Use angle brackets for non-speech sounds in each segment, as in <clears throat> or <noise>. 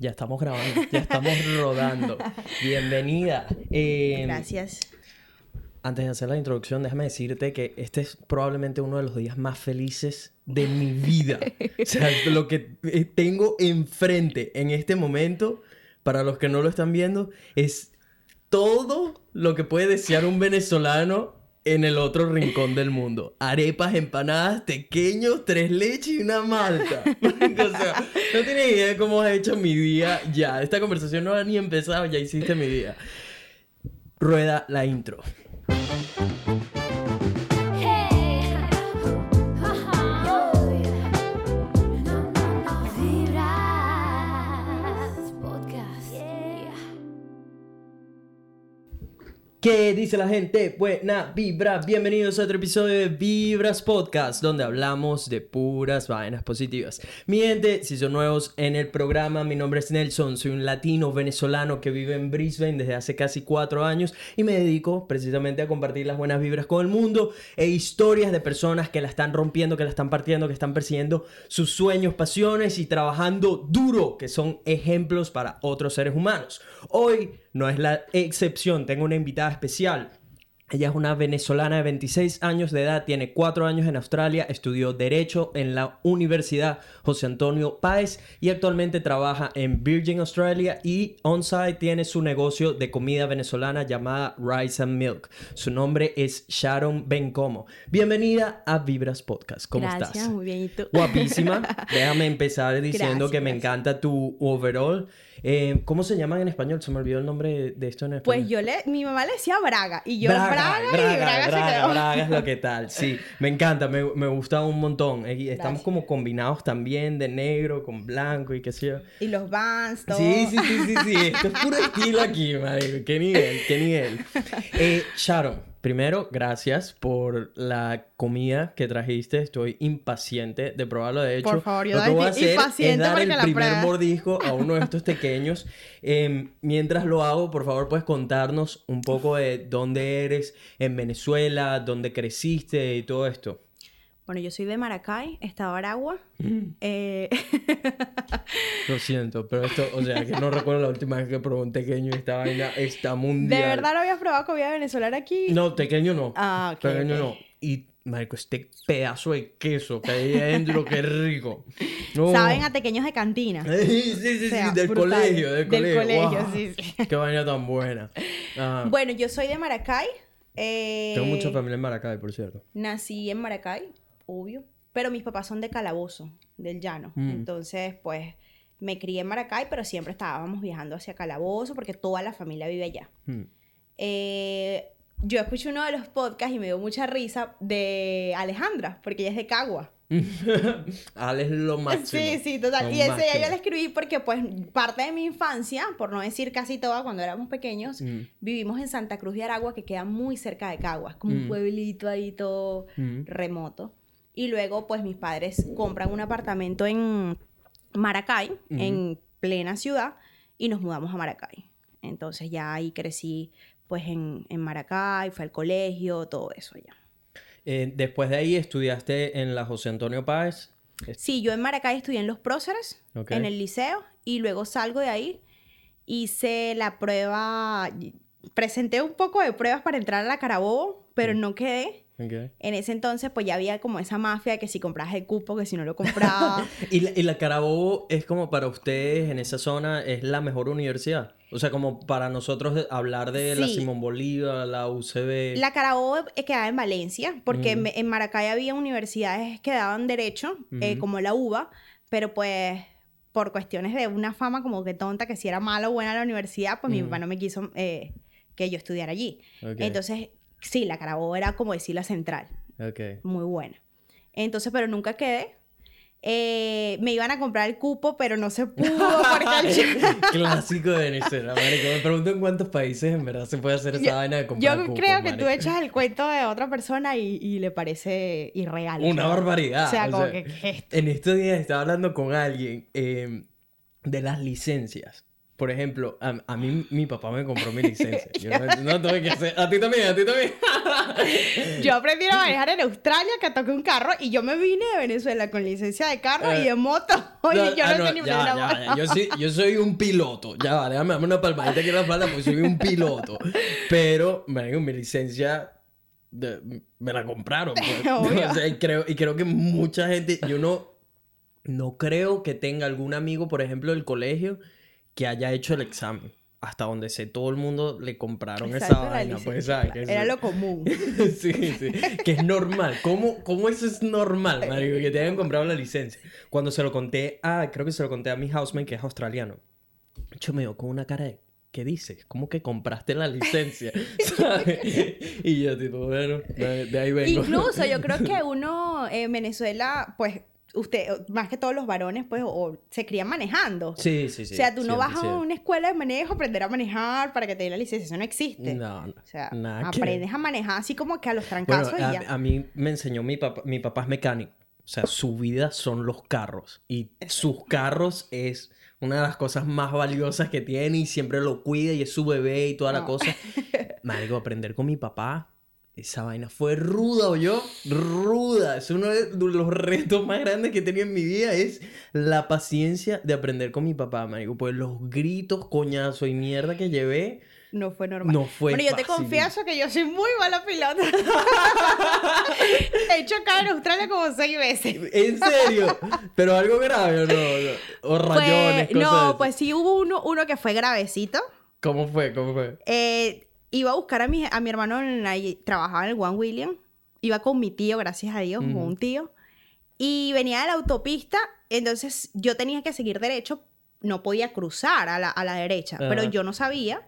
Ya estamos grabando, ya estamos rodando. Bienvenida. Eh, Gracias. Antes de hacer la introducción, déjame decirte que este es probablemente uno de los días más felices de mi vida. o sea, lo que eh, tengo enfrente en este momento, para los que no lo están viendo, es todo lo que puede desear un venezolano en el otro rincón del mundo. Arepas, empanadas, pequeños, tres leches y una malta. <laughs> no tienes idea de cómo has hecho mi día ya. Esta conversación no ha ni empezado, ya hiciste mi día. Rueda la intro. ¿Qué dice la gente? Buena vibra. Bienvenidos a otro episodio de Vibras Podcast, donde hablamos de puras vainas positivas. Mi gente, si son nuevos en el programa, mi nombre es Nelson, soy un latino venezolano que vive en Brisbane desde hace casi cuatro años y me dedico precisamente a compartir las buenas vibras con el mundo e historias de personas que la están rompiendo, que la están partiendo, que están persiguiendo sus sueños, pasiones y trabajando duro, que son ejemplos para otros seres humanos. Hoy no es la excepción, tengo una invitada especial. Ella es una venezolana de 26 años de edad, tiene 4 años en Australia, estudió Derecho en la Universidad José Antonio Páez y actualmente trabaja en Virgin Australia y on-site tiene su negocio de comida venezolana llamada Rice and Milk. Su nombre es Sharon Bencomo. Bienvenida a Vibras Podcast. ¿Cómo Gracias, estás? muy bien. ¿Y tú? Guapísima. <laughs> Déjame empezar diciendo Gracias, que me gracias. encanta tu overall. Eh, ¿Cómo se llaman en español? Se me olvidó el nombre de esto en español. Pues yo le, mi mamá le decía Braga y yo Braga, Braga, y Braga, Braga, Braga, se quedó. <laughs> Braga es lo que tal. Sí, me encanta, me, me gusta un montón. Eh, Estamos Gracias. como combinados también de negro con blanco y qué sé yo. Y los Vans, todo. Sí, sí, sí, sí, sí. Esto es puro estilo aquí, marico. Qué nivel, qué nivel. <laughs> Eh, Sharon, primero, gracias por la comida que trajiste. Estoy impaciente de probarlo. De hecho, Por favor, yo lo que voy a hacer es dar el la primer pruebes. mordisco a uno de estos <laughs> pequeños. Eh, mientras lo hago, por favor, puedes contarnos un poco de dónde eres en Venezuela, dónde creciste y todo esto. Bueno, yo soy de Maracay, Estado Aragua. Eh, <laughs> Lo siento, pero esto, o sea, que no recuerdo la última vez que probé un pequeño y esta vaina está mundial. ¿De verdad no habías probado comida venezolana aquí? No, pequeño no. Ah, ok, Pequeño ok. no. Y, marico, este pedazo de queso que hay adentro, qué rico. No. Saben a tequeños de cantina. Sí, <laughs> sí, sí, sí, O sea, del colegio, del Del colegio. colegio, Wow. sí, sí. Qué vaina tan buena. Ah, Bueno, yo soy de Maracay. eh, Tengo mucha familia en Maracay, por cierto. Nací en Maracay, obvio. Pero mis papás son de Calabozo, del llano. Mm. Entonces, pues, me crié en Maracay, pero siempre estábamos viajando hacia Calabozo porque toda la familia vive allá. Hmm. Eh, yo escuché uno de los podcasts y me dio mucha risa de Alejandra, porque ella es de Cagua. <laughs> Ale es lo máximo. Sí, sí, total. Lo Y ese día yo le escribí porque, pues, parte de mi infancia, por no decir casi toda, cuando éramos pequeños, Mm. vivimos en Santa Cruz de Aragua, que queda muy cerca de Caguas, como Mm. un pueblito ahí todo Mm. remoto. Y luego, pues, mis padres compran un apartamento en Maracay, en plena ciudad, y nos mudamos a Maracay. Entonces ya ahí crecí, pues, en, en Maracay, fue al colegio, todo eso ya. Eh, después de ahí estudiaste en la José Antonio Páez. Sí, yo en Maracay estudié en los próceres, en el liceo, y luego salgo de ahí, hice la prueba, presenté un poco de pruebas para entrar a la Carabobo, pero no quedé. Ok. En ese entonces, pues ya había como esa mafia que si comprabas el cupo, que si no lo compraba. <laughs> ¿Y la, y la Carabobo es como para ustedes en esa zona, es la mejor universidad? O sea, como para nosotros hablar de la Sí. Simón Bolívar, la UCB. la Carabobo eh, quedaba en Valencia, porque Ujú. en- Maracay había universidades que daban derecho, eh, Ujú. como la UBA, pero pues por cuestiones de una fama como que tonta, que si era mala o buena la universidad, pues mi Ujú. papá no me quiso eh, que yo estudiara allí. Ok, Entonces, sí, la Carabobo era como decir la central, ok. muy buena. Entonces, pero nunca quedé. Eh, me iban a comprar el cupo, pero no se pudo <laughs> <laughs> Clásico de Venezuela, marico. Me pregunto en cuántos países en verdad se puede hacer esa Yo- vaina de comprar Yo cupos, creo que tú marico. echas el cuento de otra persona y, y le parece irreal. Una ¿no? barbaridad. O sea, o como sea, que. En estos días estaba hablando con alguien eh, de las licencias. Por ejemplo, a, a mí mi papá me compró mi licencia. <laughs> Yo no, no tuve que hacer. A ti también, a ti también. <laughs> Yo aprendí a manejar en Australia, que toqué un carro, y yo me vine de Venezuela con licencia de carro y Eh, de moto. <laughs> Oye, yo ah, no, sé ni ya. Yo, soy un piloto. Ya va, déjame darme una palmadita aquí en la espalda porque soy un piloto. Pero, marico, mi licencia de- me la compraron. pues. Obvio. O sea, y, creo, y creo que mucha gente, yo no, no creo que tenga algún amigo, por ejemplo, del colegio, que haya hecho el examen. Hasta donde sé, todo el mundo le compraron Exacto, esa vaina. Pues, ¿sabes? Era lo común. <laughs> sí, sí. Que es normal. ¿Cómo, ¿Cómo eso es normal, marico? Que te hayan comprado la licencia. Cuando se lo conté a... Creo que se lo conté a mi housemate, que es australiano. Yo me dio con una cara de... ¿Qué dices? ¿Cómo que compraste la licencia? <laughs> ¿Sabes? Y yo, tipo, bueno, de ahí vengo. Incluso yo creo que <laughs> uno en Venezuela, pues, usted, más que todos los varones, pues, o, se crían manejando. Sí, sí, sí. o sea, tú no vas a 100%. una escuela de manejo aprender a manejar para que te den la licencia. Eso no existe. No, no. O sea, nada que- aprendes a manejar así como que a los Bueno, trancazos y a, ya. a mí me enseñó mi papá. Mi papá es mecánico. O sea, su vida son los carros. Y sus carros es una de las cosas más valiosas que tiene y siempre lo cuida y es su bebé y toda la cosa. <laughs> Marico, aprender con mi papá. Esa vaina fue ruda, o yo, ruda. Es uno de los retos más grandes que he tenido en mi vida. Es la paciencia de aprender con mi papá, marico. Pues los gritos, coñazo y mierda que llevé. No fue normal. No fue Bueno, yo te confieso que yo soy muy mala pilota. <laughs> He chocado en Australia como seis veces. ¿En serio? ¿Pero algo grave o no? no? O rayones, Fue- cosas no, pues sí hubo uno, uno que fue gravecito. ¿Cómo fue? ¿Cómo fue? Eh, iba a buscar a mi, a mi hermano, en la- trabajaba en el One William. Iba con mi tío, gracias a Dios, con Ujú. un tío. Y venía de la autopista, entonces yo tenía que seguir derecho, no podía cruzar a la, a la derecha, pero yo no sabía.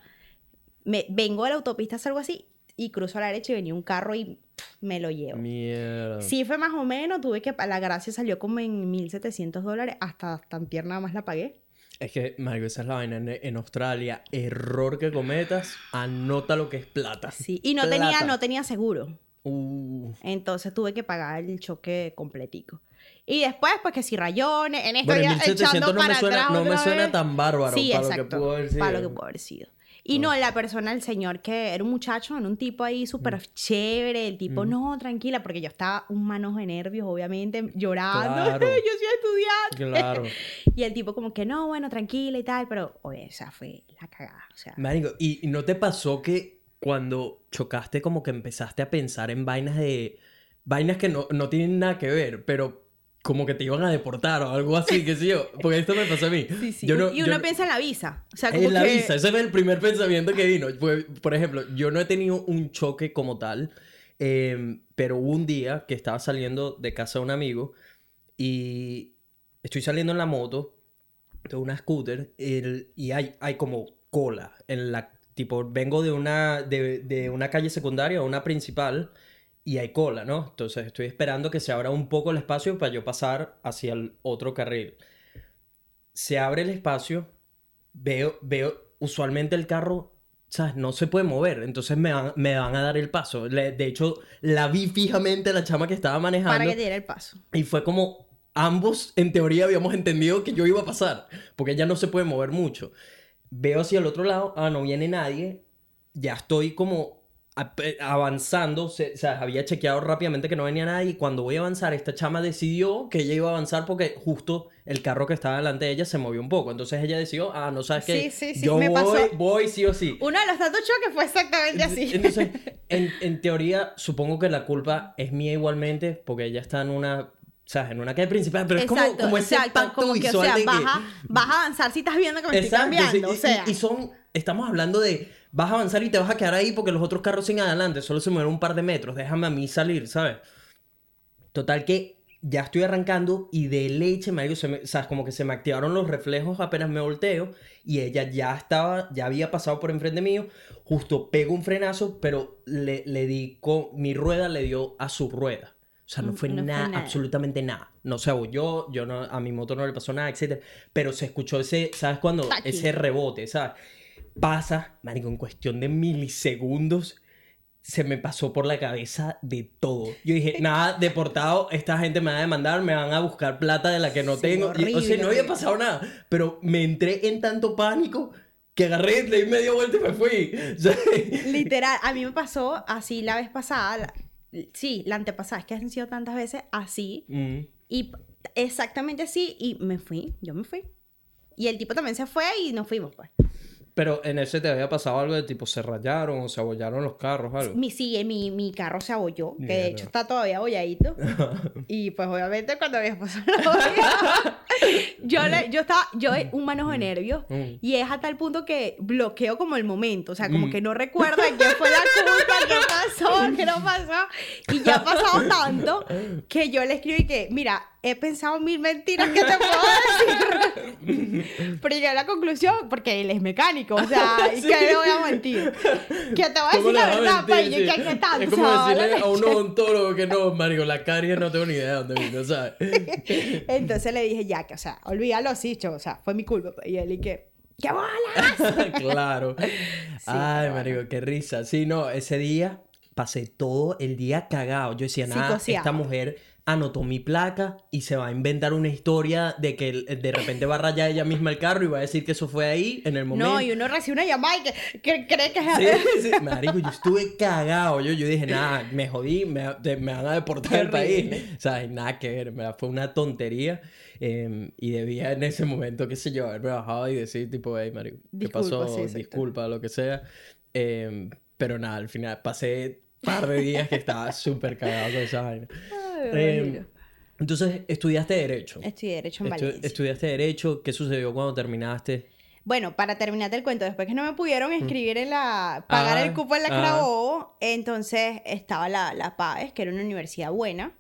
Me, vengo de la autopista, algo así, y cruzo a la derecha y venía un carro y me lo llevo. Mierda. Sí fue más o menos, tuve que, la gracia salió como en 1.700 dólares, hasta tan nada más la pagué. Es que, Mario, esa es la vaina. En, en Australia, error que cometas, anota lo que es plata. Sí, y no tenía, no tenía seguro. Uh. Entonces tuve que pagar el choque completico. Y después, pues que si rayones, en esto Bueno, en ya echando 1700 no para me suena, atrás no me suena tan bárbaro Sí, para exacto. lo que pudo haber sido. Para lo que pudo haber sido. Y no, la persona, el señor que era un muchacho, un tipo ahí súper Mm. chévere. El tipo, no, tranquila, porque yo estaba un manojo de nervios, obviamente, llorando. <laughs> Claro. yo soy estudiante. Claro. <laughs> Y el tipo, como que no, bueno, tranquila y tal, pero, oye, esa fue la cagada. O sea, Marico, ¿y y no te pasó que cuando chocaste como que empezaste a pensar en vainas de... Vainas que no, no tienen nada que ver, pero como que te iban a deportar o algo así, qué sé yo. Porque esto me pasó a mí. <laughs> sí, sí. Yo no- y yo uno no- piensa en la visa. O sea, como En la que... visa, ese fue el primer pensamiento que vino. Por ejemplo, yo no he tenido un choque como tal, eh, pero hubo un día que estaba saliendo de casa de un amigo y estoy saliendo en la moto de una scooter el- y hay, hay como cola en la... Tipo, vengo de una, de, de una calle secundaria a una principal y hay cola, ¿no? Entonces estoy esperando que se abra un poco el espacio para yo pasar hacia el otro carril. Se abre el espacio, veo, veo, usualmente el carro, ¿sabes? No se puede mover, entonces me van, me van a dar el paso. Le- de hecho, la vi fijamente a la chama que estaba manejando Para que diera el paso. y fue como ambos en teoría habíamos entendido que yo iba a pasar, porque ella no se puede mover mucho. Veo hacia el otro lado, ah, no viene nadie, ya estoy como avanzando, se- o sea, había chequeado rápidamente que no venía nadie y cuando voy a avanzar, esta chama decidió que ella iba a avanzar porque justo el carro que estaba delante de ella se movió un poco, entonces ella decidió, ah, no sabes qué, Sí, sí, sí, yo me voy, pasó. voy sí o sí. Uno de los tantos choques fue exactamente así. Entonces, en, en teoría, supongo que la culpa es mía igualmente, porque ella está en una, o sea, en una calle principal, pero es como, como ese pacto como que, o visual sea, de que... vas, a, vas a avanzar si estás viendo que me estoy Exacto, sí, cambiando, y, o sea. y- y son, estamos hablando de, vas a avanzar y te vas a quedar ahí porque los otros carros siguen adelante, solo se mueven un par de metros, déjame a mí salir, ¿sabes? Total que ya estoy arrancando y de leche, marico, se me, o sea, como que se me activaron los reflejos apenas me volteo y ella ya estaba, ya había pasado por enfrente mío, justo pego un frenazo, pero le, le di con, mi rueda le dio a su rueda. O sea, no Mm, fue, no fue nada, nada. absolutamente nada. No se abolló, yo no, a mi moto no le pasó nada, etcétera. Pero se escuchó ese, ¿sabes? Taqui. Ese rebote, ¿sabes? Pasa, marico, en cuestión de milisegundos, se me pasó por la cabeza de todo. Yo dije, nada, deportado, esta gente me va a demandar, me van a buscar plata de la que no Sí, tengo. Y, o sea, horrible, no había horrible. pasado nada, pero me entré en tanto pánico que agarré, le di media vuelta y me fui. <laughs> Literal, a mí me pasó así la vez pasada, la- sí, la antepasada, es que han sido tantas veces así, mm, y exactamente así, y me fui, yo me fui. Y el tipo también se fue y nos fuimos, pues. Pero en ese te había pasado algo de tipo, se rayaron o se abollaron los carros, algo. Mi, sí, mi, mi carro se abolló, que de hecho está todavía abolladito. <laughs> y pues obviamente cuando mi esposo lo odia, <laughs> yo, le, yo estaba, yo un manojo de nervios. Mm. Y es a tal punto que bloqueo como el momento, o sea, como Mm. que no recuerdo de qué fue la culpa, qué pasó, qué no pasó. Y ya ha pasado tanto que yo le escribí que, mira, he pensado mil mentiras que te puedo decir. <laughs> Pero llegué a la conclusión, porque él es mecánico, o sea, <laughs> Sí. que le voy a mentir. Que te voy a ¿Cómo decir la verdad, pues, yo Sí. que qué tanto. Es como decirle a un leche. odontólogo que no, marico, la caries no tengo ni idea de dónde vino, ¿sabes? <laughs> Entonces le dije, ya, que, o sea, olvídalo, sí, cho, o sea, fue mi culpa. pues. Y él, y que, ¡qué bolas! claro. Ay, pero marico, qué risa. Sí, no, ese día pasé todo el día cagado. Yo decía, nada, esta mujer anotó mi placa y se va a inventar una historia de que de repente va a rayar ella misma el carro y va a decir que eso fue ahí en el momento. No, y uno recibe una llamada y que, que cree que es... Sí, sí, marico, yo estuve cagado. Yo, yo dije, nada, me jodí, me, me van a deportar del país. O sea, nada que ver, verdad, fue una tontería. eh, y debía en ese momento, qué sé yo, haberme bajado y decir, tipo, hey, marico, ¿qué Disculpa, pasó? sí. Disculpa, lo que sea. Eh, pero nada, al final pasé un par de días que estaba súper cagado con esa vaina. Eh, imagino. entonces, estudiaste Derecho. Estudié Derecho en Estu- Valencia. estudiaste Derecho. ¿Qué sucedió cuando terminaste? Bueno, para terminarte el cuento, después que no me pudieron inscribir en la... pagar Ah, el cupo en la ah. Carabobo, entonces estaba la, la PAES, que era una universidad buena,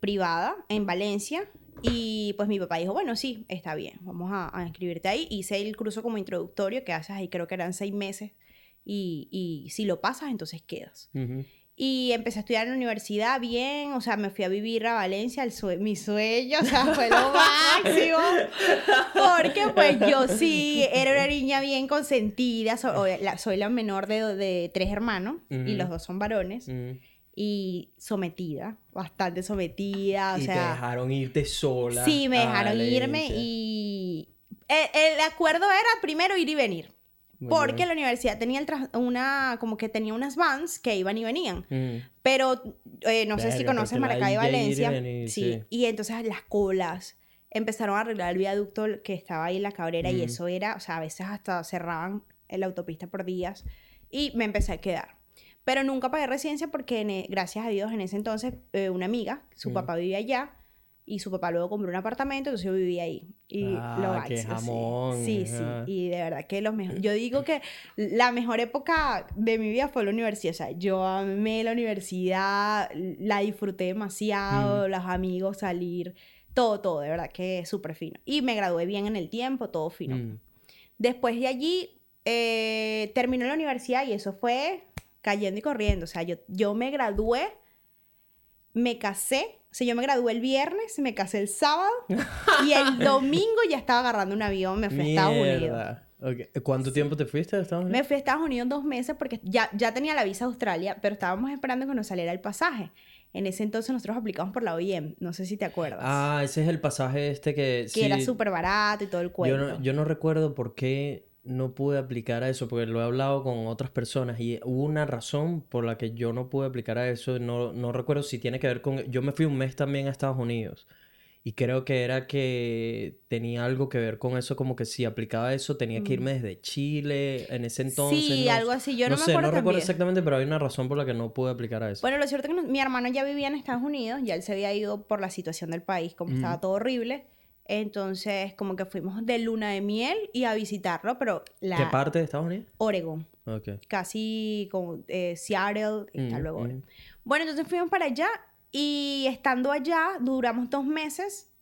privada, en Valencia. Y pues mi papá dijo, bueno, sí, está bien, vamos a, a inscribirte ahí. Hice el curso como introductorio que haces ahí, creo que eran seis meses. Y, y si lo pasas, entonces quedas. Ujú. Y empecé a estudiar en la universidad bien, o sea, me fui a vivir a Valencia, el sue- mi sueño, o sea, fue lo <laughs> máximo. Porque pues yo sí era una niña bien consentida, so- o- la- soy la menor de, de tres hermanos y Ujú. los dos son varones, Mm. y sometida, bastante sometida, o y te sea... dejaron irte sola. Sí, me dejaron irme y... El, el acuerdo era primero ir y venir. Muy Porque bien. la universidad tenía el una, como que tenía unas vans que iban y venían. Mm. Pero eh, no sé si conoces Maracay y Valencia. venir, sí. sí. Y entonces las colas empezaron a arreglar el viaducto que estaba ahí en la cabrera y Mm. eso era, o sea, a veces hasta cerraban la autopista por días y me empecé a quedar. Pero nunca pagué residencia porque, en e- gracias a Dios, en ese entonces, eh, una amiga, su Mm. papá vivía allá y su papá luego compró un apartamento, entonces yo vivía ahí. Y Ah, lo qué máximo, sí. Sí. Y de verdad que los mejores. Yo digo <clears throat> que la mejor época de mi vida fue la universidad. O sea, yo amé la universidad, la disfruté demasiado, los amigos, salir, todo, todo, de verdad que súper fino. Y me gradué bien en el tiempo, todo fino. Mm. Después de allí, eh, terminó la universidad y eso fue cayendo y corriendo. O sea, yo, yo me gradué, me casé. O sea, yo me gradué el viernes, me casé el sábado <laughs> y el domingo ya estaba agarrando un avión, me fui a Estados Unidos. Mierda. Ok. ¿Cuánto tiempo te fuiste a Estados Me Unidos? fui a Estados Unidos dos meses porque ya, ya tenía la visa a Australia, pero estábamos esperando que nos saliera el pasaje. En ese entonces nosotros aplicamos por la OIM, no sé si te acuerdas. Ah, ese es el pasaje este que... que era súper barato y todo el yo cuento. no, yo no recuerdo por qué no pude aplicar a eso, porque lo he hablado con otras personas y hubo una razón por la que yo no pude aplicar a eso. No, no recuerdo si tiene que ver con... Yo me fui un mes también a Estados Unidos y creo que era que tenía algo que ver con eso, como que si aplicaba eso tenía que irme desde Chile en ese entonces. sí, no- algo así. Yo no, no me sé, acuerdo no recuerdo también. exactamente, pero hay una razón por la que no pude aplicar a eso. Bueno, lo cierto es que no- mi hermano ya vivía en Estados Unidos, ya él se había ido por la situación del país, como estaba todo horrible. Entonces, como que fuimos de luna de miel y a visitarlo, pero la ¿Qué parte de Estados Unidos? Oregon, Ok. casi con eh, Seattle y tal Mm, luego mm. Bueno, entonces fuimos para allá y estando allá, duramos dos meses,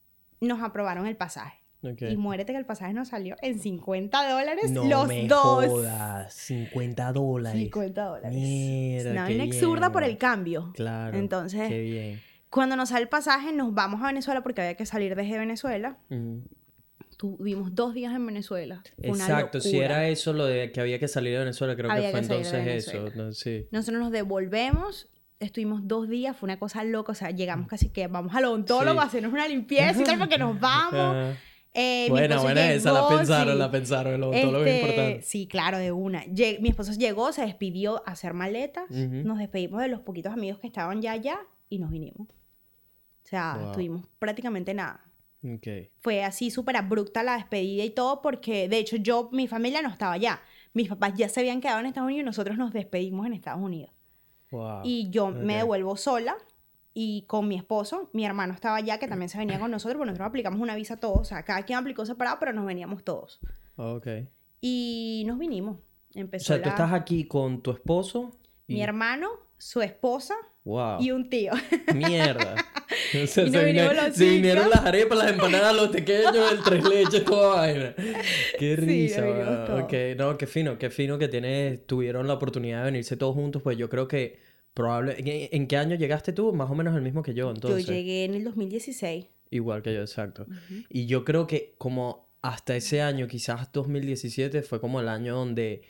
nos aprobaron el pasaje. ok. Y muérete que el pasaje nos salió en 50 dólares No los me dos. jodas, 50 dólares. 50 dólares. Mierda, Una qué bien, absurda por el cambio. Claro. Entonces, Qué bien. Cuando nos sale el pasaje, nos vamos a Venezuela porque había que salir desde Venezuela. Mm. tuvimos dos días en Venezuela. Exacto, si era eso lo de que había que salir de Venezuela, creo Había que fue que entonces eso. No, sí. Nosotros nos devolvemos, estuvimos dos días, fue una cosa loca, o sea, llegamos casi que vamos al odontólogo Sí. a hacernos una limpieza y tal, porque nos <laughs> vamos. Eh, Buena, buena esa, la llegó, pensaron, sí. la pensaron, el odontólogo es Este, importante. Sí, claro, de una. Lle- mi esposo llegó, se despidió a hacer maletas, Ujú. nos despedimos de los poquitos amigos que estaban ya allá y nos vinimos. O sea, Wow. tuvimos prácticamente nada. Ok. Fue así súper abrupta la despedida y todo porque, de hecho, yo, mi familia no estaba allá. Mis papás ya se habían quedado en Estados Unidos y nosotros nos despedimos en Estados Unidos. Wow. Y yo me devuelvo sola y con mi esposo, mi hermano estaba allá, que también se venía con nosotros, porque nosotros aplicamos una visa todos, o sea, cada quien aplicó separado, pero nos veníamos todos. Ok. Y nos vinimos. O Empezó sea, tú estás aquí con tu esposo y... mi hermano, su esposa Wow. y un tío. <laughs> Mierda. O sea, Y nos se, vine- los se vinieron las arepas, las empanadas, los pequeños, el tres leches, toda vaina. <laughs> Qué Sí, risa, nos vinimos weón. todos. Ok, no, qué fino, qué fino que tienes, tuvieron la oportunidad de venirse todos juntos, pues yo creo que probable... ¿En, qué año llegaste tú? Más o menos el mismo que yo, entonces. Yo llegué en el 2016. Igual que yo, exacto. Y yo creo que como hasta ese año, quizás 2017, fue como el año donde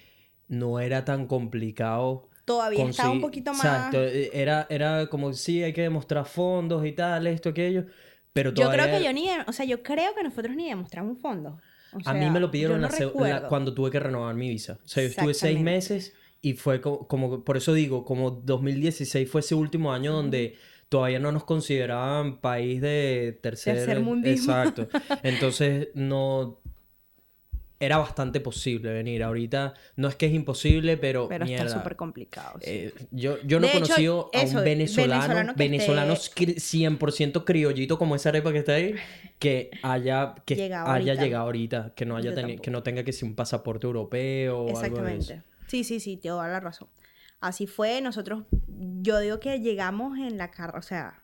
no era tan complicado Todavía estaba un poquito más... Exacto, eh, era, era como sí, hay que demostrar fondos y tal, esto, aquello, pero Yo todavía... creo que yo ni... O sea, yo creo que nosotros ni demostramos un fondo. O A mí me lo yo pidieron no la seg- la- recuerdo. cuando tuve que renovar mi visa. O sea, yo estuve seis meses y fue co- como, por eso digo, como 2016 fue ese último año donde todavía no nos consideraban país de tercer... Tercermundismo. Exacto. Entonces, no... Era bastante posible venir. Ahorita no es que es imposible, pero, Pero mierda. está súper complicado. sí. Eh, yo, yo no he De hecho, conocido a eso, un venezolano, venezolano venezolano esté- cri- 100% criollito como esa arepa que está ahí, que haya, que <laughs> Llegado haya ahorita. llegado ahorita, que no, haya teni- que no tenga que ser un pasaporte europeo o algo de eso. Exactamente. Sí, sí, sí, te doy la razón. Así fue, nosotros, yo digo que llegamos en la carro, o sea,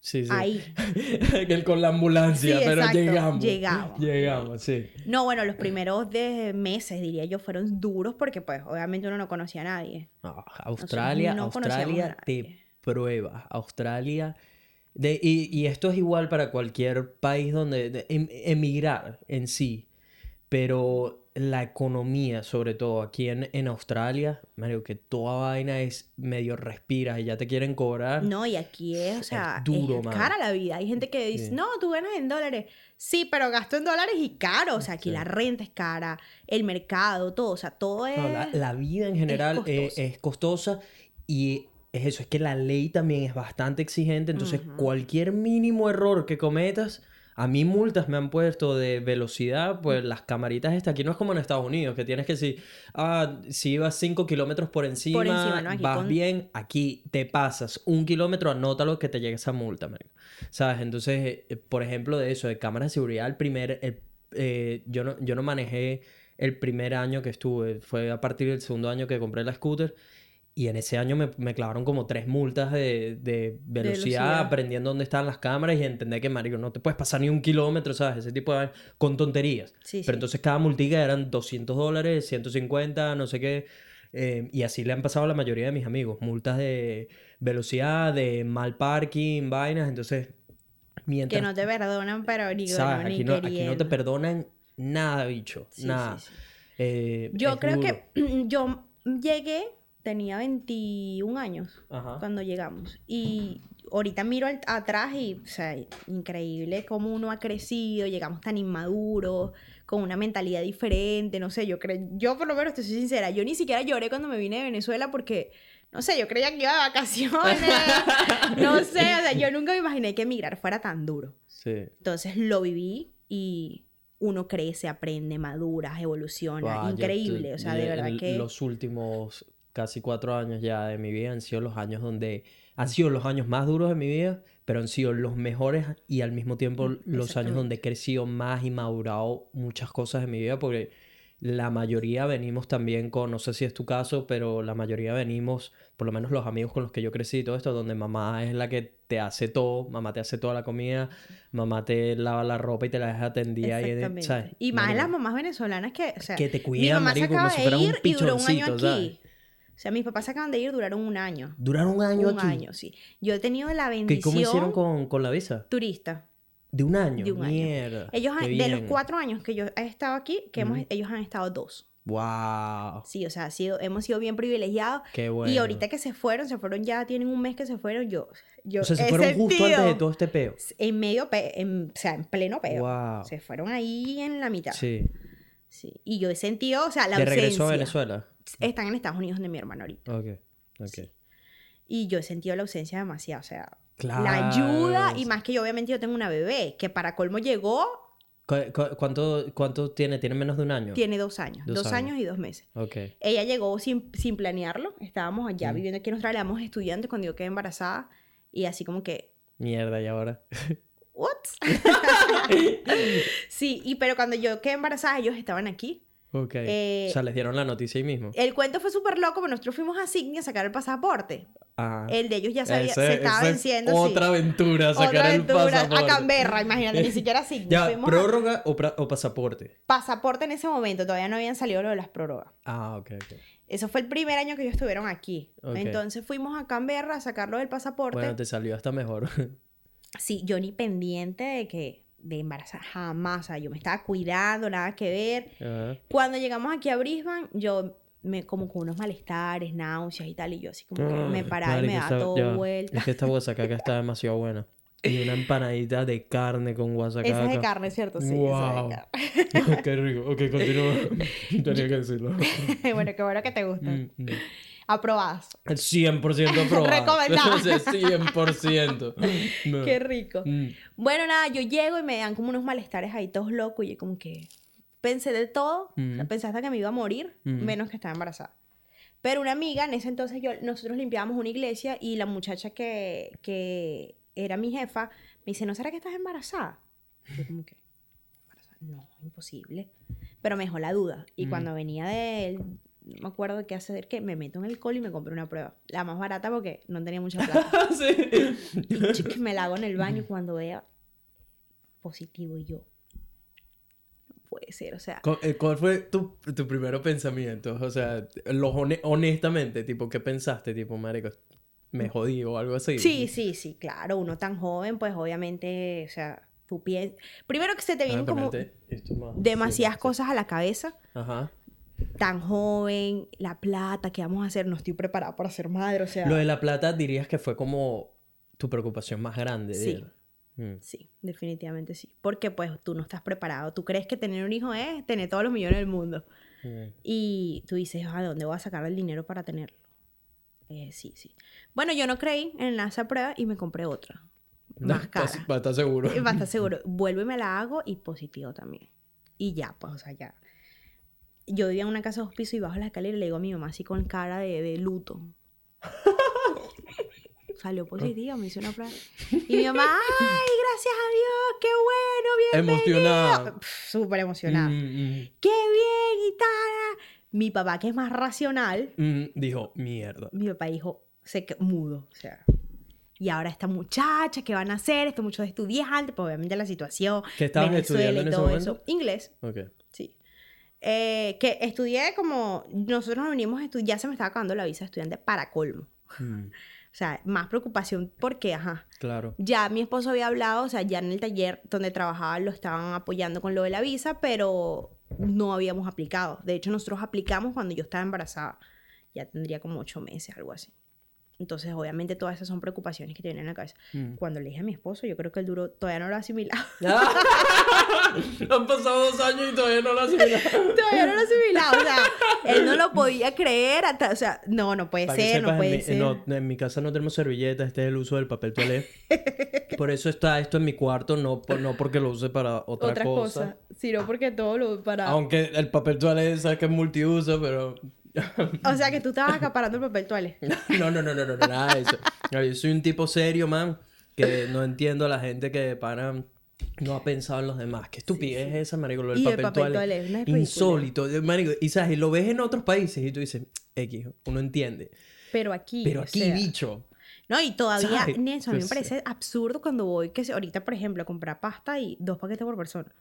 Sí, sí. ahí. <laughs> El con la ambulancia, Sí, pero exacto, llegamos. llegamos. Llegamos, sí. No, bueno, los primeros de meses, diría yo, fueron duros porque, pues, obviamente uno no conocía a nadie. No, Australia, no Australia te prueba. Australia. De, y, y esto es igual para cualquier país donde de- em- emigrar en sí. Pero la economía, sobre todo aquí en, en Australia, Mario, que toda vaina es medio respiras y ya te quieren cobrar. No, y aquí es, o sea, es, duro, cara la vida. Hay gente que dice, Sí. no, tú ganas en dólares. Sí, pero gasto en dólares y caro. O sea, aquí Sí. la renta es cara, el mercado, todo. O sea, todo es... No, la, la vida en general costosa. es, costosa y es eso, es que la ley también es bastante exigente, entonces cualquier mínimo error que cometas, a mí multas me han puesto de velocidad, pues las camaritas estas, aquí no es como en Estados Unidos, que tienes que decir, ah, si ibas 5 kilómetros por encima, encima, ¿no? Aquí vas con- bien, aquí te pasas un kilómetro, anótalo que te llegue esa multa. ¿sabes? Entonces, eh, por ejemplo, de eso, de cámara de seguridad, el primer, el- eh, yo, no, yo no manejé el primer año que estuve, fue a partir del segundo año que compré la scooter. Y en ese año me, me clavaron como tres multas de, de velocidad, velocidad. aprendiendo dónde estaban las cámaras y entender que, marico, no te puedes pasar ni un kilómetro, ¿sabes? Ese tipo de... con tonterías. Sí, Pero sí. entonces cada multica eran 200 dólares, 150, no sé qué. eh, y así le han pasado a la mayoría de mis amigos. Multas de velocidad, de mal parking, vainas. Entonces, mientras... Que no te perdonan, pero bueno, ni Aquí no, aquí no te perdonan nada, bicho. Sí, nada. Eh, Yo creo duro. que <clears throat> yo llegué, tenía 21 años Ajá. cuando llegamos. Y ahorita miro al- atrás y, o sea, increíble cómo uno ha crecido, llegamos tan inmaduros, con una mentalidad diferente, no sé, yo creo, yo por lo menos te soy sincera, yo ni siquiera lloré cuando me vine de Venezuela porque, no sé, yo creía que iba de vacaciones, <laughs> no sé, o sea, yo nunca me imaginé que emigrar fuera tan duro. Sí. Entonces lo viví y uno crece, aprende, madura, evoluciona, increíble, te- o sea, de verdad que... Los últimos casi cuatro años ya de mi vida han sido los años donde... Han sido los años más duros de mi vida, pero han sido los mejores y al mismo tiempo los años Mm, donde he crecido más y madurado muchas cosas en mi vida, porque la mayoría venimos también con, no sé si es tu caso, pero la mayoría venimos, por lo menos los amigos con los que yo crecí y todo esto, donde mamá es la que te hace todo, mamá te hace toda la comida, mamá te lava la ropa y te la deja tendida y. ¿sabes? Y más en Marico, las mamás venezolanas que, o sea, que te mi cuidan, se marico, como si de fueran un ir y duró un año pichoncito, aquí. ¿sabes? O sea, mis papás se acaban de ir, duraron un año. Duraron un año un aquí. año, sí. Yo he tenido la ¿Qué, bendición ¿Cómo hicieron con, con la visa? turista. De un año. De un año. Mierda. Ellos han- qué de los cuatro años que yo he estado aquí, que hemos, ellos han estado dos. Wow. Sí, o sea, ha sido, hemos sido bien privilegiados. Qué bueno. Y ahorita que se fueron, se fueron ya, tienen un mes que se fueron, yo, yo O sea, se fueron justo antes de todo este peo. En medio, pe- en- o sea, en pleno peo. Wow. Se fueron ahí en la mitad. Sí. Sí. Y yo he sentido, o sea, la De ausencia. regreso a Venezuela. Están en Estados Unidos de mi hermano ahorita. Ok. Ok. Sí. Y yo he sentido la ausencia demasiado, o sea, Claro. la ayuda y más que yo obviamente yo tengo una bebé que para colmo llegó, ¿Cu- cu- ¿Cuánto, ¿Cuánto tiene? ¿Tiene menos de un año? tiene dos años, Dos dos, años. años. y dos meses. Ok. Ella llegó sin, sin planearlo, estábamos allá Mm. viviendo aquí en Australia, éramos estudiantes cuando yo quedé embarazada y así como que, Mierda, ¿y ahora? ¿what? <laughs> sí, y pero cuando yo quedé embarazada ellos estaban aquí. Ok. Eh, o sea, les dieron la noticia ahí mismo. El cuento fue súper loco, pero nosotros fuimos a Sydney a sacar el pasaporte. Ah. El de ellos ya se, había- Ese- se estaba es venciendo. sí. Otra aventura, sacar Otra el aventura pasaporte. a Canberra, imagínate, ni <laughs> siquiera a Sydney. Ya, Fuimos a- ¿prórroga o, pasaporte? pasaporte en ese momento, todavía no habían salido lo de las prórrogas. Ah, ok, ok. Eso fue el primer año que ellos estuvieron aquí. Ok. Entonces fuimos a Canberra a sacarlo del pasaporte. Bueno, te salió hasta mejor. <laughs> Sí, yo ni pendiente de que de embarazada jamás, o sea, yo me estaba cuidando, nada que ver. Ajá. Cuando llegamos aquí a Brisbane, yo me como con unos malestares, náuseas y tal, y yo así como que me paraba y me daba todo ya vuelta. Es que esta guasacaca está demasiado buena. Y una empanadita de carne con guasacaca. Esa es de carne, ¿cierto? Sí, esa es de Wow. carne. <laughs> Qué rico. Ok, continúa. <laughs> Tenía que decirlo. bueno, qué bueno que te gusta. Mm, mm. Aprobadas. 100% aprobado. Recomendado. O sea, 100%. No. Qué rico. Mm. Bueno, nada, yo llego y me dan como unos malestares ahí todos locos y yo como que pensé de todo, Mm. pensé hasta que me iba a morir, Mm. menos que estaba embarazada. Pero una amiga, en ese entonces yo, nosotros limpiábamos una iglesia y la muchacha que, que era mi jefa me dice, ¿no será que estás embarazada? Yo como que, "¿Embarazada? No, imposible. Pero me dejó la duda. Y Mm. cuando venía de no me acuerdo de qué hacer, que me meto en el col y me compré una prueba. La más barata porque no tenía mucha <laughs> plata. sí. Y me la hago en el baño cuando vea positivo y yo. No puede ser, o sea. ¿Cu- eh, ¿Cuál fue tu, tu primer pensamiento? O sea, lo hone- honestamente, tipo, ¿qué pensaste? Tipo, marico, me jodí o algo así. Sí, sí, sí, claro. Uno tan joven, pues obviamente, o sea, tú piensas. Primero que se te vienen Déjame como ponerte esto más- demasiadas sí, cosas a la cabeza. Ajá. Tan joven, la plata, ¿qué vamos a hacer? No estoy preparada para ser madre, o sea. Lo de la plata dirías que fue como tu preocupación más grande. Sí. Mm. Sí, definitivamente sí. Porque pues tú no estás preparado. Tú crees que tener un hijo es tener todos los millones del mundo. Mm. Y tú dices, ¿a dónde voy a sacar el dinero para tenerlo? Eh, sí, sí. Bueno, yo no creí en esa prueba y me compré otra. Más cara. ¿Estás, estás seguro? Eh, Va a estar seguro. <laughs> <laughs> Vuelvo y me la hago y positivo también. Y ya, pues, o sea, ya. Yo vivía en una casa de dos pisos y bajo la escalera y le digo a mi mamá así con cara de, de luto. <laughs> Salió positiva, me hizo una prueba. Y mi <laughs> mamá, ¡ay, gracias a Dios! ¡Qué bueno! ¡Bienvenida! Súper emocionada. Mm, mm, ¡Qué bien! Y tal. Mi papá, que es más racional, mm, dijo, mierda. mi papá dijo, se que- mudo, o sea. Y ahora esta muchacha, ¿qué van a hacer? Estos muchos estudiantes, pues obviamente la situación. ¿Qué Venezuela estudiando y en ese todo momento? eso. Inglés, Ok. Eh, que estudié como, nosotros nos venimos a estudiar, ya se me estaba acabando la visa de estudiante para colmo. Mm, O sea, más preocupación porque, ajá, claro. ya mi esposo había hablado, o sea, ya en el taller donde trabajaba lo estaban apoyando con lo de la visa, pero no habíamos aplicado. De hecho, nosotros aplicamos cuando yo estaba embarazada. Ya tendría como ocho meses, algo así. Entonces, obviamente, todas esas son preocupaciones que te vienen en la cabeza. Mm. Cuando le dije a mi esposo, yo creo que el duro todavía no lo ha asimilado. <laughs> Han pasado dos años y todavía no lo has asimilado. <laughs> todavía no lo ha asimilado. O sea, él no lo podía creer. Hasta, o sea, no, no puede Para ser, no sepas, puede en, mi, ser. no, en mi casa no tenemos servilletas, este es el uso del papel toalé. <laughs> Por eso está esto en mi cuarto, no, por- no porque lo use para otra, Otra cosa. cosa. Sino porque todo lo para. Aunque el papel toalé sabes que es multiuso, pero... <laughs> O sea, que tú estabas acaparando el papel toalé. no, no, no, no, no, no, nada de eso. No, <laughs> Yo soy un tipo serio, man, que no entiendo a la gente que de pana no ha pensado en los demás. Qué estupidez es esa, marico, lo del Y el papel, papel toalé. Insólito, marico. Y sabes, y lo ves en otros países y tú dices, X, uno entiende. Pero aquí. Pero o aquí, sea, bicho. No, y todavía, ¿Sabes? Nelson, a mí me parece absurdo cuando voy, que ahorita, por ejemplo, a comprar pasta y dos paquetes por persona.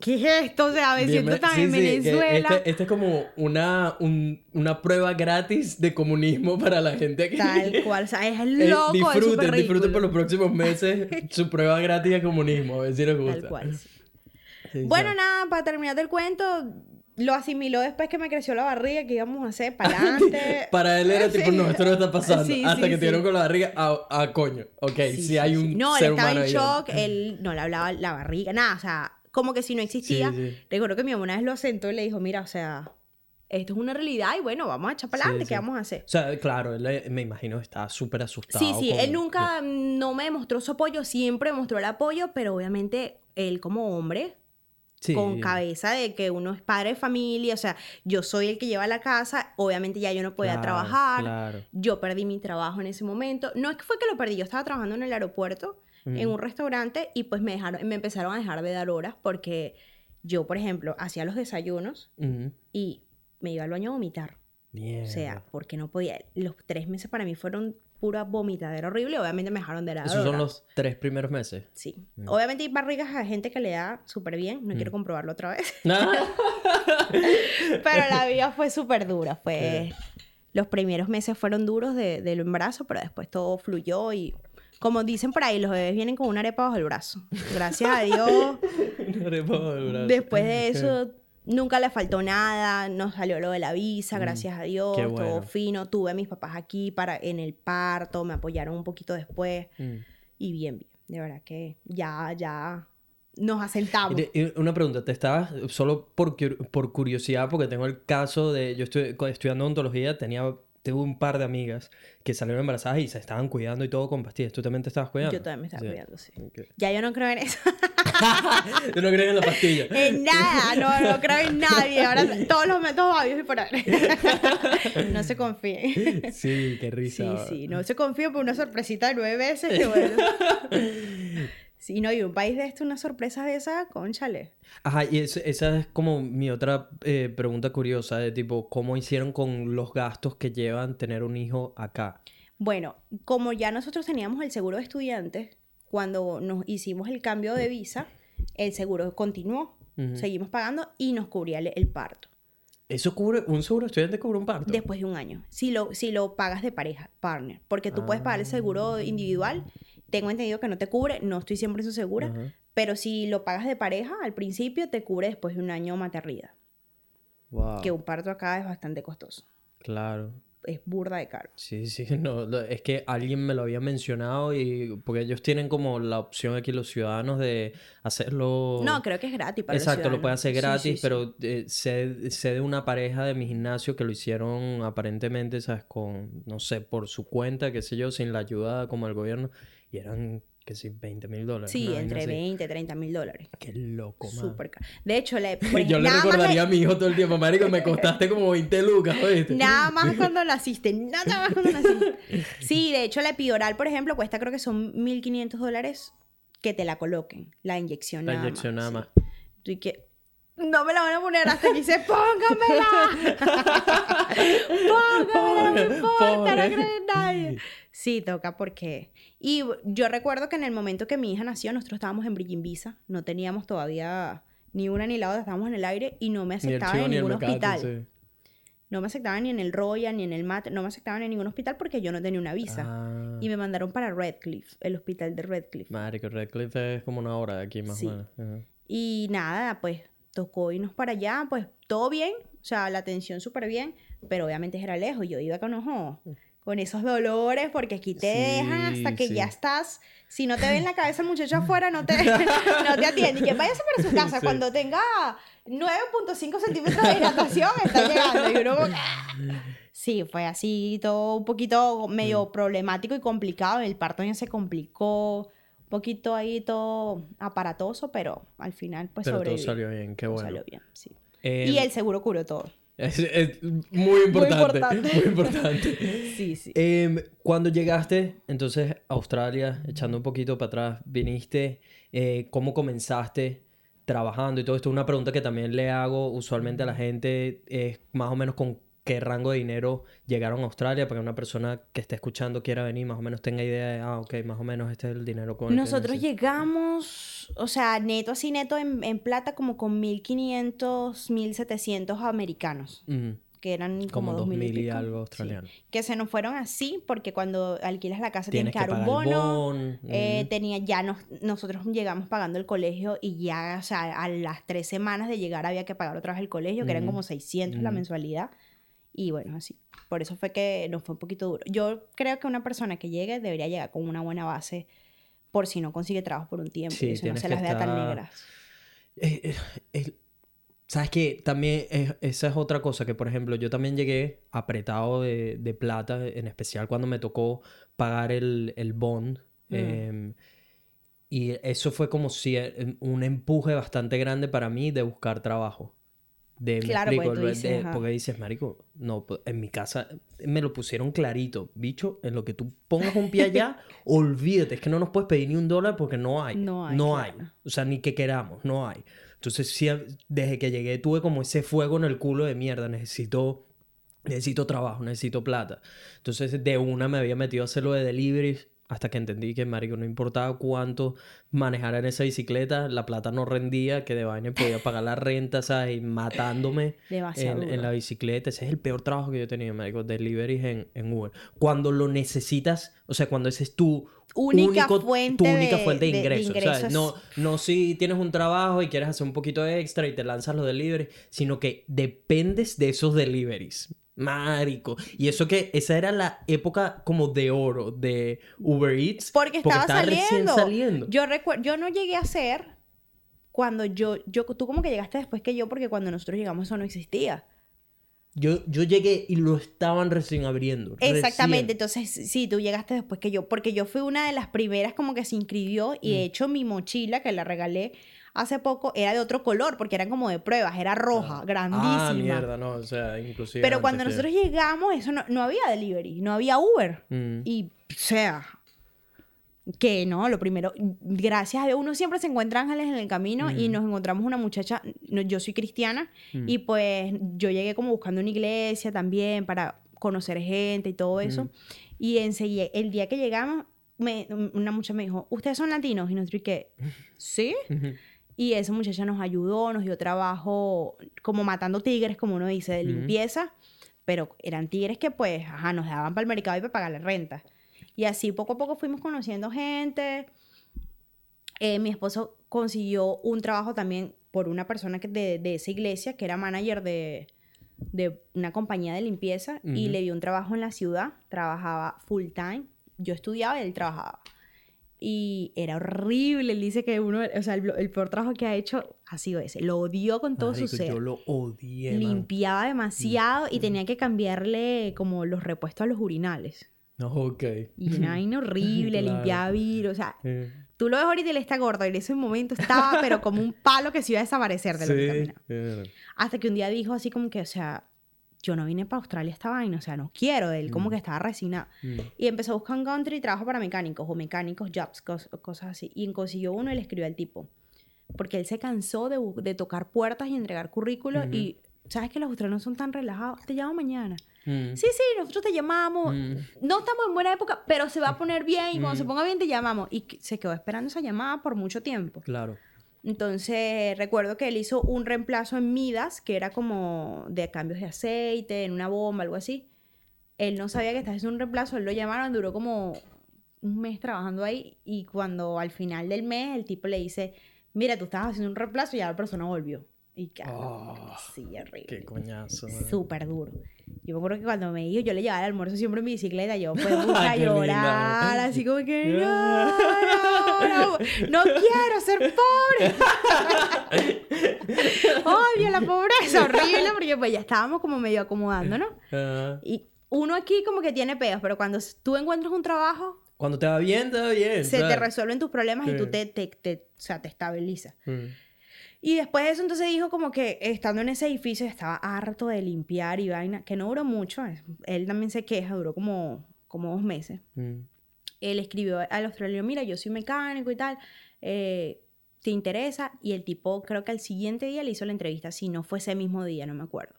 ¿Qué es esto? O sea, me siento Bien, tan sí, en sí, que Venezuela. Este, este es como una, un- una prueba gratis de comunismo para la gente aquí. Tal <laughs> cual, o sea, es Eh, loco, disfruten, disfruten por los próximos meses <laughs> su prueba gratis de comunismo, a ver si les gusta. Tal cual. sí. <laughs> Bueno, nada, para terminar el cuento, lo asimiló después que me creció la barriga, que íbamos a hacer para adelante. Para él era tipo, no, esto no está pasando. Sí, Hasta sí, que te dieron con la barriga, ah, coño. Ok, sí, hay un No, él ser estaba humano en shock, él no le hablaba la barriga, nada, o sea, como que si no existía. Sí, sí. Recuerdo que mi mamá una vez lo sentó y le dijo, mira, o sea, esto es una realidad y bueno, vamos a echar para adelante, sí. ¿qué vamos a hacer? O sea, claro, él eh, me imagino estaba súper asustado. Sí, sí, con- él nunca no me demostró su apoyo, siempre mostró el apoyo, pero obviamente él como hombre, Sí. con cabeza de que uno es padre de familia, o sea, yo soy el que lleva la casa, obviamente ya yo no podía Claro, trabajar, Claro. yo perdí mi trabajo en ese momento, no es que fue que lo perdí, yo estaba trabajando en el aeropuerto, en un restaurante y pues me dejaron, me empezaron a dejar de dar horas porque yo, por ejemplo, hacía los desayunos y me iba al baño a vomitar. Mierda. O sea, porque no podía. Los tres meses para mí fueron pura vomitadera horrible. Obviamente me dejaron de dar Esos son los tres primeros meses. Sí. Mm. Obviamente hay barrigas a gente que le da súper bien. No quiero comprobarlo otra vez. <laughs> <laughs> pero la vida fue súper dura. Fue... Los primeros meses fueron duros de- del embarazo, pero después todo fluyó y... Como dicen por ahí, los bebés vienen con una arepa bajo el brazo. Gracias a Dios. <laughs> Después de eso, nunca le faltó nada, nos salió lo de la visa, gracias a Dios, Mm. todo fino. Tuve a mis papás aquí para, en el parto, me apoyaron un poquito después Mm. y bien, bien. De verdad que ya, ya nos asentamos. Una pregunta, te estabas, solo por, por curiosidad, porque tengo el caso de, yo estoy estudiando odontología, tenía, tuve un par de amigas que salieron embarazadas y se estaban cuidando y todo con pastillas. ¿Tú también te estabas cuidando? Yo también me estaba Sí. cuidando, sí. Ok. Ya yo no creo en eso. <laughs> ¿Tú no crees en la pastilla? <laughs> en nada, no, no creo en nadie. Ahora todos los métodos habidos y por ahí. <laughs> no se confíen. Sí, qué Sí, risa. sí, no se confíen por una sorpresita de nueve veces. Bueno. Sí, no, y un país de esto, una sorpresa de esa, conchale. Ajá, y es- esa es como mi otra eh, pregunta curiosa, de tipo, ¿cómo hicieron con los gastos que llevan tener un hijo acá? Bueno, como ya nosotros teníamos el seguro de estudiantes, cuando nos hicimos el cambio de visa, el seguro continuó. Seguimos pagando y nos cubría el, el parto. ¿Eso cubre, un seguro estudiante cubre un parto? Después de un año. Si lo, si lo pagas de pareja, partner. Porque tú puedes pagar el Ah. seguro individual. Tengo entendido que no te cubre, no estoy siempre segura. Ajá. Pero si lo pagas de pareja, al principio te cubre después de un año maternidad. Wow. Que un parto acá es bastante costoso. Claro. Es burda de caro. Sí, sí, <laughs> no, lo- es que alguien me lo había mencionado y porque ellos tienen como la opción aquí los ciudadanos de hacerlo... No, creo que es gratis para los Exacto, lo ciudadanos. pueden hacer gratis, sí, sí. pero eh, sé, sé de una pareja de mi gimnasio que lo hicieron aparentemente, ¿sabes? Con, no sé, por su cuenta, qué sé yo, sin la ayuda como del gobierno, y eran, que sí, 20 mil dólares. Sí, entre así. 20 y 30 mil dólares. Qué loco, man. Súper caro. De hecho, le, <laughs> por Yo le más recordaría le- a mi hijo todo el tiempo, marico, me costaste como 20 lucas, ¿oíste? Nada más <laughs> cuando naciste, nada más cuando naciste. Sí, de hecho la epidural, por ejemplo, cuesta creo que son 1.500 dólares que te la coloquen, la inyección La nada inyección más. nada sí. Tú y que, no me la van a poner hasta que dice, póngamela. póngamela, no me Pobre, importa, no pobre. creo en nadie. Sí, toca porque... Y yo recuerdo que en el momento que mi hija nació, nosotros estábamos en Bridging Visa, no teníamos todavía ni una ni la otra, estábamos en el aire y no me aceptaban en ningún hospital. sí. No me aceptaban ni en el Royal, ni en el MAT, no me aceptaban en ningún hospital porque yo no tenía una visa. Ah, Y me mandaron para Redcliffe, el hospital de Redcliffe. Marico, Redcliffe es como una hora de aquí, más Sí. o menos. Y nada, pues tocó irnos para allá, pues todo bien, o sea, la atención súper bien, pero obviamente era lejos. Yo iba con ojo, con esos dolores, porque aquí te Sí, dejan hasta que sí. ya estás. Si no te ven la cabeza el muchacho <laughs> afuera, no te, no te atiende. Y que váyase para su casa Sí. cuando tenga 9.5 centímetros de dilatación, está llegando. Y uno como "Ah". Sí, fue así, todo un poquito medio problemático y complicado. El parto ya se complicó, poquito ahí todo aparatoso, pero al final pues Pero todo salió bien, qué Todo bueno. salió bien, sí. Eh, y el seguro curó todo. Es, es muy importante. importante. Muy importante. <laughs> Sí, sí. Em, cuando llegaste, entonces, a Australia, echando un poquito para atrás, viniste, eh, ¿cómo comenzaste trabajando y todo esto? Una pregunta que también le hago usualmente a la gente es más o menos con qué rango de dinero llegaron a Australia para que una persona que esté escuchando quiera venir, más o menos tenga idea de, ah, ok, más o menos este es el dinero con el Nosotros llegamos, o sea, neto así, neto en, en plata, como con 1500, 1700 americanos, Ujú, que eran Como como, dos 2000 mil y pico. algo Sí. australiano. Que se nos fueron así, porque cuando alquilas la casa tienes, Tienes que que dar un bono. bon, eh, tenía ya nos, nosotros llegamos pagando el colegio y ya, o sea, a las tres semanas de llegar había que pagar otra vez el colegio, que eran como 600 la mensualidad. Y bueno, así. Por eso fue que nos fue un poquito duro. Yo creo que una persona que llegue debería llegar con una buena base por si no consigue trabajo por un tiempo. Sí, y eso no se que las vea tan estar- negras. Eh, eh, eh, ¿Sabes qué? También es- esa es otra cosa que, por ejemplo, yo también llegué apretado de, de plata, en especial cuando me tocó pagar el, el bond. Mm. em, y eso fue como si eh, un empuje bastante grande para mí de buscar trabajo. De, Claro, explico, de- ajá. porque dices, marico, no, pues, en mi casa me lo pusieron clarito. Bicho, en lo que tú pongas un pie allá, <laughs> olvídate, es que no nos puedes pedir ni un dólar porque no hay. No hay, No hay. O sea, ni que queramos, no hay. Entonces, sí, desde que llegué tuve como ese fuego en el culo de mierda. Necesito, necesito trabajo, necesito plata. Entonces, de una me había metido a hacer lo de deliveries hasta que entendí que, marico, no importaba cuánto manejara en esa bicicleta, la plata no rendía, que de vaina podía pagar la renta, ¿sabes? Y matándome en, en la bicicleta. Ese es el peor trabajo que yo he tenido, marico, deliveries en, en Uber. Cuando lo necesitas, o sea, cuando ese es tu Única único- fuente tu única de- fuente de de- de ingresos, ¿sabes? ingresos. No, no si tienes un trabajo y quieres hacer un poquito extra y te lanzas los deliveries, sino que dependes de esos deliveries. Marico. Y eso que esa era la época como de oro de Uber Eats. Porque estaba saliendo. saliendo. Yo recuerdo, yo no llegué a ser cuando yo, yo, tú como que llegaste después que yo, porque cuando nosotros llegamos eso no existía. Yo, yo llegué y lo estaban recién abriendo. Exactamente, recién. entonces sí, tú llegaste después que yo, porque yo fui una de las primeras como que se inscribió y de Mm. hecho mi mochila que la regalé hace poco era de otro color porque eran como de pruebas, era roja, grandísima. Ah, mierda, no. O sea, inclusive. Pero cuando que- nosotros llegamos, eso no, no había delivery, no había Uber. Mm. Y, o sea, que no, lo primero, gracias a Dios, uno siempre se encuentra ángeles en el camino y Mm. nos encontramos una muchacha, no, yo soy cristiana, Mm. y pues yo llegué como buscando una iglesia también para conocer gente y todo eso. Mm. Y enseguida, el día que llegamos, me, una muchacha me dijo, ¿ustedes son latinos? Y nosotros, ¿y qué? <laughs> ¿Sí? Y esa muchacha nos ayudó, nos dio trabajo como matando tigres, como uno dice, de limpieza. Pero eran tigres que pues, ajá, nos daban para el mercado y para pagar la renta. Y así poco a poco fuimos conociendo gente. Eh, mi esposo consiguió un trabajo también por una persona que de, de esa iglesia, que era manager de, de una compañía de limpieza, y le dio un trabajo en la ciudad. Trabajaba full time. Yo estudiaba y él trabajaba. Y era horrible. Él dice que uno, o sea, el, el peor trabajo que ha hecho ha sido ese. Lo odió con todo Marico, su ser. Yo lo odié, man. Limpiaba demasiado y Mm. tenía que cambiarle como los repuestos a los urinales. No, ok. Y una vaina horrible, <laughs> Claro. limpiaba virus. O sea, Eh, tú lo ves ahorita y él está gordo. Y en ese momento estaba, pero como un palo que se iba a desaparecer de lo que sí. caminaba. eh, Hasta que un día dijo así como que, o sea, yo no vine para Australia esta vaina, o sea, no quiero. Él como Mm. que estaba resignado. mm. Y empezó a buscar un country trabajo para mecánicos o mecánicos, jobs, cos- cosas así. Y consiguió uno y le escribió al tipo. Porque él se cansó de, de tocar puertas y entregar currículos. Y sabes que los australianos son tan relajados. Te llamo mañana. Mm. Sí, sí, nosotros te llamamos. Mm. No estamos en buena época, pero se va a <laughs> poner bien. Y cuando se Mm. ponga bien, te llamamos. Y se quedó esperando esa llamada por mucho tiempo. Claro. Entonces, recuerdo que él hizo un reemplazo en Midas, que era como de cambios de aceite, en una bomba, algo así. Él no sabía que estaba haciendo un reemplazo, él lo llamaron, duró como un mes trabajando ahí y cuando al final del mes el tipo le dice, mira, tú estabas haciendo un reemplazo y ya la persona volvió. Y claro, Ah, sí, horrible. Qué coñazo. man. Súper duro. Yo me acuerdo que cuando me dijo, yo le llevaba el almuerzo siempre en mi bicicleta, yo <laughs> pues a linda. llorar, así como que no, no, no, <laughs> no quiero ser pobre. <laughs> Odio la pobreza, horrible, porque pues ya estábamos como medio acomodándonos. Ah, Y uno aquí como que tiene peos, pero cuando tú encuentras un trabajo, Cuando te va bien, te va bien. se te resuelven tus problemas y tú te, te, te- o sea, te estabilizas. Mm. Y después de eso, entonces dijo como que estando en ese edificio estaba harto de limpiar y vaina, que no duró mucho. Él también se queja, duró como, como dos meses. Mm. Él escribió al australiano, mira, yo soy mecánico y tal, eh, ¿te interesa? Y el tipo, creo que al siguiente día le hizo la entrevista, si no fue ese mismo día, no me acuerdo.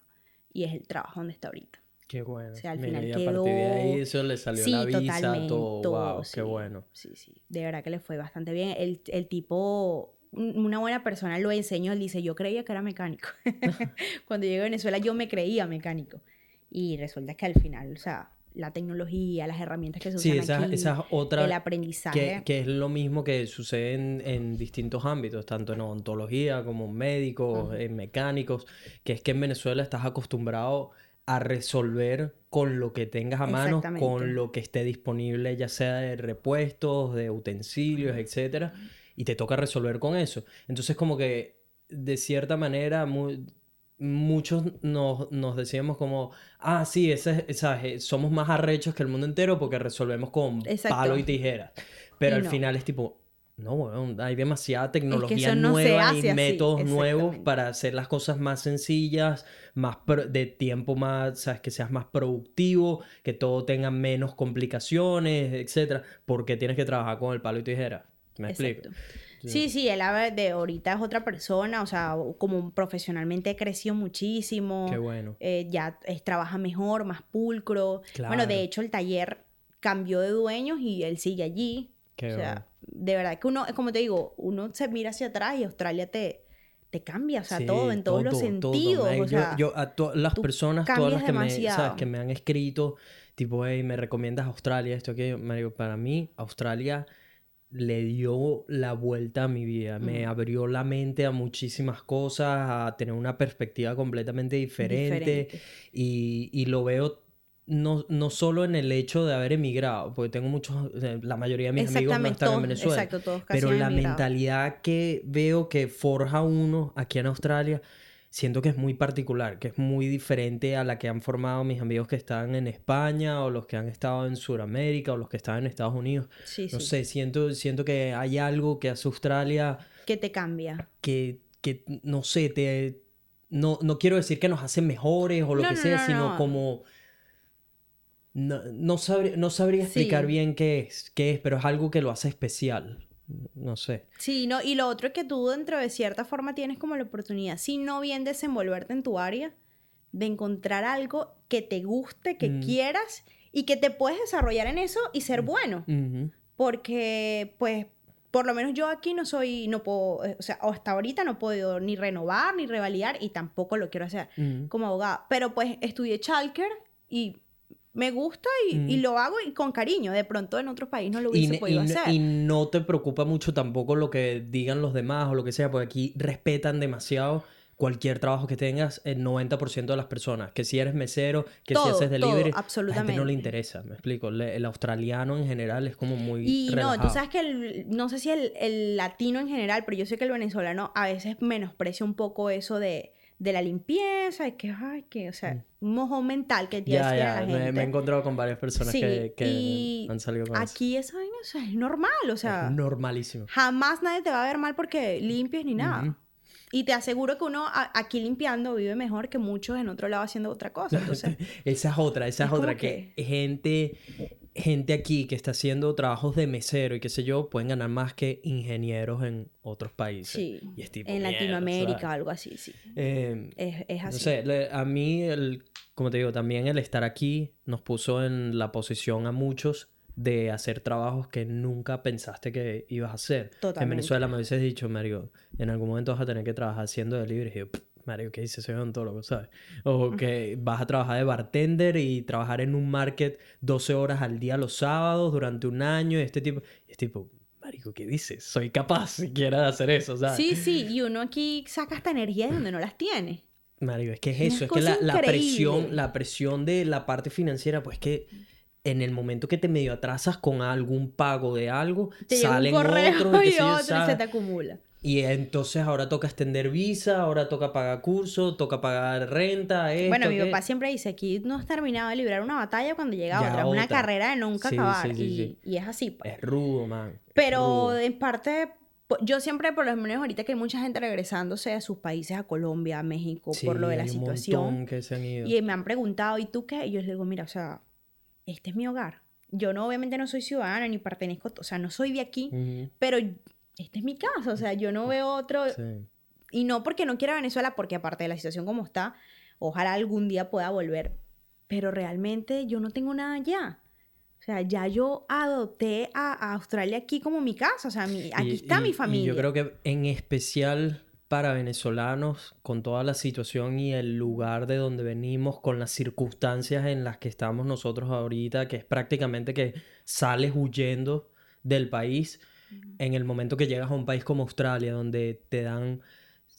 y es el trabajo donde está ahorita. Qué bueno. O sea, al Mira, final y a partir de ahí quedó- eso le salió Sí, la visa, totalmente, todo. wow, sí. qué bueno. Sí, sí, de verdad que le fue bastante bien. El, el tipo, una buena persona lo enseñó, él dice, yo creía que era mecánico. <laughs> <laughs> Cuando llegué a Venezuela yo me creía mecánico. Y resulta que al final, o sea, la tecnología, las herramientas que se Sí, usan esa, aquí, esa otra el aprendizaje. que, que es lo mismo que sucede en, en distintos ámbitos, tanto en odontología como en médicos, en mecánicos, que es que en Venezuela estás acostumbrado a resolver con lo que tengas a mano, con lo que esté disponible, ya sea de repuestos, de utensilios, etcétera, y te toca resolver con eso. Entonces como que de cierta manera mu- muchos nos, nos decíamos como, ah, sí, ese, es- ¿sabes? somos más arrechos que el mundo entero porque resolvemos con Exacto. palo y tijeras. Pero Y al no. final es tipo, no, weón, hay demasiada tecnología eso no se nueva y así, métodos nuevos para hacer las cosas más sencillas, más de tiempo más, sabes, que seas más productivo, que todo tenga menos complicaciones, etcétera, porque tienes que trabajar con el palo y tijera. ¿Me explico? Sí, sí, él habla de ahorita es otra persona, o sea, como profesionalmente creció muchísimo. Qué bueno. eh, ya es- trabaja mejor, más pulcro. Bueno, de Claro. hecho el taller cambió de dueños y él sigue allí. Qué o sea, bueno. de verdad que uno, como te digo, uno se mira hacia atrás y Australia te, te cambia, o sea, Sí, todo, en todos los todo, todo, sentidos. man. o Yo- sea, yo, a todas las personas, todas las que me. ¿sabes? que me han escrito, tipo, hey, me recomiendas Australia, esto, aquello, Mario, para mí, Australia le dio la vuelta a mi vida, me abrió la mente a muchísimas cosas, a tener una perspectiva completamente diferente, diferente. Y, y lo veo no, no solo en el hecho de haber emigrado, porque tengo muchos, la mayoría de mis amigos no están en Venezuela, exacto, todos casi pero la emigrado. mentalidad que veo que forja uno aquí en Australia, siento que es muy particular, que es muy diferente a la que han formado mis amigos que están en España o los que han estado en Sudamérica o los que están en Estados Unidos. Sí, No sí. sé, siento, siento que hay algo que hace Australia Que te cambia. que, que no sé, te... No, no quiero decir que nos hace mejores o lo No, que no, sea, no, sino no. como... No, no, sabría, no sabría explicar Sí. bien qué es, qué es, pero es algo que lo hace especial. No sé. Sí, no, y lo otro es que tú dentro de cierta forma tienes como la oportunidad, si no bien desenvolverte en tu área, de encontrar algo que te guste, que Mm. quieras y que te puedes desarrollar en eso y ser bueno. Ujú. Porque, pues, por lo menos yo aquí no soy, no puedo, eh, o sea, hasta ahorita no puedo ni renovar ni revalidar y tampoco lo quiero hacer Ujú. como abogada. Pero pues estudié Chalker y me gusta y, y Mm. lo hago y con cariño. De pronto en otro país no lo hubiese podido y ne- hacer. y no te preocupa mucho tampoco lo que digan los demás o lo que sea, porque aquí respetan demasiado cualquier trabajo que tengas el 90% de las personas. Que si eres mesero, que si haces todo, delivery, a la gente no absolutamente. le interesa, me explico. Le- el australiano en general es como muy Y no, tú sabes que el- no sé si el, el latino en general, pero yo sé que el venezolano a veces menosprecia un poco eso de, de la limpieza, y que, ay, que, o sea, un mojón mental que tiene Mm. Ya, la ya, gente. me, me he encontrado con varias personas Sí, que, que y han salido con eso. Aquí esa vaina, o sea, es normal, o sea, Es normalísimo. jamás nadie te va a ver mal porque limpies ni nada. Y te aseguro que uno a- aquí limpiando vive mejor que muchos en otro lado haciendo otra cosa. <laughs> Entonces, Esa es otra, esa es, Es otra que, gente, gente aquí que está haciendo trabajos de mesero y qué sé yo, pueden ganar más que ingenieros en otros países. sí, Y es tipo, en Latinoamérica, algo así, sí. Eh, Es, es así. no sé, le- a mí, el, como te digo, también el estar aquí nos puso en la posición a muchos de hacer trabajos que nunca pensaste que ibas a hacer. En Totalmente. Venezuela me hubieses dicho, Mario, en algún momento vas a tener que trabajar haciendo delivery. Y yo, "Pff, Mario, ¿qué dices? Soy odontólogo, ¿sabes? O que vas a trabajar de bartender y trabajar en un market 12 horas al día los sábados durante un año y este tipo... Y es tipo, Marico, ¿qué dices? Soy capaz siquiera de hacer eso, ¿sabes? Sí, sí, y uno aquí saca esta energía de donde no las tiene. Mario, es que es eso, es que la, presión, la presión de la parte financiera, pues que en el momento que te medio atrasas con algún pago de algo, Te salen otros <laughs> y, otro y se te acumula. Y entonces ahora toca extender visa, ahora toca pagar curso, toca pagar renta, esto, Bueno, mi papá siempre dice, aquí no has terminado de librar una batalla cuando llega otra. Es una otra. carrera de nunca Sí, acabar. sí, sí, y, y es así, pues. Es rudo, man. Pero rudo. en parte, yo siempre, por lo menos ahorita que hay mucha gente regresándose a sus países, a Colombia, a México, por lo de la hay un situación. montón que se han ido. Y me han preguntado, ¿y tú qué? Y yo les digo, mira, o sea, este es mi hogar. Yo no, obviamente no soy ciudadana ni pertenezco, o sea, no soy de aquí, Ujú, pero este es mi casa, o sea, yo no veo otro, sí. y no porque no quiera Venezuela, porque aparte de la situación como está, Ojalá algún día pueda volver. Pero realmente yo no tengo nada allá. O sea, ya yo adopté a, a Australia aquí como mi casa. O sea, mi- aquí Y- está y- mi y familia. yo creo que en especial para venezolanos, con toda la situación y el lugar de donde venimos, con las circunstancias en las que estamos nosotros ahorita, que es prácticamente que sales huyendo del país, en el momento que llegas a un país como Australia, donde te dan,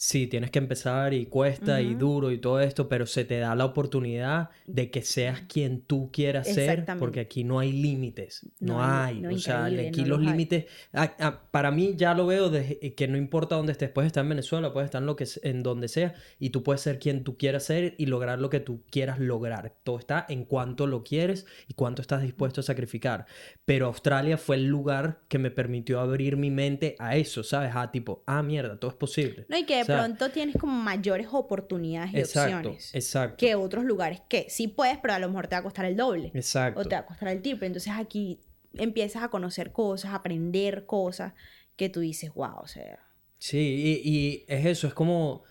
sí, tienes que empezar y cuesta y duro y todo esto, pero se te da la oportunidad de que seas quien tú quieras ser, porque aquí no hay límites, no, No hay, hay, no, o sea, aquí no los los hay. límites, ah, ah, para mí ya lo veo desde eh, que no importa dónde estés, puedes estar en Venezuela, puedes estar en, lo que, en donde sea, y tú puedes ser quien tú quieras ser y lograr lo que tú quieras lograr. Todo está en cuánto lo quieres y cuánto estás dispuesto a sacrificar. Pero Australia fue el lugar que me permitió abrir mi mente a eso, ¿sabes? A tipo, ah, mierda, todo es posible. No, y que de sea, pronto tienes como mayores oportunidades y Exacto, opciones exacto. que otros lugares que sí puedes, pero a lo mejor te va a costar el doble. Exacto. O te va a costar el triple. Entonces aquí empiezas a conocer cosas, a aprender cosas que tú dices, wow, o sea. Sí, y, y es eso, es como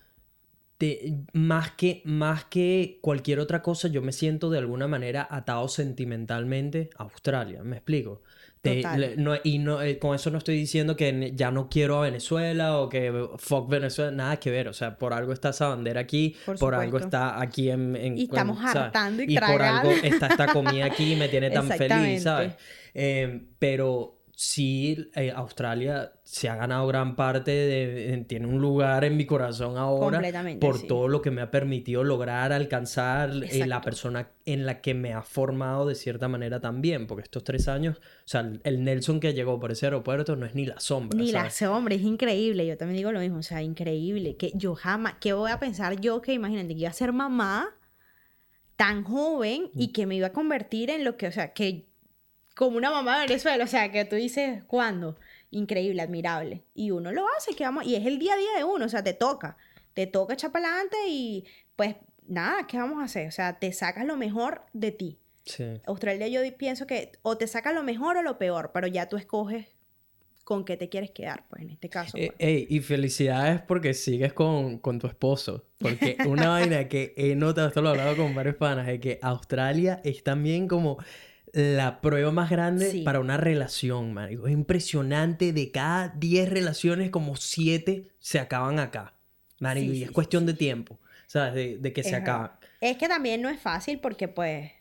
te- más que, más que cualquier otra cosa, yo me siento de alguna manera atado sentimentalmente a Australia, ¿me explico? Te- Total. le- no- y no, eh, con eso no estoy diciendo que ya no quiero a Venezuela o que fuck Venezuela, nada que ver, o sea, por algo está esa bandera aquí, Por por, algo está aquí en... en- Y estamos ¿sabes? hartando y por algo está esta comida aquí y me tiene tan feliz. <laughs> ¿sabes? Eh, pero sí, eh, Australia se ha ganado gran parte de, tiene un lugar en mi corazón ahora por sí. todo lo que me ha permitido lograr, alcanzar, eh, la persona en la que me ha formado de cierta manera también, porque estos tres años, o sea, el Nelson que llegó por ese aeropuerto no es ni la sombra, Ni la ¿sabes? hace, hombre, es increíble. Yo también digo lo mismo, o sea, increíble. Que yo jamás, ¿qué voy a pensar yo que imagínate que iba a ser mamá tan joven y que me iba a convertir en lo que, o sea, que como una mamá de Venezuela, o sea, que tú dices, ¿cuándo? Increíble, admirable. Y uno lo hace, que vamos, y es el día a día de uno, o sea, te toca, te toca echar para adelante y pues nada, ¿qué vamos a hacer? O sea, te sacas lo mejor de ti. Sí. Australia yo pienso que o te saca lo mejor o lo peor, pero ya tú escoges con qué te quieres quedar, pues en este caso. Eh, pues. ey, y felicidades porque sigues con, con tu esposo. Porque una <laughs> vaina que he notado, esto lo he hablado con varios panas, es que Australia es también como la prueba más grande Sí. para una relación, marico. Es impresionante. De cada 10 relaciones, como 7 se acaban acá. Marico, Sí, y es sí, cuestión de tiempo, ¿sabes? De, de que se Es verdad. acaban. Es que también no es fácil porque pues,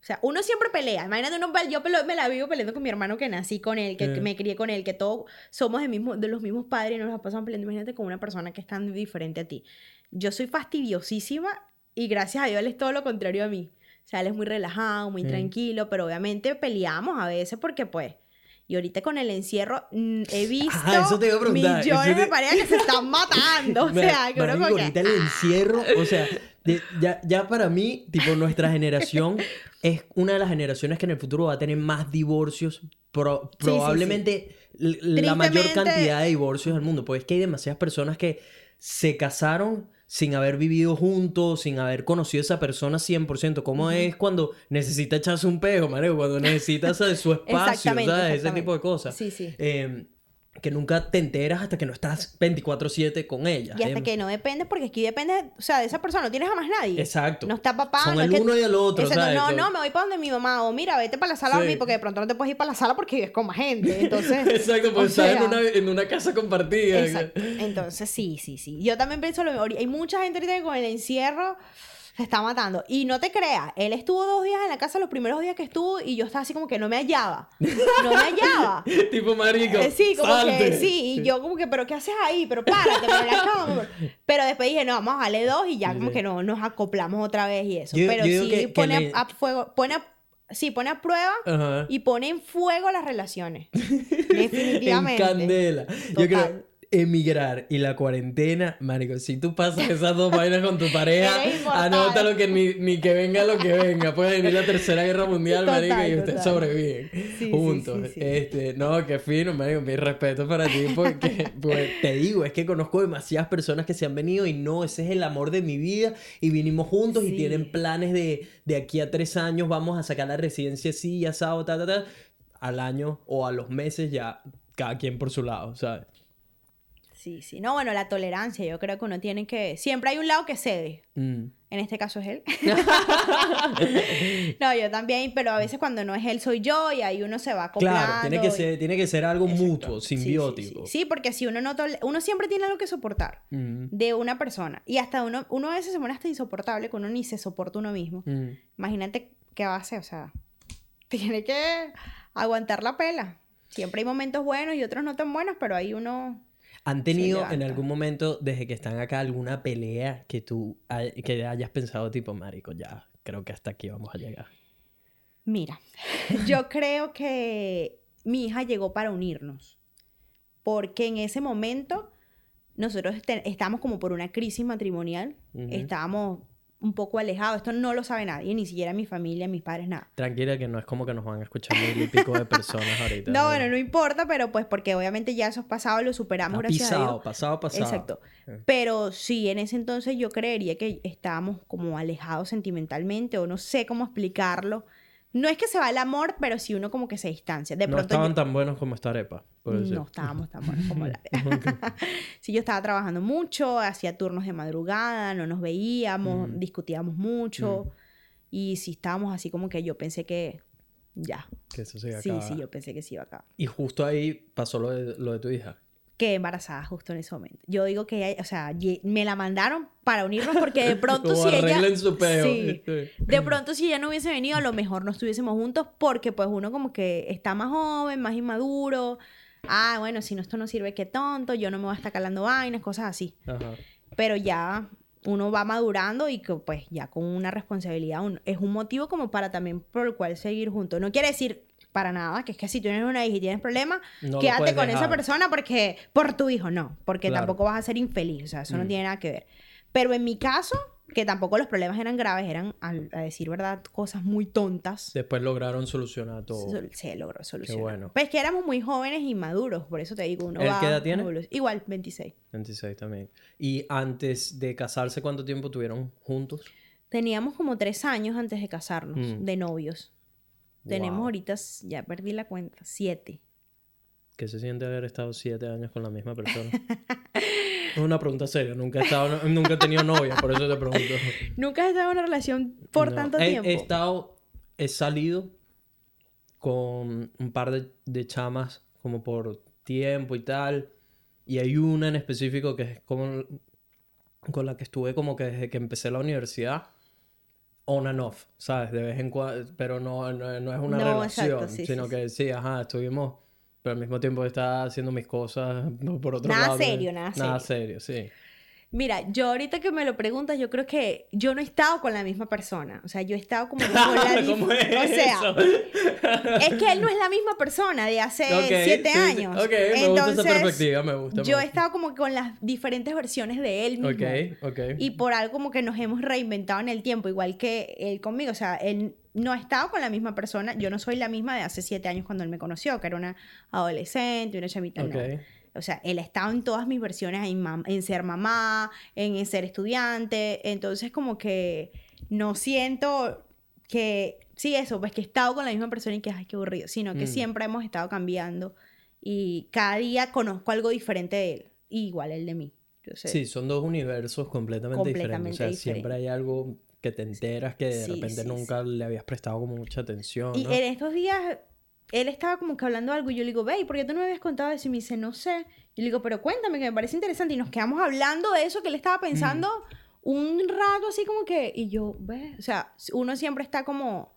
o sea, uno siempre pelea. Imagínate uno, yo me la vivo peleando con mi hermano que nací con él, que, que me crié con él, que todos somos de, mismo, de los mismos padres y nos la pasamos peleando. Imagínate con una persona que es tan diferente a ti. Yo soy fastidiosísima y gracias a Dios él es todo lo contrario a mí. O sea, él es muy relajado, muy Mm. tranquilo, pero obviamente peleamos a veces porque pues... Y ahorita con el encierro mm, he <laughs> visto Ah, eso te iba a preguntar, millones te- de parejas que se están <laughs> matando. O sea, que uno Marico, como que, ahorita el encierro, o sea, <laughs> de- ya, ya para mí, tipo, nuestra generación es una de las generaciones que en el futuro va a tener más divorcios, pro- sí, probablemente l- la mayor cantidad de divorcios del mundo, porque es que hay demasiadas personas que se casaron sin haber vivido juntos, sin haber conocido a esa persona 100%. ¿Cómo es cuando necesita echarse un pejo, marico? Cuando necesita su <laughs> espacio, ¿sabes? Ese tipo de cosas. Sí, sí. Eh, que nunca te enteras hasta que no estás 24/7 con ella. Y hasta Eh, que no depende, porque aquí depende, o sea, de esa persona, no tienes a más nadie. Exacto. No está papá. Son no el es que- uno y el otro, ¿sabes? No, no, me voy para donde mi mamá. O mira, vete para la sala a Sí. mí, porque de pronto no te puedes ir para la sala porque vives con más gente. <laughs> Entonces. Exacto, pues estás en una, en una casa compartida. Exacto. Entonces, sí, sí, sí. Yo también pienso lo mejor. Hay mucha gente ahorita que con el encierro se está matando. Y no te creas, él estuvo dos días en la casa los primeros días que estuvo y yo estaba así como que no me hallaba. No me hallaba. <laughs> tipo marico. Eh, Sí, como salte. que sí, y yo como que, pero ¿qué haces ahí? Pero párate, pero la cama. Pero después dije, no, vamos a darle dos y ya como que no, nos acoplamos otra vez y eso. Yo- pero yo sí que- que pone le- a, a fuego, pone a, sí, pone a prueba Ajá. y pone en fuego las relaciones. <laughs> Definitivamente. En candela. Yo creo emigrar y la cuarentena, marico, si tú pasas esas dos vainas con tu pareja, <laughs> inmortal. anótalo que ni, ni que venga lo que venga. Puede venir la tercera guerra mundial, Total, marico, y ustedes sobreviven Sí, juntos. sí, sí. Este, no, qué fino, marico, mi respeto para ti porque <laughs> pues, te digo, es que conozco demasiadas personas que se han venido y no, ese es el amor de mi vida y vinimos juntos y tienen planes de, de aquí a tres años vamos a sacar la residencia así, asado, ta, ta, ta. Al año o a los meses ya cada quien por su lado, ¿sabes? Sí, Sí. No, bueno, la tolerancia, yo creo que uno tiene que... Siempre hay un lado que cede. Mm. En este caso es él. <laughs> no, yo también, pero a veces cuando no es él soy yo y ahí uno se va acoplando. Claro, tiene que y- ser, tiene que ser algo Exacto. mutuo, sí, simbiótico. Sí, sí. Sí, porque si uno no tole- uno siempre tiene algo que soportar Mm, de una persona y hasta uno uno a veces se pone hasta insoportable que uno ni se soporta uno mismo. mm. Imagínate qué va a hacer, o sea, <laughs> tiene que aguantar la pela. Siempre hay momentos buenos y otros no tan buenos, pero ahí uno ¿Han tenido en algún momento, desde que están acá, alguna pelea que tú hay- que hayas pensado, tipo, marico, ya, creo que hasta aquí vamos a llegar? Mira, <laughs> yo creo que mi hija llegó para unirnos, porque en ese momento nosotros este- estábamos como por una crisis matrimonial, estábamos un poco alejados, esto no lo sabe nadie, ni siquiera mi familia, mis padres, nada. Tranquila que no es como que nos van a escuchar mil y pico de personas ahorita. <laughs> No, bueno, no importa, pero pues porque obviamente ya eso es pasado, lo superamos, Está gracias a pisado, Dios. pasado, pasado. Exacto. Eh. Pero sí, en ese entonces yo creería que estábamos como alejados sentimentalmente o no sé cómo explicarlo. No es que se va el amor, pero sí uno como que se distancia. De no pronto estaban yo- tan buenos como esta arepa. por decir. no estábamos tan buenos como la <laughs> <laughs> Sí, yo estaba trabajando mucho, hacía turnos de madrugada, no nos veíamos, Mm. discutíamos mucho. Y sí estábamos así como que yo pensé que ya. Que eso se iba a Sí, acabar. sí, yo pensé que sí iba a acabar. Y justo ahí pasó lo de, lo de tu hija. Quedé embarazada justo en ese momento. Yo digo que, ella- o sea, me la mandaron para unirnos porque de <laughs> pronto Como si ella... su peo. Sí. <laughs> De pronto si ella no hubiese venido, a lo mejor no estuviésemos juntos porque pues uno como que está más joven, más inmaduro. Ah, bueno, si no esto no sirve, qué tonto, yo no me voy a estar calando vainas, cosas así. Ajá. Pero ya uno va madurando y que pues ya con una responsabilidad es un motivo como para también por el cual seguir juntos. No quiere decir para nada que es que si tienes una hija y tienes problemas, No quédate con esa persona porque por tu hijo no, porque Claro. tampoco vas a ser infeliz, o sea, eso no Mm. tiene nada que ver. Pero en mi caso, que tampoco los problemas eran graves, eran a decir verdad cosas muy tontas. Después lograron solucionar todo. Se, se logró solucionar. bueno. Pues que éramos muy jóvenes y maduros, por eso te digo, uno ¿Él va qué edad tiene? Igual, 26. 26 también. Y antes de casarse, ¿cuánto tiempo tuvieron juntos? Teníamos como tres años antes de casarnos, Mm. de novios. Tenemos ahorita, ya perdí la cuenta, siete. ¿Qué se siente haber estado siete años con la misma persona? <laughs> es una pregunta seria. Nunca he, estado, nunca he tenido novia, por eso te pregunto. <laughs> Nunca has estado en una relación por No. tanto he, tiempo. He estado, he salido con un par de, de chamas como por tiempo y tal. Y hay una en específico que es como con la que estuve como que desde que empecé la universidad. On and off, ¿sabes? De vez en cuando, pero no, no, no es una No, relación, exacto, sí, sino sí, que sí, ajá, estuvimos, pero al mismo tiempo estaba haciendo mis cosas por otro Nada lado. serio, nada Nada serio, sí. Mira, yo ahorita que me lo preguntas, yo creo que yo no he estado con la misma persona. O sea, yo he estado como <laughs> con la... ¿Cómo es o sea, es que él no es la misma persona de hace siete sí, años. Ok, me gusta esa Entonces, perspectiva, me gusta. me Yo he estado como con las diferentes versiones de él mismo. Ok, ok. Y por algo como que nos hemos reinventado en el tiempo, igual que él conmigo. O sea, él no ha estado con la misma persona. Yo no soy la misma de hace siete años cuando él me conoció, que era una adolescente, una chamita. no. O sea, él ha estado en todas mis versiones, en, en ser mamá, en, ser estudiante. Entonces, como que no siento que, sí, eso, pues que he estado con la misma persona y que, ay, qué aburrido, sino que Mm. siempre hemos estado cambiando y cada día conozco algo diferente de él, y igual el de mí. Entonces, Sí, son dos universos completamente, diferentes. O Completamente sea, siempre hay algo que te enteras que de Sí, repente sí, nunca le habías prestado como mucha atención. Y ¿no? en estos días, él estaba como que hablando algo y yo le digo, ve, ¿y por qué tú no me habías contado eso? Y me dice, no sé. Yo le digo, pero cuéntame, que me parece interesante. Y nos quedamos hablando de eso que él estaba pensando un rato así como que, y yo, ve, o sea, uno siempre está como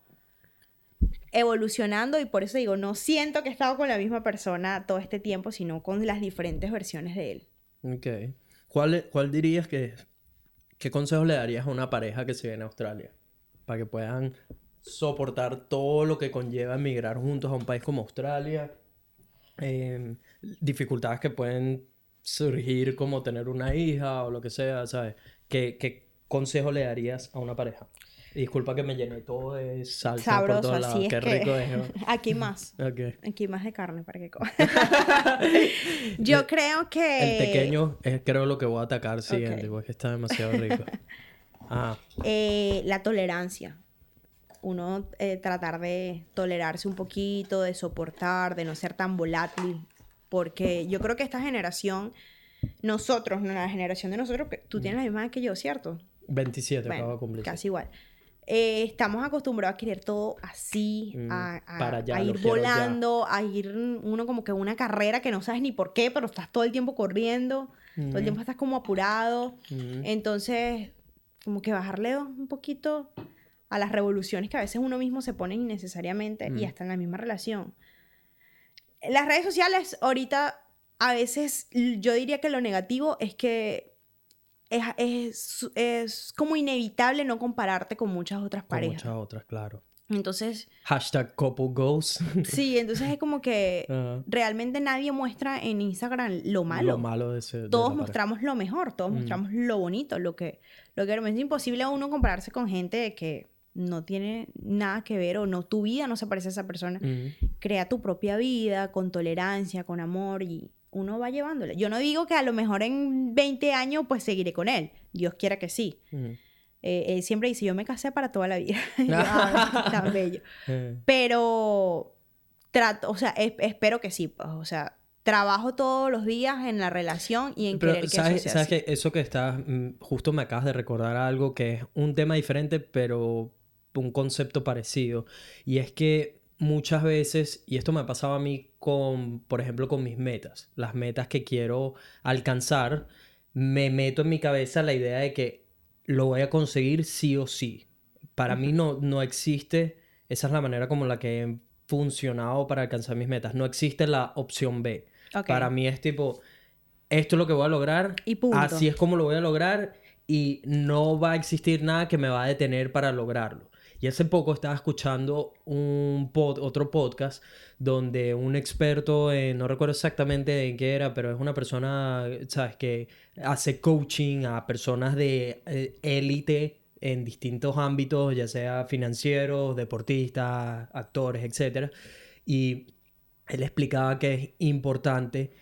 evolucionando y por eso digo, no siento que he estado con la misma persona todo este tiempo, sino con las diferentes versiones de él. Ok. ¿Cuál, e- ¿Cuál dirías que... ¿Qué consejo le darías a una pareja que se viene a Australia? Para que puedan soportar todo lo que conlleva emigrar juntos a un país como Australia. eh, dificultades que pueden surgir como tener una hija o lo que sea, ¿sabes? ¿Qué, qué consejo le darías a una pareja? Disculpa que me llené todo de salsa por todos lados. así es Qué que rico es. <laughs> aquí más. Aquí más de carne para que comas. <laughs> Yo creo que... El pequeño es creo lo que voy a atacar siguiente, porque es que está demasiado rico. <laughs> Ah, Eh, la tolerancia. Uno eh, tratar de tolerarse un poquito, de soportar, de no ser tan volátil. Porque yo creo que esta generación nosotros, la generación de nosotros, que tú Mm. tienes la misma edad que yo, ¿cierto? 27 Bueno, acabo de cumplir. casi igual. Eh, estamos acostumbrados a querer todo así, Mm, a, a- para allá, a ir ya. volando, a ir uno como que una carrera que no sabes ni por qué, pero estás todo el tiempo corriendo, todo el Ujú. tiempo estás como apurado. Entonces, como que bajarle un poquito a las revoluciones que a veces uno mismo se pone innecesariamente y Mm. hasta en la misma relación. Las redes sociales ahorita, a veces yo diría que lo negativo es que es, es, es como inevitable no compararte con muchas otras Con parejas. muchas otras, claro. Entonces, Hashtag couple goals. <laughs> sí, entonces es como que Ajá. realmente nadie muestra en Instagram lo malo. Lo malo de ese. de todos la pareja. mostramos lo mejor, todos Mm. mostramos lo bonito, lo que, lo que es imposible a uno compararse con gente que no tiene nada que ver o no, tu vida no se parece a esa persona. Crea tu propia vida con tolerancia, con amor y uno va llevándole. Yo no digo que a lo mejor en 20 años pues seguiré con él, Dios quiera que sí. Eh, él siempre dice, yo me casé para toda la vida. <laughs> "Ah, tan <laughs> bello. Eh, Pero trato, o sea, es- espero que sí, pues, o sea, trabajo todos los días en la relación y en Pero, querer que ¿sabes, eso sea sabes así. que eso que estás, mm, justo me acabas de recordar algo que es un tema diferente, pero un concepto parecido. Y es que muchas veces, y esto me ha pasado a mí con, por ejemplo, con mis metas, las metas que quiero alcanzar, me meto en mi cabeza la idea de que lo voy a conseguir sí o sí. Para mí no, no existe, esa es la manera como la que he funcionado para alcanzar mis metas. No existe la opción B. Para mí es tipo, esto es lo que voy a lograr, Y punto. así es como lo voy a lograr y no va a existir nada que me va a detener para lograrlo. Y hace poco estaba escuchando un otro podcast donde un experto, no recuerdo exactamente en qué era, pero es una persona, ¿sabes? Que hace coaching a personas de eh, élite en distintos ámbitos, ya sea financieros, deportistas, actores, etc. Y él explicaba que es importante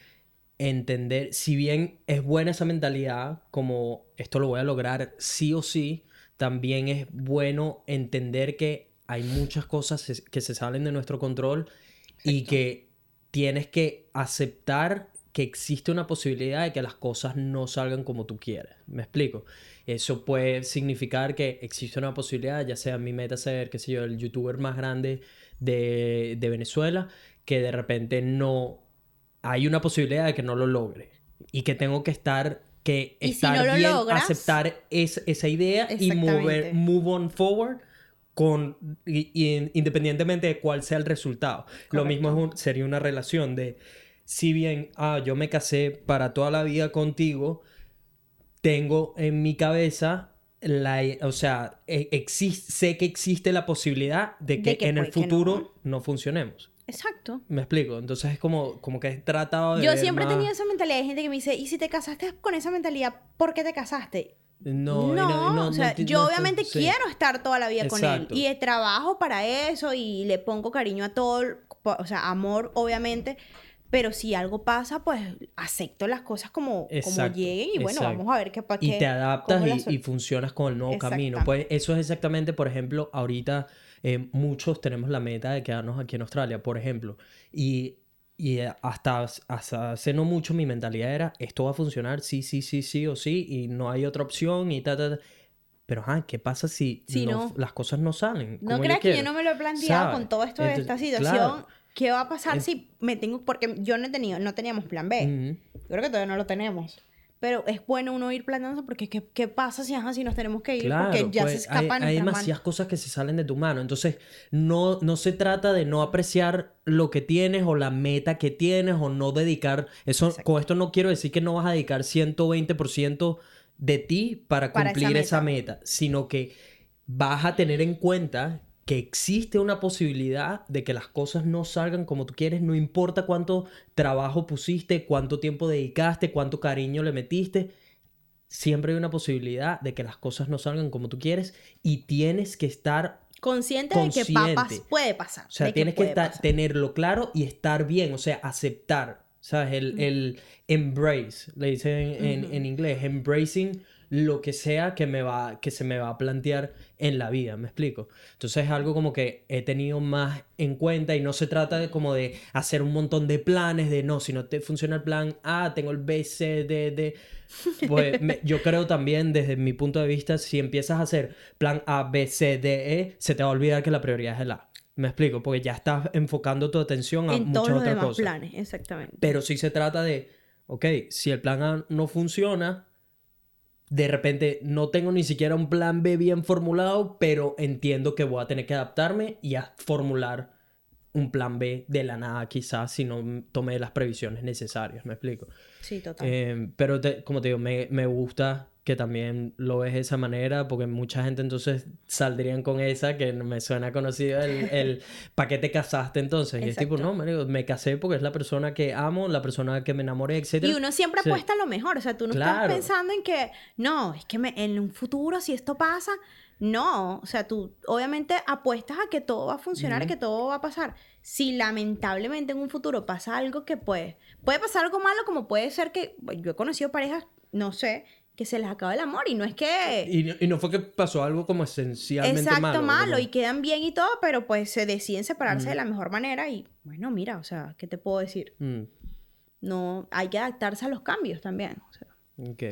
entender, si bien es buena esa mentalidad, como esto lo voy a lograr sí o sí, también es bueno entender que hay muchas cosas que se salen de nuestro control y que tienes que aceptar que existe una posibilidad de que las cosas no salgan como tú quieres. ¿Me explico? Eso puede significar que existe una posibilidad, ya sea mi meta ser, qué sé yo, el youtuber más grande de, de Venezuela, que de repente no hay una posibilidad de que no lo logre y que tengo que estar que Y si estar no lo bien logras- aceptar es- esa idea y mover move on forward con y- y independientemente de cuál sea el resultado lo mismo es un- sería una relación de si bien ah, yo me casé para toda la vida contigo tengo en mi cabeza la, o sea, e- exis- sé que existe la posibilidad de De que, que en el puede que no. futuro no funcionemos. Exacto. Me explico. Entonces es como, como que he tratado de. Yo ver siempre he más- tenido esa mentalidad. Hay gente que me dice, ¿y si te casaste con esa mentalidad, por qué te casaste? No, No, y no- o sea, no yo no obviamente sí. quiero estar toda la vida con él. Exacto. Y trabajo para eso y le pongo cariño a todo, o sea, amor, obviamente. Pero si algo pasa, pues acepto las cosas como, como Exacto, lleguen y bueno, exacto. vamos a ver qué pasa. Y te adaptas y, y funcionas con el nuevo camino. Pues eso es exactamente, por ejemplo, ahorita eh, muchos tenemos la meta de quedarnos aquí en Australia, por ejemplo. Y, y hasta, hasta hace no mucho mi mentalidad era, esto va a funcionar, sí, sí, sí, sí o sí, y no hay otra opción y ta, ta, ta. Pero, ajá, ¿qué pasa si, Si no- no. las cosas no salen? No creas que yo no me lo he planteado con todo esto de esta situación. claro. ¿Qué va a pasar Es- si me tengo...? Porque yo no he tenido, no teníamos plan B. Yo creo que todavía no lo tenemos. Pero es bueno uno ir planeando porque ¿qué, qué pasa si, ajá, si nos tenemos que ir? Claro, porque ya pues, se hay, escapan hay manos. demasiadas cosas que se salen de tu mano. Entonces, no, no se trata de no apreciar lo que tienes o la meta que tienes o no dedicar. Eso, Exacto. con esto no quiero decir que no vas a dedicar 120% de ti para Para esa cumplir esa meta. meta, sino que vas a tener en cuenta que existe una posibilidad de que las cosas no salgan como tú quieres, no importa cuánto trabajo pusiste, cuánto tiempo dedicaste, cuánto cariño le metiste, siempre hay una posibilidad de que las cosas no salgan como tú quieres y tienes que estar, Consciente, de que papas puede pasar. o sea, tienes que estar- tenerlo claro y estar bien, o sea, aceptar, ¿sabes? El, el embrace, le dicen en, en inglés, embracing lo que sea que, me va, que se me va a plantear en la vida, ¿me explico? Entonces es algo como que he tenido más en cuenta y no se trata de como de hacer un montón de planes, de no, si no te funciona el plan A, tengo el B, C, D, D. Pues <laughs> yo creo también desde mi punto de vista, si empiezas a hacer plan A, B, C, D, E, se te va a olvidar que la prioridad es el A. Me explico, porque ya estás enfocando tu atención a en muchas otras demás cosas. planes, exactamente. Pero sí se trata de, ok, si el plan A no funciona, de repente no tengo ni siquiera un plan B bien formulado, pero entiendo que voy a tener que adaptarme y a formular un plan B de la nada quizás si no tomé las previsiones necesarias, me explico. Sí, total. Eh, pero te- como te digo, me, me gusta que también lo ves de esa manera, porque mucha gente entonces saldrían con esa, que me suena conocido el, el ¿para qué te casaste entonces? Y es tipo, Exacto. no, marico, me casé porque es la persona que amo, la persona que me enamoré, etc. Y uno siempre apuesta a lo mejor, o sea, tú no Claro. estás pensando en que, no, es que me- en un futuro si esto pasa, no, o sea, tú obviamente apuestas a que todo va a funcionar que todo va a pasar. Si lamentablemente en un futuro pasa algo que puede, puede pasar algo malo, como puede ser que, yo he conocido parejas, no sé, que se les acaba el amor y no es que... Y, no- y no fue que pasó algo como esencialmente Exacto, malo. y quedan bien y todo, pero pues se deciden separarse de la mejor manera y bueno, mira, o sea, ¿qué te puedo decir? Mm, No, hay que adaptarse a los cambios también. o sea. ok.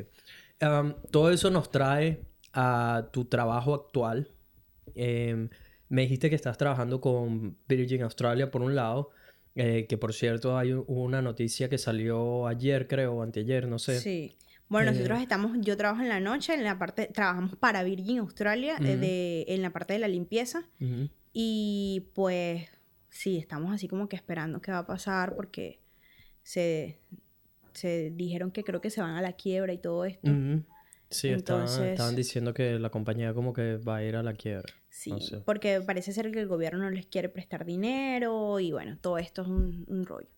Um, todo eso nos trae a tu trabajo actual. Em, me dijiste que estás trabajando con Virgin Australia por un lado, eh, que por cierto hay una noticia que salió ayer, creo, o anteayer, no sé. Sí. Bueno, Eh, nosotros estamos, yo trabajo en la noche, en la parte, trabajamos para Virgin Australia, de, en la parte de la limpieza. Y pues sí, estamos así como que esperando qué va a pasar porque se, se dijeron que creo que se van a la quiebra y todo esto. Sí, estaban- Entonces- estaban diciendo que la compañía como que va a ir a la quiebra. Sí, porque parece ser que el gobierno no les quiere prestar dinero y bueno, todo esto es un, un rollo.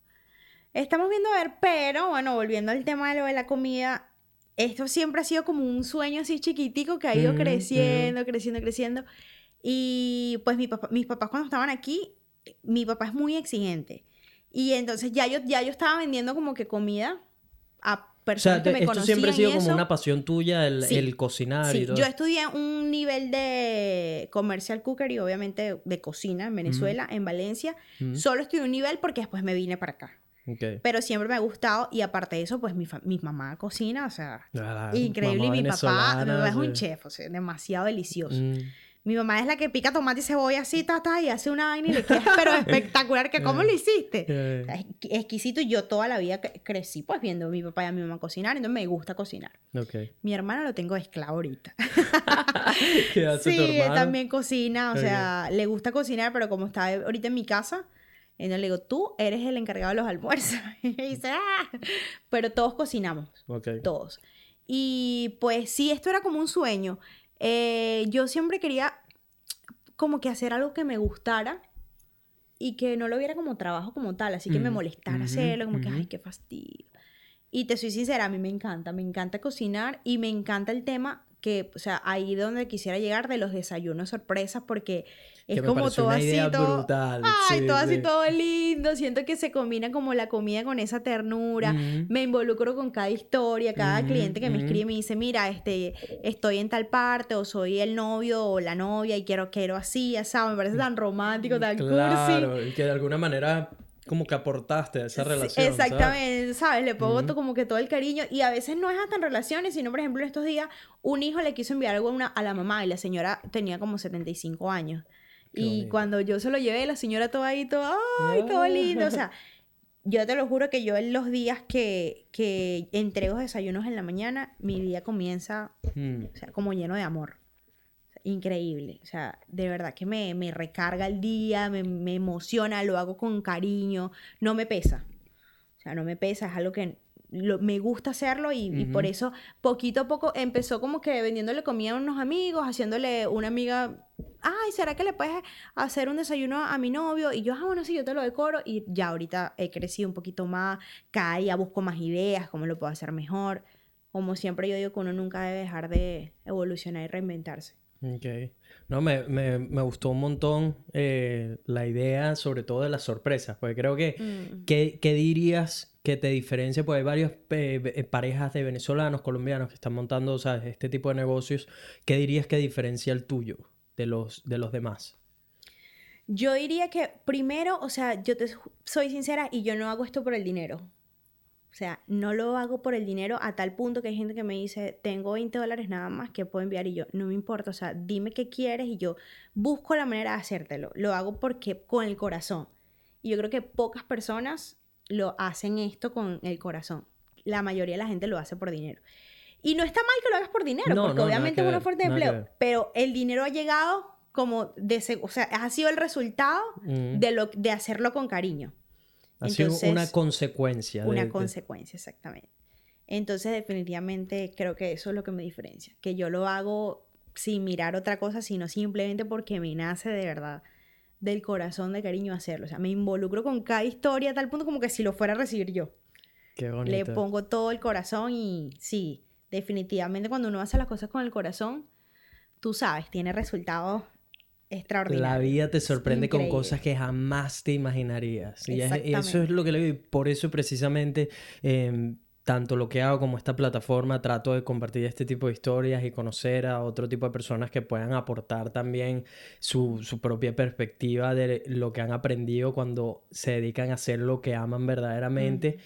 Estamos viendo a ver, pero bueno, volviendo al tema de lo de la comida, esto siempre ha sido como un sueño así chiquitico que ha ido creciendo, creciendo, creciendo. Y pues mi papá- mis papás cuando estaban aquí, mi papá es muy exigente. Y entonces ya yo, ya yo estaba vendiendo como que comida a O personas sea, que me esto conocían siempre ha sido y como una pasión tuya el, Sí. el cocinar y Sí, todo. yo estudié un nivel de commercial cookery, obviamente de cocina en Venezuela, en Valencia. Solo estudié un nivel porque después me vine para acá. Ok. Pero siempre me ha gustado y aparte de eso, pues mi, mi mamá cocina, o sea, Ah, increíble. Y mi papá, mi es un chef, o sea, demasiado delicioso. Mm. Mi mamá es la que pica tomate y cebolla así, ta, ta, y hace una vaina y le queda, pero <laughs> espectacular, que ¿cómo lo hiciste? Eh, O sea, es exquisito y yo toda la vida cre- crecí pues viendo a mi papá y a mi mamá cocinar, entonces me gusta cocinar. ok. Mi hermana lo tengo de esclavo ahorita. <laughs> ¿Qué hace Sí, tu también cocina, o Ok. sea, le gusta cocinar, pero como está ahorita en mi casa, entonces le digo, tú eres el encargado de los almuerzos. <laughs> Y dice, ah, pero todos cocinamos, todos. Y pues sí, esto era como un sueño. Eh, yo siempre quería como que hacer algo que me gustara y que no lo viera como trabajo como tal, así que me Ujú, molestara hacerlo, como que, ay, qué fastidio. Y te soy sincera, a mí me encanta, me encanta cocinar y me encanta el tema que, o sea, ahí donde quisiera llegar de los desayunos sorpresas porque es Que como todo así, todo, brutal, ay, sí, todo así, sí. todo lindo, siento que se combina como la comida con esa ternura, Ujú. me involucro con cada historia, cada Ujú, cliente que me ujú. escribe me dice, mira, este, estoy en tal parte, o soy el novio o la novia y quiero, quiero así, ¿sabes? Me parece tan romántico, tan cursi. Claro, y que de alguna manera como que aportaste a esa relación. exactamente, ¿sabes? Le pongo como que todo el cariño y a veces no es hasta en relaciones, sino por ejemplo en estos días un hijo le quiso enviar algo a, una- a la mamá y la señora tenía como 75 años. Qué y bonito. cuando yo se lo llevé, la señora toda ahí, toda, ay, todo Ah. lindo. O sea, <laughs> yo te lo juro que yo en los días que, que entrego desayunos en la mañana, mi día comienza, Mm. o sea, como lleno de amor. Increíble, o sea, de verdad que me, me recarga el día, me, me emociona, lo hago con cariño, no me pesa. O sea, no me pesa, es algo que lo- me gusta hacerlo y, y por eso poquito a poco empezó como que vendiéndole comida a unos amigos, haciéndole una amiga, ay, ¿será que le puedes hacer un desayuno a mi novio? Y yo, ah, bueno, sí, yo te lo decoro y ya ahorita he crecido un poquito más, cada día busco más ideas, cómo lo puedo hacer mejor. Como siempre yo digo que uno nunca debe dejar de evolucionar y reinventarse. Ok. No, me, me, me gustó un montón eh, la idea, sobre todo de las sorpresas, porque creo que, Mm. ¿qué, qué dirías que te diferencia? Pues hay varias eh, eh, parejas de venezolanos, colombianos que están montando, ¿sabes? Este tipo de negocios. ¿Qué dirías que diferencia el tuyo de los, de los demás? Yo diría que primero, o sea, yo te soy sincera y yo no hago esto por el dinero. O sea, no lo hago por el dinero a tal punto que hay gente que me dice, tengo 20 dólares nada más que puedo enviar y yo, no me importa, o sea, dime qué quieres y yo busco la manera de hacértelo. Lo hago porque con el corazón. Y yo creo que pocas personas lo hacen esto con el corazón. La mayoría de la gente lo hace por dinero. Y no está mal que lo hagas por dinero, No, porque no, obviamente es una fuente de empleo, pero el dinero ha llegado como de, o sea, ha sido el resultado Mm. de, lo, de hacerlo con cariño. Ha sido una consecuencia. Una de- consecuencia, exactamente. Entonces, definitivamente creo que eso es lo que me diferencia. Que yo lo hago sin mirar otra cosa, sino simplemente porque me nace de verdad del corazón de cariño hacerlo. O sea, me involucro con cada historia a tal punto como que si lo fuera a recibir yo. Qué bonito. Le pongo todo el corazón y sí, definitivamente cuando uno hace las cosas con el corazón, tú sabes, tiene resultados La vida te sorprende con cosas que jamás te imaginarías. Y es- eso es lo que le digo. Por eso precisamente, eh, tanto lo que hago como esta plataforma, trato de compartir este tipo de historias y conocer a otro tipo de personas que puedan aportar también su, su propia perspectiva de lo que han aprendido cuando se dedican a hacer lo que aman verdaderamente.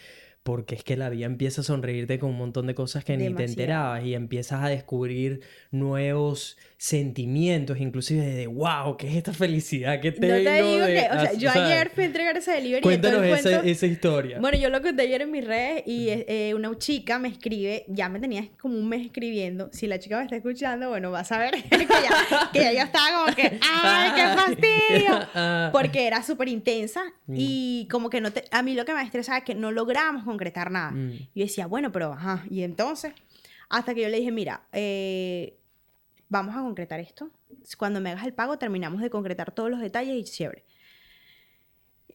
Porque es que la vida empieza a sonreírte con un montón de cosas que ni te enterabas y empiezas a descubrir nuevos sentimientos, inclusive de wow, ¿qué es esta felicidad que No tengo? te digo de que, o sea, yo o sea, ayer fui a entregar ese delivery y Cuéntanos el esa, cuento- esa historia. Bueno, yo lo conté ayer en mis redes y eh, eh, una chica me escribe, ya me tenía como un mes escribiendo. Si la chica me está escuchando, bueno, vas a ver <laughs> que ya, que ya estaba como que, ¡ay, qué <laughs> fastidio! Ah, Porque era súper intensa Mm. y como que no te, a mí lo que me estresaba es que no logramos concretar nada. Mm. Yo decía, bueno, pero ajá, y entonces, hasta que yo le dije, mira, eh, vamos a concretar esto. Cuando me hagas el pago, terminamos de concretar todos los detalles y chévere.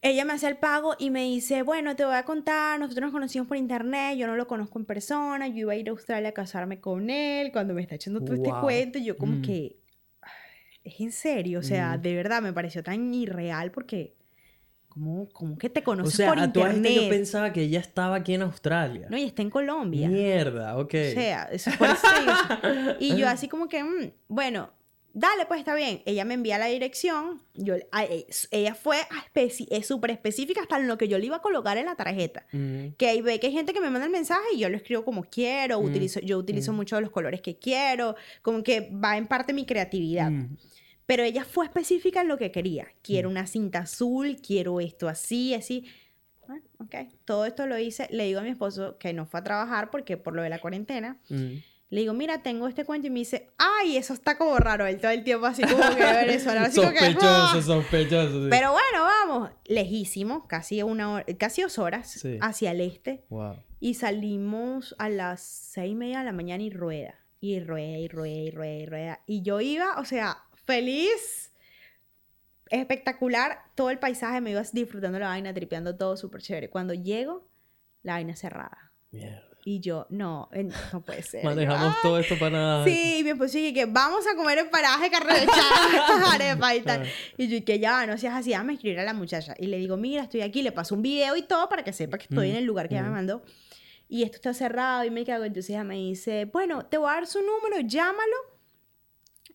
Ella me hace el pago y me dice, bueno, te voy a contar, nosotros nos conocimos por internet, yo no lo conozco en persona, yo iba a ir a Australia a casarme con él, cuando me está echando todo este Wow. cuento, y yo como Mm. que, "Ay, es en serio, o sea, Mm. de verdad me pareció tan irreal porque, ¿cómo, cómo que te o conoces sea, por a internet? esta yo pensaba que ella estaba aquí en Australia. No, y está en Colombia. Mierda, ok. O sea, eso digo. Y yo así como que, mm, bueno, dale, pues está bien. Ella me envía la dirección. Yo, a- e- ella fue es súper específica hasta en lo que yo le iba a colocar en la tarjeta. Mm, Que ahí ve que hay gente que me manda el mensaje y yo lo escribo como quiero. Mm, Utilizo, yo utilizo mm. mucho de los colores que quiero. Como que va en parte mi creatividad. Pero ella fue específica en lo que quería. Quiero Mm. una cinta azul, quiero esto así, así. Bueno, ok. Todo esto lo hice. Le digo a mi esposo que no fue a trabajar porque por lo de la cuarentena. Mm. Le digo, mira, tengo este cuento y me dice, ay, eso está como raro. Él todo el tiempo así como que venezolano, así que, Sospechoso, "Ah". sospechoso. sí. Pero bueno, vamos, lejísimo, casi una hora, casi dos horas Sí. hacia el este. Wow. Y salimos a las seis y media de la mañana y rueda. Y rueda, y rueda, y rueda, y rueda. Y yo iba, o sea, feliz, espectacular, todo el paisaje, me iba disfrutando la vaina, tripeando todo súper chévere. Cuando llego, la vaina cerrada. Mierda. Y yo, no, no puede ser. Manejamos todo esto para nada. Sí, y mi esposo y que vamos a comer en paraje chara, arepa y tal. Y yo que ya, no seas así, déjame escribir a la muchacha. Y le digo, mira, estoy aquí, le paso un video y todo para que sepa que estoy Mm, en el lugar que ella me mm. mandó. Y esto está cerrado y me cago. Entonces ella me dice, bueno, te voy a dar su número, llámalo.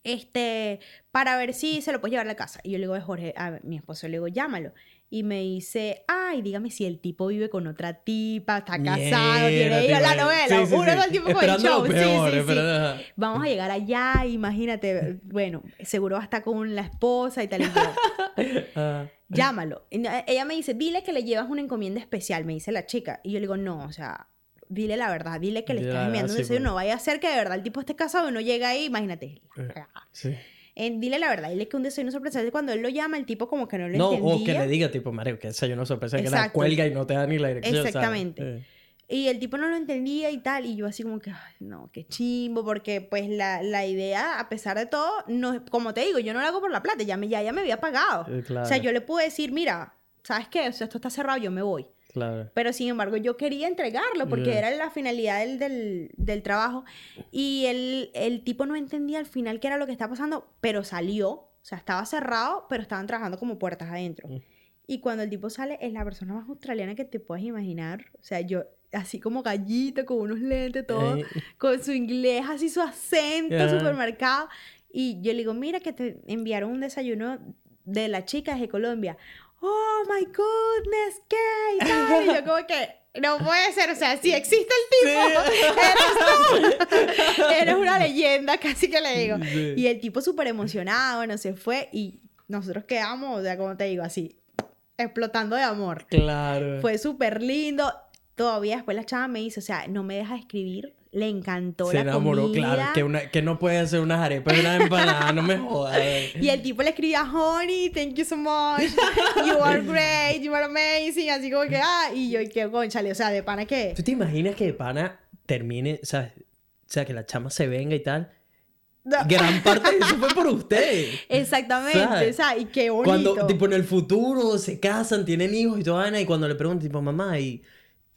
Este, para ver si se lo puedes llevar a la casa. Y yo le digo a Jorge, a mi esposo, le digo, llámalo. Y me dice, ay, dígame si el tipo vive con otra tipa, está casado, tiene hijos, la novela. Sí, sí, Uno sí. todo el tiempo con el show. Peor, sí, sí. esperando-. Vamos a llegar allá, imagínate, bueno, seguro va a estar con la esposa y tal. Y Ah. <laughs> llámalo. Ella me dice, dile que le llevas una encomienda especial, me dice la chica. Y yo le digo, no, o sea, dile la verdad, dile que le estás enviando un desayuno. pues. No vaya a ser que de verdad el tipo esté casado y no llega ahí, imagínate. la Eh. Sí. Dile la verdad, dile que un desayuno sorpresa. Cuando él lo llama, el tipo como que no le No, entendía. o que le diga, tipo, Mario, que desayuno sorpresa, que la Exacto. cuelga y no te da ni la dirección. ¿sabes? Exactamente. Eh. Y el tipo no lo entendía y tal. Y yo así como que, ay, no, qué chimbo. Porque pues la, la idea, a pesar de todo, no, es- como te digo, yo no lo hago por la plata. Ya me, ya, ya me había pagado. Eh, O sea, claro. yo le pude decir, mira, ¿sabes qué? O sea, esto está cerrado, yo me voy. Claro. Pero sin embargo, yo quería entregarlo porque Ya. era la finalidad del, del, del trabajo. Y el, el tipo no entendía al final qué era lo que estaba pasando, pero salió. O sea, estaba cerrado, pero estaban trabajando como puertas adentro. Mm. Y cuando el tipo sale, es la persona más australiana que te puedas imaginar. O sea, yo, así como gallito, con unos lentes, todo, Eh, con su inglés, así su acento, Ajá. supermercado. Y yo le digo, mira que te enviaron un desayuno de las chicas de Colombia. Oh my goodness, ¿qué? Y, <laughs> yo como que, no puede ser, o sea, si existe el tipo, <laughs> eres tú. <laughs> eres una leyenda, casi que le digo. Sí. Y el tipo súper emocionado, bueno, se fue y nosotros quedamos, o sea, como te digo, así, explotando de amor. Claro. Fue súper lindo. Todavía después la chava me dice, o sea, no me deja escribir. Le encantó Se la enamoró, comida. claro. Que, una, que no puede hacer unas arepas y una empanada, no me jodas. <laughs> Y el tipo le escribía, honey, thank you so much. You are great, you are amazing. Así como que, ah, y yo, y que conchale, o sea, de pana que. ¿Tú te imaginas que de pana termine, o sea, o sea, que la chama se venga y tal? No, Gran parte de eso fue por usted. Exactamente, ¿Sabes? o sea, y qué bonito. Cuando, tipo, en el futuro se casan, tienen hijos y toda vaina, y cuando le preguntan, tipo, mamá, ¿y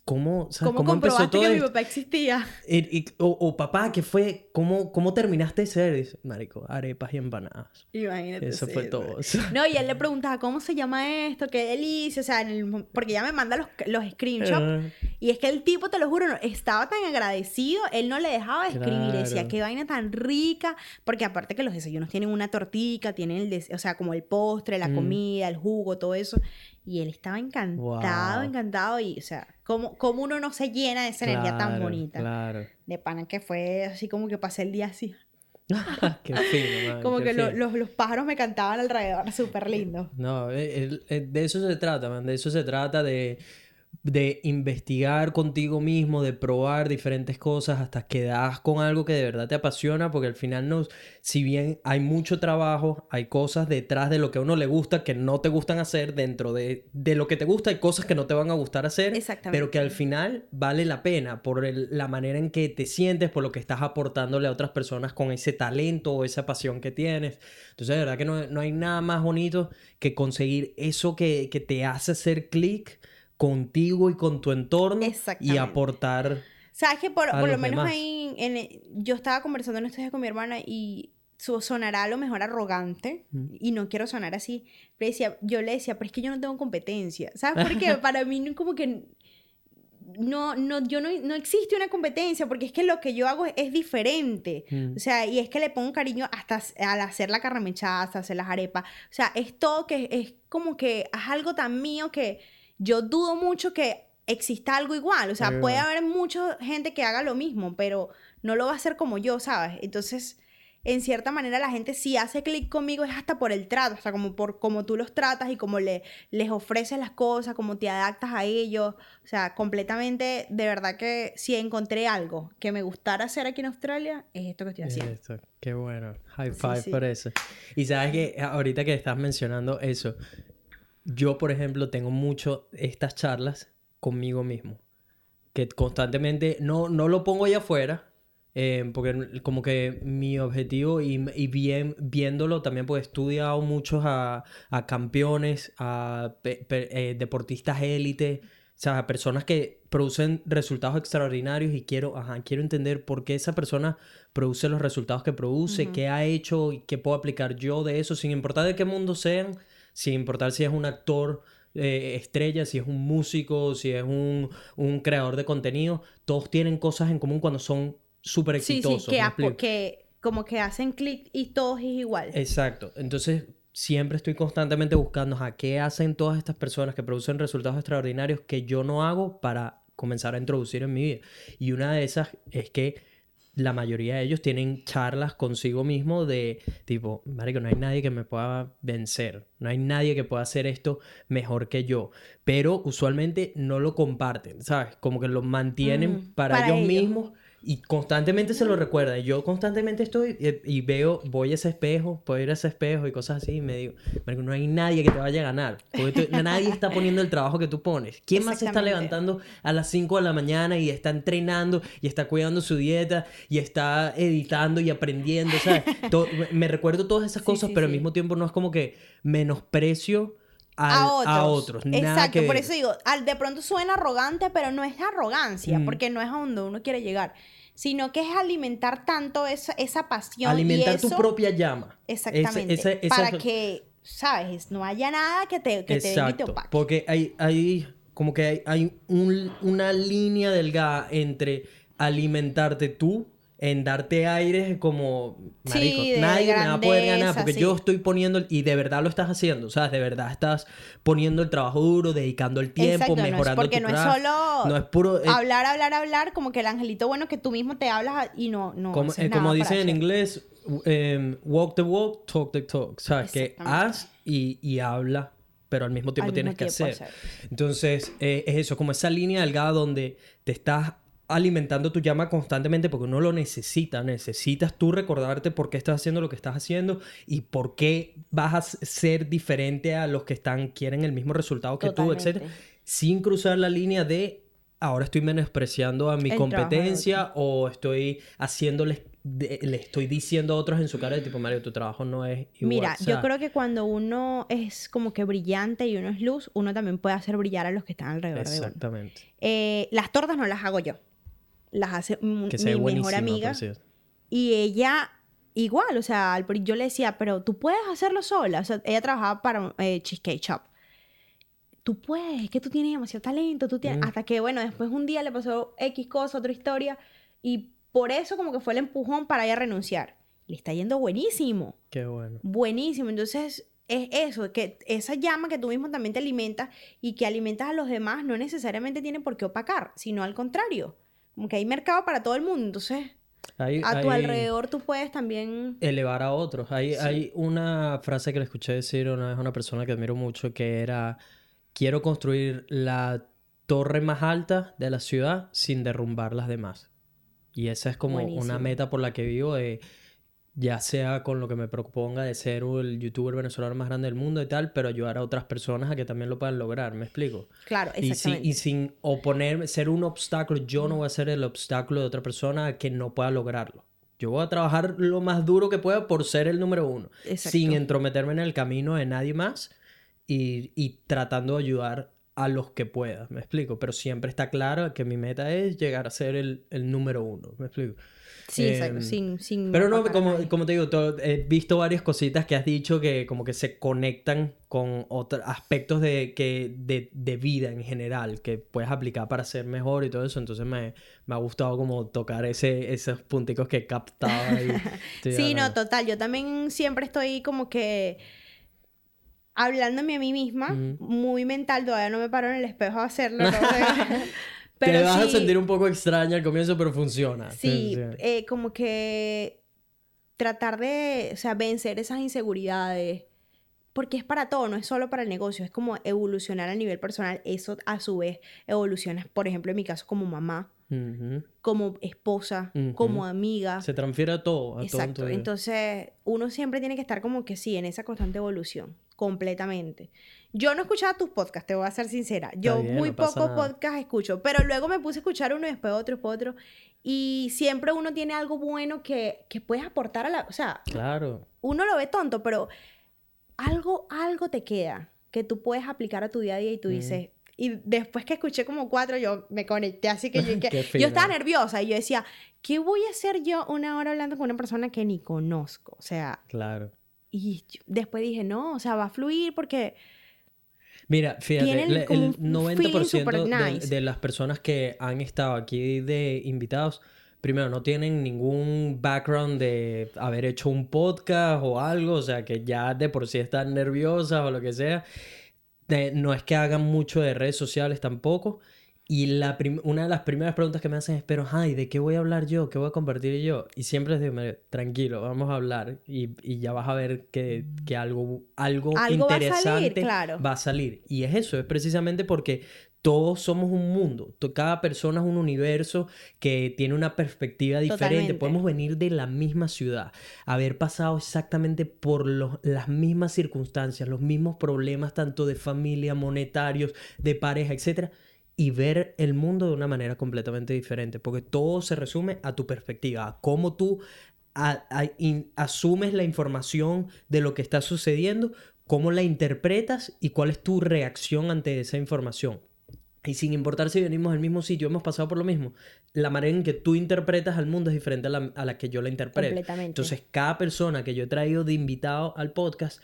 cómo, sabes, ¿Cómo, cómo, empezó todo que mi esto? papá existía? Y- y- o, o, papá, ¿qué fue? ¿Cómo, cómo terminaste de ser? Dice, marico, arepas y empanadas. Imagínate. Eso sí, fue todo. <laughs> No, y él le preguntaba, ¿cómo se llama esto? Qué delicia. O sea, en el porque ya me manda los, los screenshots. Eh, Y es que el tipo, te lo juro, estaba tan agradecido, él no le dejaba de escribir, decía, Claro. qué vaina tan rica, porque aparte que los desayunos tienen una tortica, tienen el, des- o sea, como el postre, la Mm. comida, el jugo, todo eso, y él estaba encantado, Wow. encantado, y, o sea, ¿cómo, cómo uno no se llena de esa energía tan bonita? Claro. De pana que fue así como que pasé el día así, <laughs> qué fino, <laughs> man, como qué que lo- los, los pájaros me cantaban alrededor, <laughs> súper lindo. No, eh, el- eh, de eso se trata, man. De eso se trata de, de investigar contigo mismo, de probar diferentes cosas hasta que das con algo que de verdad te apasiona, porque al final no, si bien hay mucho trabajo, hay cosas detrás de lo que a uno le gusta que no te gustan hacer, dentro de, de lo que te gusta hay cosas que no te van a gustar hacer, Exactamente. pero que al final vale la pena por el- la manera en que te sientes, por lo que estás aportándole a otras personas con ese talento o esa pasión que tienes. Entonces, de verdad que no, no hay nada más bonito que conseguir eso que, que te hace hacer clic contigo y con tu entorno y aportar. Sabes que por, por lo menos demás. ahí, en yo estaba conversando en estos días con mi hermana y su, sonará a lo mejor arrogante Mm. y no quiero sonar así. Pero decía, yo le decía, pero es que yo no tengo competencia. ¿Sabes <laughs> por qué? Para mí no- como que no, no, yo no, no existe una competencia porque es que lo que yo hago es, es diferente. Mm. O sea, y es que le pongo cariño hasta al hacer la carne mechada, hasta hacer las arepas. O sea, es todo que es como que es algo tan mío que yo dudo mucho que exista algo igual. O sea, puede haber mucha gente que haga lo mismo, pero no lo va a hacer como yo, ¿sabes? Entonces, en cierta manera, la gente si hace clic conmigo es hasta por el trato, o sea, como por cómo tú los tratas y cómo le, les ofreces las cosas, cómo te adaptas a ellos. O sea, completamente, de verdad que si encontré algo que me gustara hacer aquí en Australia, es esto que estoy haciendo. Qué bueno. High Sí, five sí. por eso. Y sabes que ahorita que estás mencionando eso, yo, por ejemplo, tengo mucho estas charlas conmigo mismo. Que constantemente no, no lo pongo allá afuera. eh, porque como que mi objetivo y, y bien, viéndolo también porque he estudiado muchos a, a campeones, a pe- pe- eh, deportistas élite, o sea, a personas que producen resultados extraordinarios y quiero, ajá, quiero entender por qué esa persona produce los resultados que produce, Ujú. qué ha hecho y qué puedo aplicar yo de eso, sin importar de qué mundo sean, sin importar si es un actor eh, estrella, si es un músico, si es un, un creador de contenido, todos tienen cosas en común cuando son súper Sí, exitosos. sí, que, ¿me a- explico? que como que hacen clic y todos es igual. Exacto. Entonces, siempre estoy constantemente buscando a qué hacen todas estas personas que producen resultados extraordinarios que yo no hago para comenzar a introducir en mi vida. Y una de esas es que la mayoría de ellos tienen charlas consigo mismo de tipo, marico, no hay nadie que me pueda vencer, no hay nadie que pueda hacer esto mejor que yo, pero usualmente no lo comparten, ¿sabes? Como que lo mantienen Mm, para, para ellos, ellos. mismos y constantemente se lo recuerdan. Y Yo constantemente estoy y veo, voy a ese espejo, puedo ir a ese espejo y cosas así y me digo, marico, no hay nadie que te vaya a ganar, porque tú- nadie está poniendo el trabajo que tú pones. ¿Quién más se está levantando a las 5 de la mañana y está entrenando y está cuidando su dieta y está editando y aprendiendo? ¿sabes? <laughs> To- me recuerdo todas esas cosas, sí, pero al mismo tiempo no es como que menosprecio al- a otros. a otros. Exacto, por eso digo, al, de pronto suena arrogante, pero no es arrogancia, Mm. porque no es a donde uno quiere llegar, sino que es alimentar tanto esa, esa pasión. alimentar y eso, tu propia llama. Exactamente. Esa para que, ¿sabes? No haya nada que te, que te te Exacto, opaque. porque hay, hay como que hay, hay un- una línea delgada entre alimentarte tú en darte aires como Sí, marico, de nadie me va a poder ganar grandeza, porque sí. yo estoy poniendo y de verdad lo estás haciendo, ¿sabes? De verdad estás poniendo el trabajo duro, dedicando el tiempo, Exacto, no es mejorando porque tu no es craft. solo no es puro eh, hablar, hablar, hablar, como que el angelito bueno que tú mismo te hablas y no, no como, haces eh, como dicen en inglés, em, walk the walk, talk the talk, ¿sabes? Que haz y, y habla, pero al mismo tiempo Al tienes mismo que tiempo hacer. hacer. Entonces, eh, es eso, como esa línea delgada donde te estás alimentando tu llama constantemente porque uno lo necesita. Necesitas tú recordarte por qué estás haciendo lo que estás haciendo y por qué vas a ser diferente a los que están, quieren el mismo resultado que tú, Totalmente. etc. Sin cruzar la línea de ahora estoy menospreciando a mi El competencia o estoy haciéndoles, de- le estoy diciendo a otros en su cara de tipo, Mario, tu trabajo no es igual. Mira, O sea, yo creo que cuando uno es como que brillante y uno es luz, uno también puede hacer brillar a los que están alrededor de uno. Exactamente. Eh, las tortas no las hago yo. Las hace Que mi mejor amiga. Y ella, igual, o sea, yo le decía, pero tú puedes hacerlo sola. O sea, ella trabajaba para eh, Cheesecake Shop. Tú puedes, es que tú tienes demasiado talento. Tú tienes... Mm. Hasta que, bueno, después un día le pasó X cosa, otra historia. Y por eso como que fue el empujón para ella renunciar. Le está yendo buenísimo. Qué bueno. Buenísimo. Entonces, es eso, que esa llama que tú mismo también te alimentas y que alimentas a los demás no necesariamente tiene por qué opacar, sino al contrario. Como que hay mercado para todo el mundo. Entonces, Hay- a tu hay- alrededor tú puedes también... elevar a otros. Hay, Sí. hay una frase que le escuché decir una vez a una persona que admiro mucho que era, quiero construir la torre más alta de la ciudad sin derrumbar las demás. Y esa es como una meta por la que vivo, de, ya sea con lo que me proponga de ser el youtuber venezolano más grande del mundo y tal, pero ayudar a otras personas a que también lo puedan lograr, ¿me explico? Claro, Y, si- exactamente. y sin oponerme, ser un obstáculo, yo no voy a ser el obstáculo de otra persona que no pueda lograrlo. Yo voy a trabajar lo más duro que pueda por ser el número uno, Exacto. sin entrometerme en el camino de nadie más y, y tratando de ayudar a los que pueda, me explico. Pero siempre está claro que mi meta es llegar a ser el, el número uno, me explico. Sí, exacto. Em, Sin, sin Pero no, como, como te digo, he visto varias cositas que has dicho que como que se conectan con otros aspectos de, que, de, de vida en general que puedes aplicar para ser mejor y todo eso. Entonces me, me ha gustado como tocar ese, esos punticos que he captado ahí. <laughs> Estoy Sí, no, total. Yo también siempre estoy como que hablándome a mí misma, muy mental. Todavía no me paro en el espejo a hacerlo. <laughs> <laughs> Te vas a sentir un poco extraña al comienzo, pero funciona. Sí, sí. eh, como que tratar de, o sea, vencer esas inseguridades, porque es para todo, no es solo para el negocio, es como evolucionar a nivel personal, eso a su vez evoluciona, por ejemplo, en mi caso como mamá, como esposa, como amiga. Se transfiere a todo. A todo en tu Exacto, entonces uno siempre tiene que estar como que sí, en esa constante evolución, completamente. Yo no escuchaba tus podcasts, te voy a ser sincera. Yo bien, muy no poco podcast escucho, pero luego me puse a escuchar uno y después otro, después otro. Y siempre uno tiene algo bueno que, que puedes aportar a la... O sea, Claro. uno lo ve tonto, pero algo, algo te queda que tú puedes aplicar a tu día a día y tú Mm. dices... Y después que escuché como cuatro, yo me conecté, así que yo, <laughs> que- yo estaba nerviosa y yo decía, ¿qué voy a hacer yo una hora hablando con una persona que ni conozco? O sea, Claro. Y después dije, no, o sea, va a fluir porque... Mira, fíjate, el un 90% feeling super de, las personas que han estado aquí de invitados, primero, no tienen ningún background de haber hecho un podcast o algo, o sea, que ya de por sí están nerviosas o lo que sea. De- no es que hagan mucho de redes sociales tampoco. Y la una de las primeras preguntas que me hacen es, pero, ay, ¿de qué voy a hablar yo? ¿Qué voy a compartir yo? Y siempre les digo, "Mario, tranquilo, vamos a hablar y, y ya vas a ver que, que algo, algo, Algo va a salir, interesante claro. va a salir. Y es eso, es precisamente porque todos somos un mundo. Cada persona es un universo que tiene una perspectiva diferente. Totalmente. Podemos venir de la misma ciudad, haber pasado exactamente por los- las mismas circunstancias, los mismos problemas, tanto de familia, monetarios, de pareja, etcétera, y ver el mundo de una manera completamente diferente. Porque todo se resume a tu perspectiva, a cómo tú a- a- in- asumes la información de lo que está sucediendo cómo la interpretas y cuál es tu reacción ante esa información. Y sin importar si venimos del mismo sitio, hemos pasado por lo mismo, la manera en que tú interpretas al mundo es diferente a la, a la que yo la interpreto. Completamente. Entonces, cada persona que yo he traído de invitado al podcast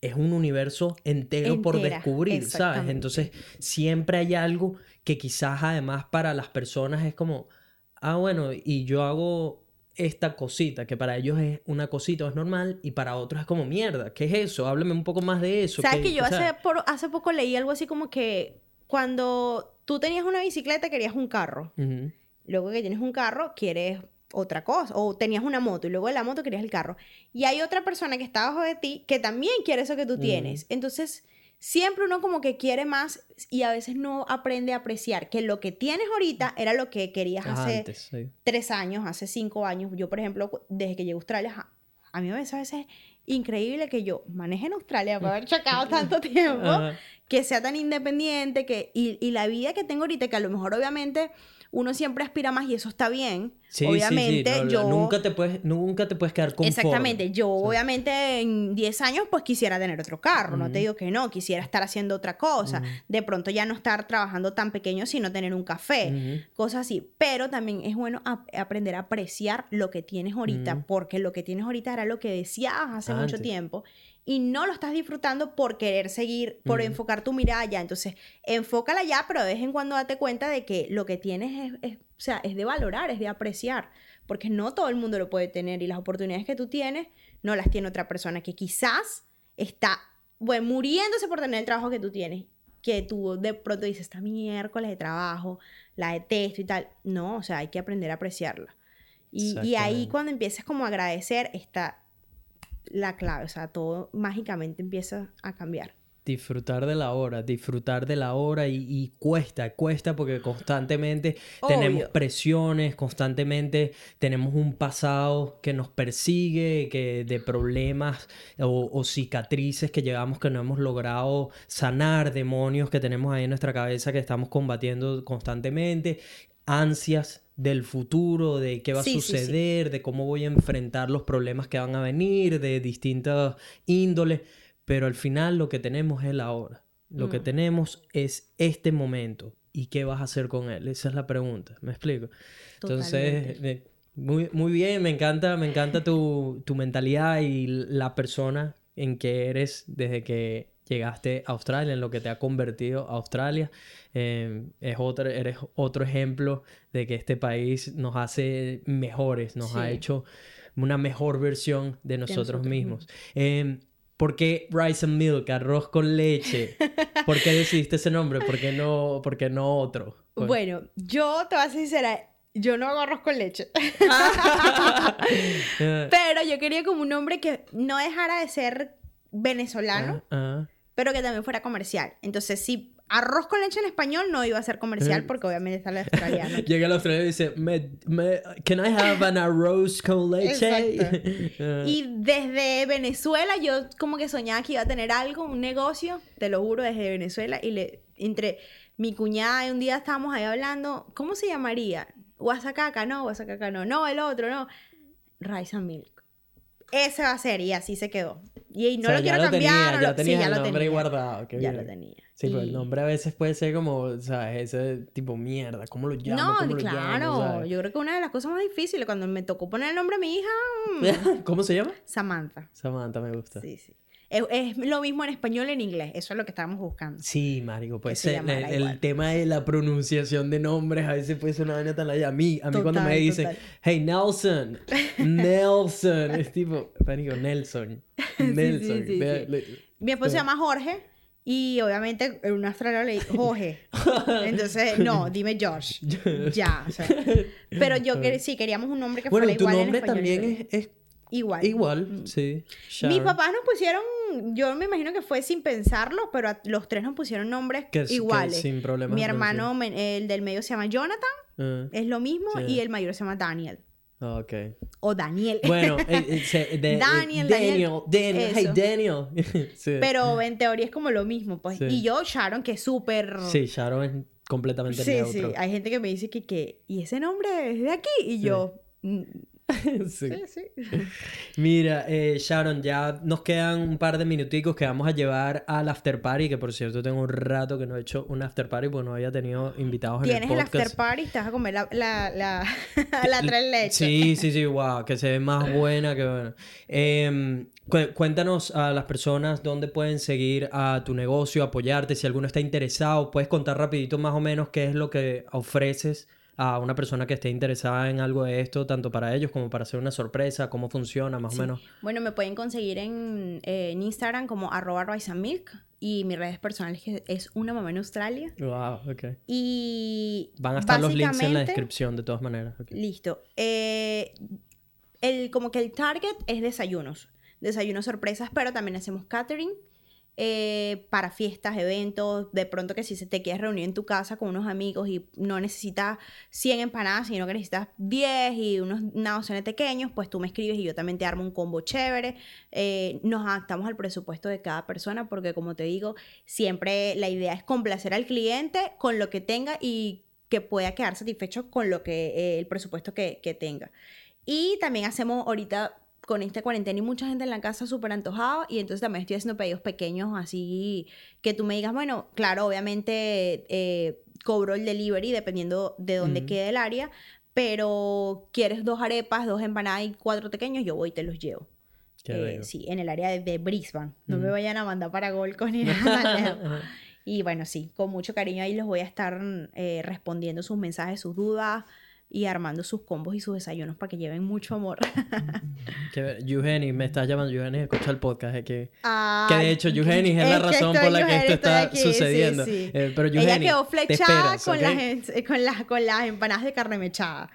es un universo entero por descubrir, ¿sabes? Entonces, siempre hay algo que quizás además para las personas es como, ah, bueno, y yo hago esta cosita, que para ellos es una cosita, es normal, y para otros es como, mierda, ¿qué es eso? Háblame un poco más de eso. ¿Sabes ¿qué- que yo hace, por- hace poco leí algo así como que cuando tú tenías una bicicleta querías un carro. Luego que tienes un carro quieres otra cosa. O tenías una moto y luego de la moto querías el carro. Y hay otra persona que está abajo de ti que también quiere eso que tú tienes. Entonces, siempre uno como que quiere más y a veces no aprende a apreciar que lo que tienes ahorita era lo que querías ajá, hace antes, sí. tres años, hace cinco años. Yo, por ejemplo, desde que llegué a Australia, a mí me parece a veces increíble que yo maneje en Australia por haber chocado <laughs> tanto tiempo, que sea tan independiente, que, y, y la vida que tengo ahorita, que a lo mejor obviamente uno siempre aspira más y eso está bien. Sí, obviamente sí, sí. no, yo... Nunca te puedes, nunca te puedes quedar conforme. Exactamente, yo obviamente en 10 años pues quisiera tener otro carro, no te digo que no, quisiera estar haciendo otra cosa, de pronto ya no estar trabajando tan pequeño sino tener un café, cosas así, pero también es bueno ap- aprender a apreciar lo que tienes ahorita, porque lo que tienes ahorita era lo que deseabas hace mucho tiempo y no lo estás disfrutando por querer seguir, por enfocar tu mirada allá, entonces enfócala ya, pero de vez en cuando date cuenta de que lo que tienes es, es- o sea, es de valorar, es de apreciar, porque no todo el mundo lo puede tener y las oportunidades que tú tienes no las tiene otra persona que quizás está, bueno, muriéndose por tener el trabajo que tú tienes, que tú de pronto dices, esta miércoles de trabajo, la detesto y tal. No, o sea, hay que aprender a apreciarla. Y, y ahí cuando empieces como a agradecer está la clave, o sea, todo mágicamente empieza a cambiar. Disfrutar de la hora, disfrutar de la hora y, y cuesta, cuesta porque constantemente tenemos presiones, constantemente tenemos un pasado que nos persigue, que de problemas o, o cicatrices que llevamos que no hemos logrado sanar, demonios que tenemos ahí en nuestra cabeza que estamos combatiendo constantemente, ansias del futuro, de qué va Sí, a sí, sí. suceder, de cómo voy a enfrentar los problemas que van a venir, de distintas índoles. Pero al final lo que tenemos es la hora. Lo que Mm. tenemos es este momento. ¿Y qué vas a hacer con él? Esa es la pregunta. ¿Me explico? Entonces, Totalmente. eh, muy, muy bien. Me encanta, me encanta tu, tu mentalidad y la persona en que eres desde que llegaste a Australia, en lo que te ha convertido a Australia. Eh, es otro, eres otro ejemplo de que este país nos hace mejores, nos ha Sí. hecho una mejor versión de nosotros, nosotros mismos. Eh, ¿Por qué Rice and Milk, arroz con leche? ¿Por qué decidiste ese nombre? ¿Por qué no, por qué no otro? Pues- Bueno, yo te voy a ser sincera, yo no hago arroz con leche. Eh, <laughs> Pero yo quería como un nombre que no dejara de ser venezolano, ah, ah. pero que también fuera comercial. Entonces, si arroz con leche en español no iba a ser comercial Eh. porque obviamente está el australiano. <laughs> Llega el australiano y dice, me, me, ¿Can I have an arroz con leche? Exacto. <laughs> Ah, Y desde Venezuela yo como que soñaba que iba a tener algo, un negocio, te lo juro, desde Venezuela. Y le, entre mi cuñada y un día estábamos ahí hablando, ¿cómo se llamaría? Guasacaca, no, Guasacaca no, no, el otro, no. Rice and Milk. Ese va a ser y así se quedó. Y no o sea, lo quiero ya lo cambiar. tenía, ya lo- tenía sí, ya el lo nombre tenía. guardado. qué Ya bien. lo tenía. Sí, pero el Y- nombre a veces puede ser como, o sea, ese tipo mierda, ¿cómo lo llamo? No, ¿Cómo lo claro. llamo? ¿sabes? yo creo que una de las cosas más difíciles cuando me tocó poner el nombre a mi hija, <laughs> mm, ¿Cómo se llama? Samantha. Samantha, me gusta. Sí, sí. Es, es lo mismo en español y en inglés. Eso es lo que estábamos buscando. Sí, marico, pues se el, tema de la pronunciación de nombres a veces puede ser una vaina tan la A mí, a mí cuando me dicen, total. hey Nelson, Nelson, es tipo, marico, Nelson, <laughs> Nelson. sí, Ve- sí. le- Mi esposo se llama Jorge y obviamente en un australiano le dice Jorge. <laughs> Entonces, no, dime Josh. <laughs> ya, o sea. Pero yo quer- sí queríamos un nombre que Bueno, fuera tu igual en nombre español y también es, es igual. igual, sí. Mis papás nos pusieron, yo me imagino que fue sin pensarlo, pero a- los tres nos pusieron nombres Que- que iguales. sin problemas Mi hermano, el del medio se llama Jonathan, Ah, es lo mismo, Sí. y el mayor se llama Daniel. ah, ok. O Daniel. Bueno, eh, eh, <laughs> de- eh, Daniel, Daniel, Daniel, hey Eso. Daniel. <laughs> sí. pero en teoría es como lo mismo, pues. Sí. Y yo, Sharon, que es súper... Sí, Sharon es completamente Sí, neutro. sí. Hay gente que me dice que, que, ¿y ese nombre es de aquí? Y yo, "Mm, <laughs> Sí. Sí, sí. Mira, eh, Sharon, ya nos quedan un par de minuticos que vamos a llevar al after party, que por cierto tengo un rato que no he hecho un after party porque no había tenido invitados en el Tienes el podcast. after party y te vas a comer la, la, la, <laughs> la tres leches. Sí, sí, sí, wow, que se ve más buena que bueno. Em, cu- cuéntanos a las personas dónde pueden seguir a tu negocio, apoyarte, si alguno está interesado, puedes contar rapidito más o menos qué es lo que ofreces a una persona que esté interesada en algo de esto, tanto para ellos como para hacer una sorpresa, cómo funciona más o menos. Bueno, me pueden conseguir en, eh, en Instagram como arroba rice and milk y mis redes personales que es una mamá en Australia. Wow, ok. Y Van a estar los links en la descripción de todas maneras. ok. Listo. Eh, el, como que el target es desayunos. Desayunos sorpresas, pero también hacemos catering eh, para fiestas, eventos. De pronto que si se te quieres reunir en tu casa con unos amigos y no necesitas 100 empanadas, sino que necesitas 10 y unos de pequeños, pues tú me escribes y yo también te armo un combo chévere. Eh, nos adaptamos al presupuesto de cada persona porque como te digo, siempre la idea es complacer al cliente con lo que tenga y que pueda quedar satisfecho con lo que eh, el presupuesto que, que tenga. Y también hacemos ahorita con esta cuarentena y mucha gente en la casa súper antojada y entonces también estoy haciendo pedidos pequeños así que tú me digas, bueno, claro, obviamente eh, cobro el delivery dependiendo de dónde Ujú. quede el área, pero quieres dos arepas, dos empanadas y cuatro pequeños, yo voy y te los llevo. Eh, sí, en el área de, de Brisbane. No me Ujú. vayan a mandar para Gold Coast ni nada. Y bueno, sí, con mucho cariño ahí los voy a estar eh, respondiendo sus mensajes, sus dudas y armando sus combos y sus desayunos para que lleven mucho amor. <laughs> Eugenie, me estás llamando. Eugenie, escucha el podcast. Que, que de hecho, Eugenie es la es razón estoy- por la que esto está aquí, sucediendo. sí. Eh, pero Ella Eugenie, quedó te flechada esperas, con, las, en- con, las, con las empanadas de carne mechada.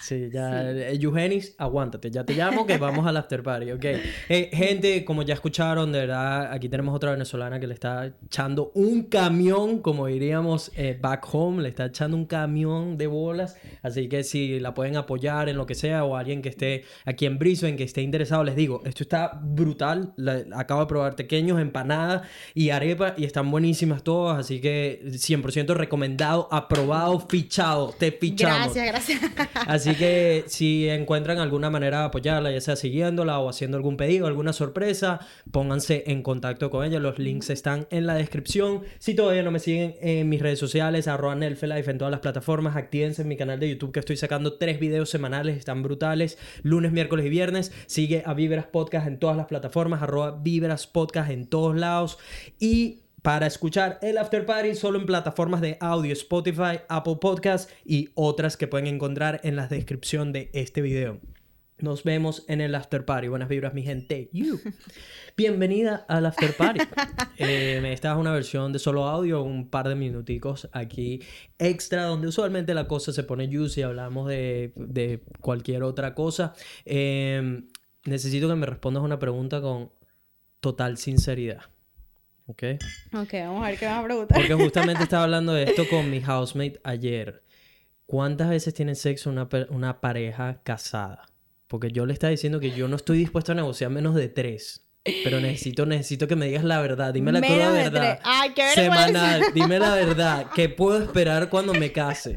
Sí, ya. eh, Eugenis, aguántate. Ya te llamo que vamos al after party, ¿ok? Eh, gente, como ya escucharon, de verdad, aquí tenemos otra venezolana que le está echando un camión, como diríamos eh, back home, le está echando un camión de bolas. Así que si la pueden apoyar en lo que sea o alguien que esté aquí en Brisbane, que esté interesado, les digo, esto está brutal. La- acabo de probar pequeños, empanadas y arepa y están buenísimas todas. Así que 100% recomendado, aprobado, fichado. Te fichamos. Gracias, gracias. <laughs> Así que si encuentran alguna manera de apoyarla, ya sea siguiéndola o haciendo algún pedido, alguna sorpresa, pónganse en contacto con ella. Los links están en la descripción. Si todavía no me siguen en mis redes sociales, arroba Nelfelife en todas las plataformas, actívense en mi canal de YouTube que estoy sacando tres videos semanales, están brutales, lunes, miércoles y viernes. Sigue a Vibras Podcast en todas las plataformas, arroba Vibras Podcast en todos lados. Y para escuchar el After Party solo en plataformas de audio, Spotify, Apple Podcast y otras que pueden encontrar en la descripción de este video. Nos vemos en el After Party. Buenas vibras, mi gente. You. <laughs> Bienvenida al After Party. Eh, esta es una versión de solo audio, un par de minuticos aquí extra, donde usualmente la cosa se pone juicy, hablamos de, de cualquier otra cosa. Eh, necesito que me respondas una pregunta con total sinceridad. ¿Ok? ok, vamos a ver qué vas a preguntar. Porque justamente estaba <laughs> hablando de esto con mi housemate ayer. ¿Cuántas veces tiene sexo una, una pareja casada? Porque yo le estaba diciendo que yo no estoy dispuesto a negociar menos de tres. Pero necesito, necesito que me digas la verdad. Dime la de verdad. Ay, qué. Semanal. Dime la verdad. ¿Qué puedo esperar cuando me case?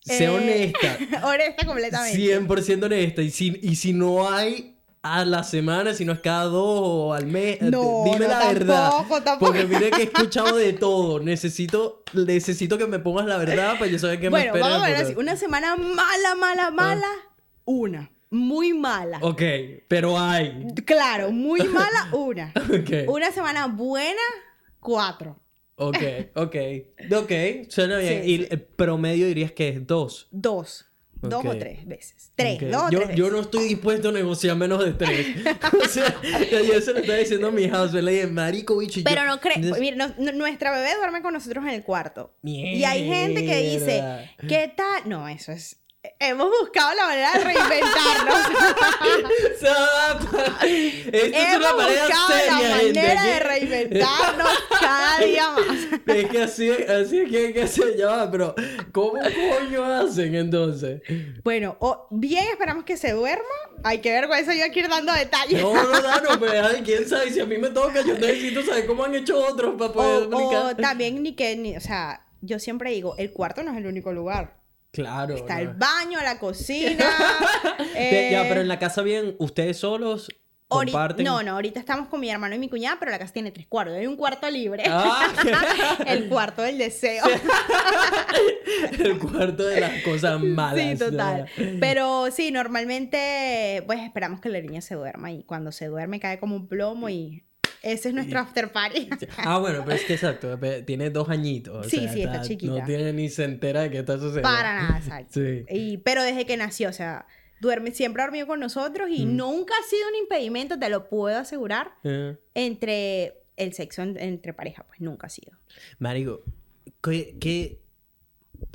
Sé Eh, honesta. <laughs> honesta completamente. 100% honesta. Y si, y si no hay a la semana, si no es cada dos o al mes, eh, No, dime no, la verdad. tampoco, tampoco. Porque mire que he escuchado de todo. Necesito, necesito que me pongas la verdad para yo saber qué Bueno, me espera. vamos a ver así. Una semana mala, mala, mala. Una. Muy mala. Ok, pero hay. Claro, muy <laughs> mala, una. Ok. Una semana buena, cuatro. Ok, ok. Ok, suena <laughs> bien. Sí, y sí. el promedio dirías que es dos. Dos. Dos o tres veces. Tres, Ok. dos o yo, tres yo no estoy dispuesto a negociar menos de tres. <laughs> <laughs> o sea, yo se lo estaba diciendo a mi house. Le dije, marico, bicho. Pero yo- no. Entonces- Mira, no- nuestra bebé duerme con nosotros en el cuarto. Y hay gente que dice. ¿qué tal? No, eso es. Hemos buscado la manera de reinventarnos. <laughs> Zapa. Esta es Hemos una buscado seria, la gente. manera de reinventarnos cada día más. <laughs> Es que así, así es que hay que. Ya va, pero ¿cómo coño hacen entonces? Bueno, o bien esperamos que se duerma. Ay, qué vergüenza yo aquí ir dando detalles. No, no, no, no, pero ay, <laughs> quién sabe. Si a mí me toca, yo necesito saber cómo han hecho otros para poder o, o también ni que, ni, o sea, yo siempre digo, el cuarto no es el único lugar. Claro. Está el baño, la cocina. <laughs> De- ya, eh, pero en la casa bien, ustedes solos comparten. No, no, ahorita estamos con mi hermano y mi cuñada, pero la casa tiene tres cuartos. Hay un cuarto libre. Ah, <laughs> el cuarto del deseo. <laughs> el cuarto de las cosas malas. Sí, total. ¿no? Pero sí, normalmente, pues esperamos que la niña se duerma y cuando se duerme cae como un plomo y ese es nuestro after party. <laughs> Ah, bueno, pero es que exacto, tiene dos añitos. o Sí, sea, sí, está chiquita. No tiene ni se entera de qué está sucediendo. Para nada, <laughs> exacto. Sí. Y, pero desde que nació, o sea, duerme, siempre ha dormido con nosotros y Mm. nunca ha sido un impedimento, te lo puedo asegurar, Eh, entre el sexo en- entre pareja, pues nunca ha sido. Marico, ¿qué, qué-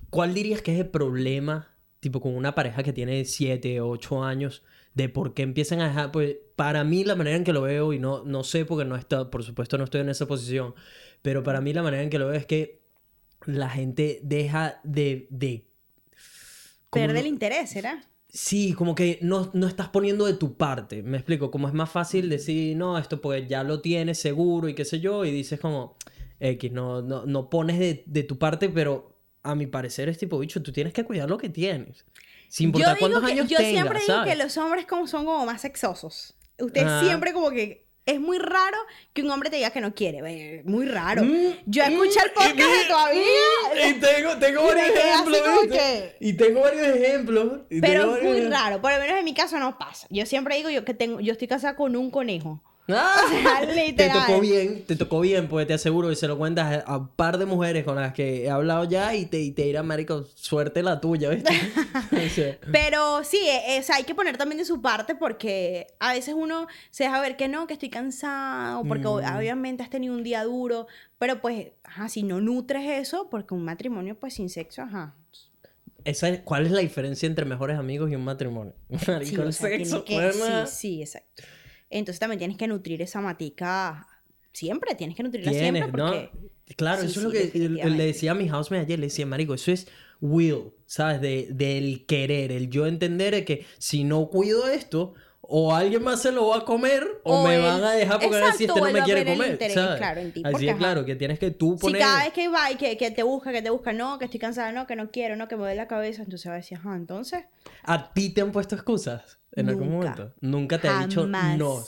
cuál dirías que es el problema, tipo, con una pareja que tiene 7, 8 años, de por qué empiezan a dejar? Pues, para mí, la manera en que lo veo, y no, no sé porque no está, por supuesto, no estoy en esa posición, pero para mí la manera en que lo veo es que la gente deja de... de no- el interés, ¿será? Sí, como que no, no estás poniendo de tu parte. Me explico, como es más fácil decir, no, esto pues ya lo tienes seguro y qué sé yo, y dices como, X, no, no, no pones de, de tu parte, pero a mi parecer es tipo, bicho, tú tienes que cuidar lo que tienes. Sin importar yo digo cuántos que, años yo tengas, siempre digo ¿sabes? que los hombres como son como más sexosos. Ustedes Ah. siempre como que es muy raro que un hombre te diga que no quiere. Muy raro. Mm, yo escuché el mm, podcast y de todavía. Y tengo, tengo <laughs> Y me varios ejemplos, que- Y tengo varios ejemplos. y tengo Pero es muy ejemplos. raro. Por lo menos en mi caso no pasa. Yo siempre digo yo que tengo, yo estoy casada con un conejo. <laughs> Ah, sea, <laughs> te tocó bien, te tocó bien, porque te aseguro que se lo cuentas a, un par de mujeres con las que he hablado ya y te, y te dirán, marico, suerte la tuya, ¿viste? <laughs> O sea, Pero sí, o sea, hay que poner también de su parte porque a veces uno se deja ver que no, que estoy cansado, porque o- Mm. obviamente has tenido un día duro, pero pues, ajá, si no nutres eso, porque un matrimonio pues sin sexo, ajá. esa es- ¿Cuál es la diferencia entre mejores amigos y un matrimonio? Marico, Sí, el o sea, tiene sexo, que- buena. sí, sí, exacto. Entonces también tienes que nutrir esa matica siempre, tienes que nutrirla Tienes, siempre ¿no? porque... Claro, Sí, eso sí, es lo que le decía a mi housemate ayer, le decía, marico, eso es will, ¿sabes? De, del querer, el yo entender de que si no cuido esto, o alguien más se lo va a comer, o, O me van a dejar porque sí Exacto, este no me quiere comer, interés, ¿sabes? claro, en ti, Así es ajá. claro, que tienes que tú Si poner... cada vez que va y que, que te busca, que te busca, no, que estoy cansada, no, que no quiero, no, que me duele la cabeza, entonces va a decir, ajá, entonces... ¿A ti te han puesto excusas en algún Nunca. momento? Nunca te ha dicho Jamás. no.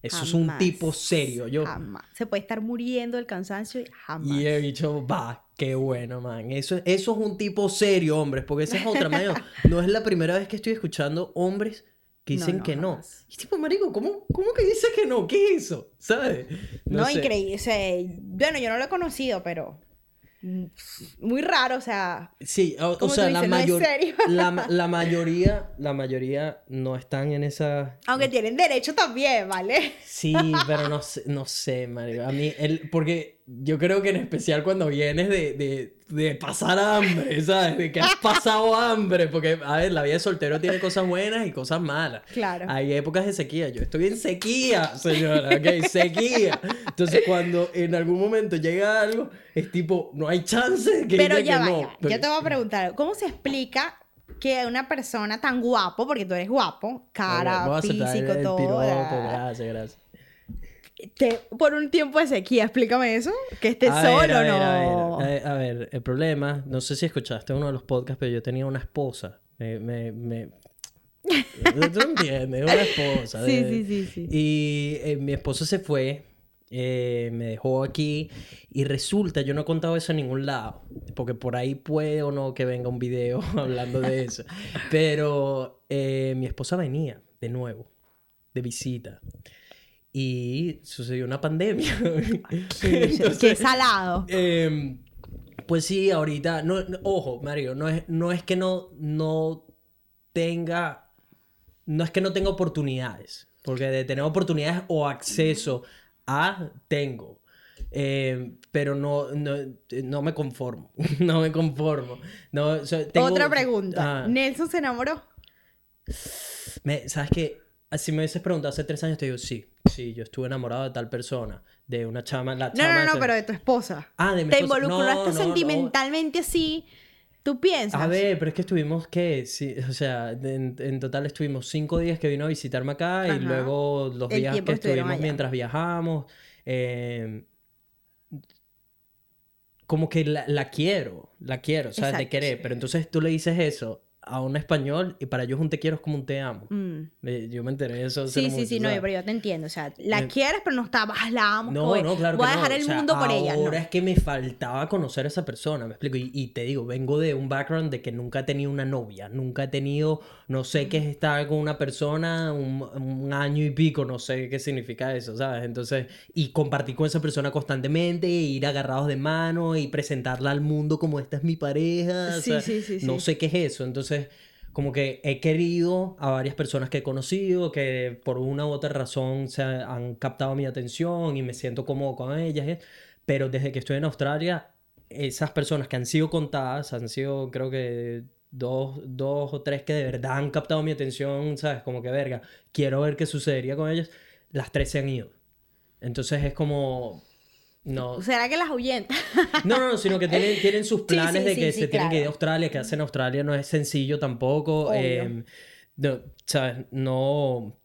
Eso es un Jamás. tipo serio. Yo, Jamás. Se puede estar muriendo del cansancio y jamás. y he dicho, va, qué bueno, man. Eso, eso es un tipo serio, hombres, porque esa es otra manera. <laughs> No es la primera vez que estoy escuchando hombres que No, dicen no, que no. jamás. Y tipo, marico, ¿cómo, ¿cómo que dice que no? ¿Qué es eso? ¿Sabes? No, sé. increíble. O sea, bueno, yo no lo he conocido, pero muy raro, o sea, Sí, o, sea, la, no mayor, la, <laughs> la mayoría, la mayoría no están en esa aunque tienen derecho también, ¿vale? Sí, pero no <laughs> sé, no sé, Mario. A mí, el, porque yo creo que en especial cuando vienes de, de, de pasar hambre, ¿sabes? De que has pasado hambre. Porque, a ver, la vida de soltero tiene cosas buenas y cosas malas. Claro. Hay épocas de sequía. Yo estoy en sequía, señora, ¿ok? Sequía. Entonces, cuando en algún momento llega algo, es tipo, no hay chance de que Pero ya que no. Pero- Yo te voy a preguntar, ¿cómo se explica que una persona tan guapo, porque tú eres guapo, cara, físico, el todo, piropo, gracias, gracias. Te- por un tiempo de sequía, explícame eso, que A ver, solo, ver, no. A ver, a, ver, el problema, no sé si escuchaste uno de los podcasts, pero yo tenía una esposa. Me, me, me- <laughs> ¿Tú entiendes? Una esposa. Sí, de- sí, sí, sí. Y eh, mi esposa se fue, eh, me dejó aquí y resulta, yo no he contado eso en ningún lado, porque por ahí puede o no que venga un video <laughs> hablando de eso, pero eh, mi esposa venía de nuevo, de visita. Y sucedió una pandemia. <laughs> <laughs> Qué salado. Em, pues sí, ahorita, no, no- ojo, Mario, no es, no es que no, no tenga, no es que no tenga oportunidades, porque de tener oportunidades o acceso a, tengo. Em, pero no, no, no me conformo, <laughs> no me conformo. No, o sea, tengo- Otra pregunta. Ah, ¿Nelson se enamoró? me- ¿Sabes qué? Si me hubieses preguntado hace tres años, te digo, sí, sí, yo estuve enamorado de tal persona, de una chama, la No, chama no, no, pero de tu esposa. Ah, de mi ¿Te esposa. involucraste No, no, no. sentimentalmente así? ¿Tú piensas? A ver, pero es que estuvimos, ¿qué? Sí, o sea, en, en total estuvimos cinco días que vino a visitarme acá y luego los El días que estuvimos allá. mientras viajamos. eh, como que la, la quiero, la quiero, ¿sabes? De Exacto, querer. Pero entonces tú le dices eso a un español y para ellos un te quiero es como un te amo. Mm. Eh, Yo me enteré de eso. Sí, no sí, mucho, sí, no, pero yo te entiendo. O sea, la Eh, quieres, pero no está, "Ah, la amo. No, voy, no, claro voy que a no. dejar el O sea, mundo por ella. Ahora no. es que me faltaba conocer a esa persona, me explico. Y, y te digo, vengo de un background de que nunca he tenido una novia, nunca he tenido, no sé qué es estar con una persona un, un año y pico, no sé qué significa eso, ¿sabes? Entonces, y compartir con esa persona constantemente, ir agarrados de mano y presentarla al mundo como esta es mi pareja. o Sí, sea, sí, sí, No sí. sé qué es eso. Entonces, como que he querido a varias personas que he conocido que por una u otra razón se han captado mi atención y me siento cómodo con ellas, ¿eh? pero desde que estoy en Australia, esas personas que han sido contadas, han sido creo que dos, dos o tres que de verdad han captado mi atención, ¿sabes? Como que verga, quiero ver qué sucedería con ellas, las tres se han ido. Entonces es como... No, ¿Será que las ahuyenta? no, no, no, sino que tienen, tienen sus planes sí, de que sí, se tienen que ir a. Australia, que hacen Australia no es sencillo tampoco. Eh, no, ¿sabes? No,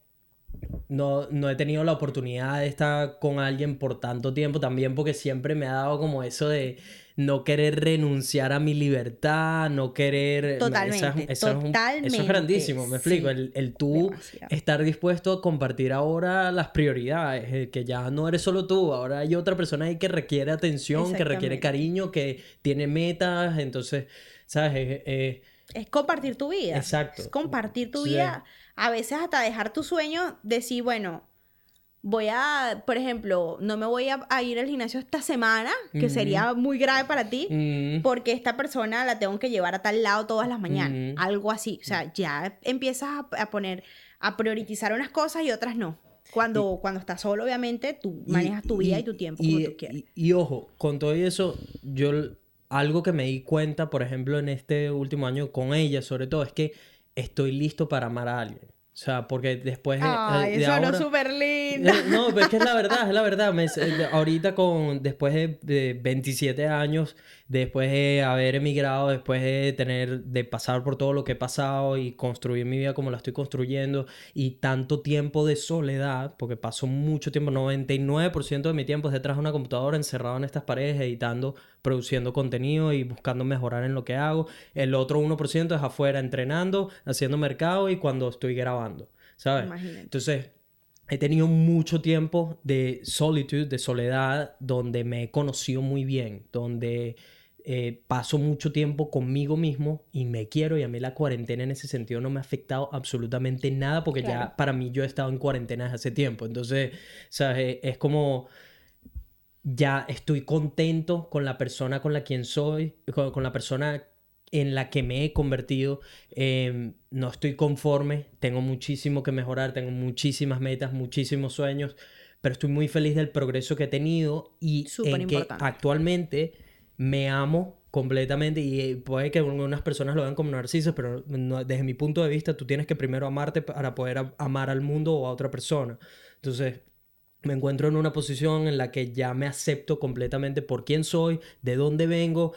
no, no he tenido la oportunidad de estar con alguien por tanto tiempo, también porque siempre me ha dado como eso de no querer renunciar a mi libertad, no querer... Totalmente, esa es- esa es un- eso es totalmente, grandísimo, me explico. sí. El, el tú Demasiado. estar dispuesto a compartir ahora las prioridades, eh, que ya no eres solo tú, ahora hay otra persona ahí que requiere atención, que requiere cariño, que tiene metas, entonces, ¿sabes? Eh, eh, Es compartir tu vida. Exacto. Es compartir tu Sí. vida. A veces hasta dejar tu sueño, decir, bueno, voy a, por ejemplo, no me voy a, a ir al gimnasio esta semana, que sería muy grave para ti, porque esta persona la tengo que llevar a tal lado todas las mañanas. Algo así. O sea, ya empiezas a, a poner, a priorizar unas cosas y otras no. Cuando, cuando estás solo, obviamente, tú manejas tu vida y, tu tiempo como y- tú quieres. y- ojo, con todo eso, yo algo que me di cuenta, por ejemplo, en este último año con ella, sobre todo, es que estoy listo para amar a alguien. O sea, porque después de, Ay, de eso no ahora- es súper Eh, lindo. No, pero es que es la verdad, es la verdad. Me- eh, ahorita con, después de, de 27 años, después de haber emigrado, después de tener, de pasar por todo lo que he pasado y construir mi vida como la estoy construyendo y tanto tiempo de soledad, porque paso mucho tiempo, 99% de mi tiempo es detrás de una computadora encerrado en estas paredes, editando, produciendo contenido y buscando mejorar en lo que hago. El otro 1% es afuera entrenando, haciendo mercado y cuando estoy grabando, ¿sabes? Imagínate. Entonces, he tenido mucho tiempo de solitude, de soledad, donde me he conocido muy bien, donde eh, paso mucho tiempo conmigo mismo y me quiero y a mí la cuarentena en ese sentido no me ha afectado absolutamente nada porque ya para mí yo he estado en cuarentena desde hace tiempo. Entonces, ¿sabes? Es como ya estoy contento con la persona con la quien soy, con, con la persona en la que me he convertido. Eh, no estoy conforme, tengo muchísimo que mejorar, tengo muchísimas metas, muchísimos sueños, pero estoy muy feliz del progreso que he tenido y Súper en que actualmente me amo completamente y eh, puede que algunas personas lo vean como narcisas, pero desde mi punto de vista tú tienes que primero amarte para poder amar al mundo o a otra persona. Entonces, me encuentro en una posición en la que ya me acepto completamente por quién soy, de dónde vengo,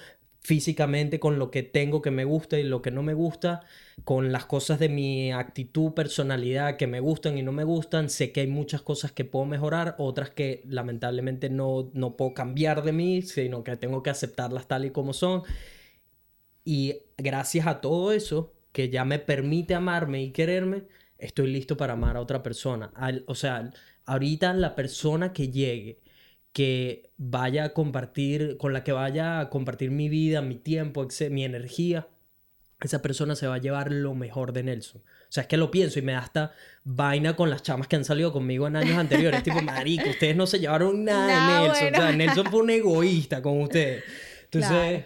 físicamente con lo que tengo que me gusta y lo que no me gusta, con las cosas de mi actitud, personalidad que me gustan y no me gustan. Sé que hay muchas cosas que puedo mejorar, otras que lamentablemente no, no puedo cambiar de mí, sino que tengo que aceptarlas tal y como son. Y gracias a todo eso, que ya me permite amarme y quererme, estoy listo para amar a otra persona. Al- o sea, ahorita la persona que llegue, que vaya a compartir, con la que vaya a compartir mi vida, mi tiempo, mi energía, esa persona se va a llevar lo mejor de Nelson. O sea, es que lo pienso y me da hasta vaina con las chamas que han salido conmigo en años anteriores. tipo, marico, ustedes no se llevaron nada <laughs> Nah, de Nelson. O sea, bueno. Nelson fue un egoísta con ustedes. <laughs> Entonces, Claro.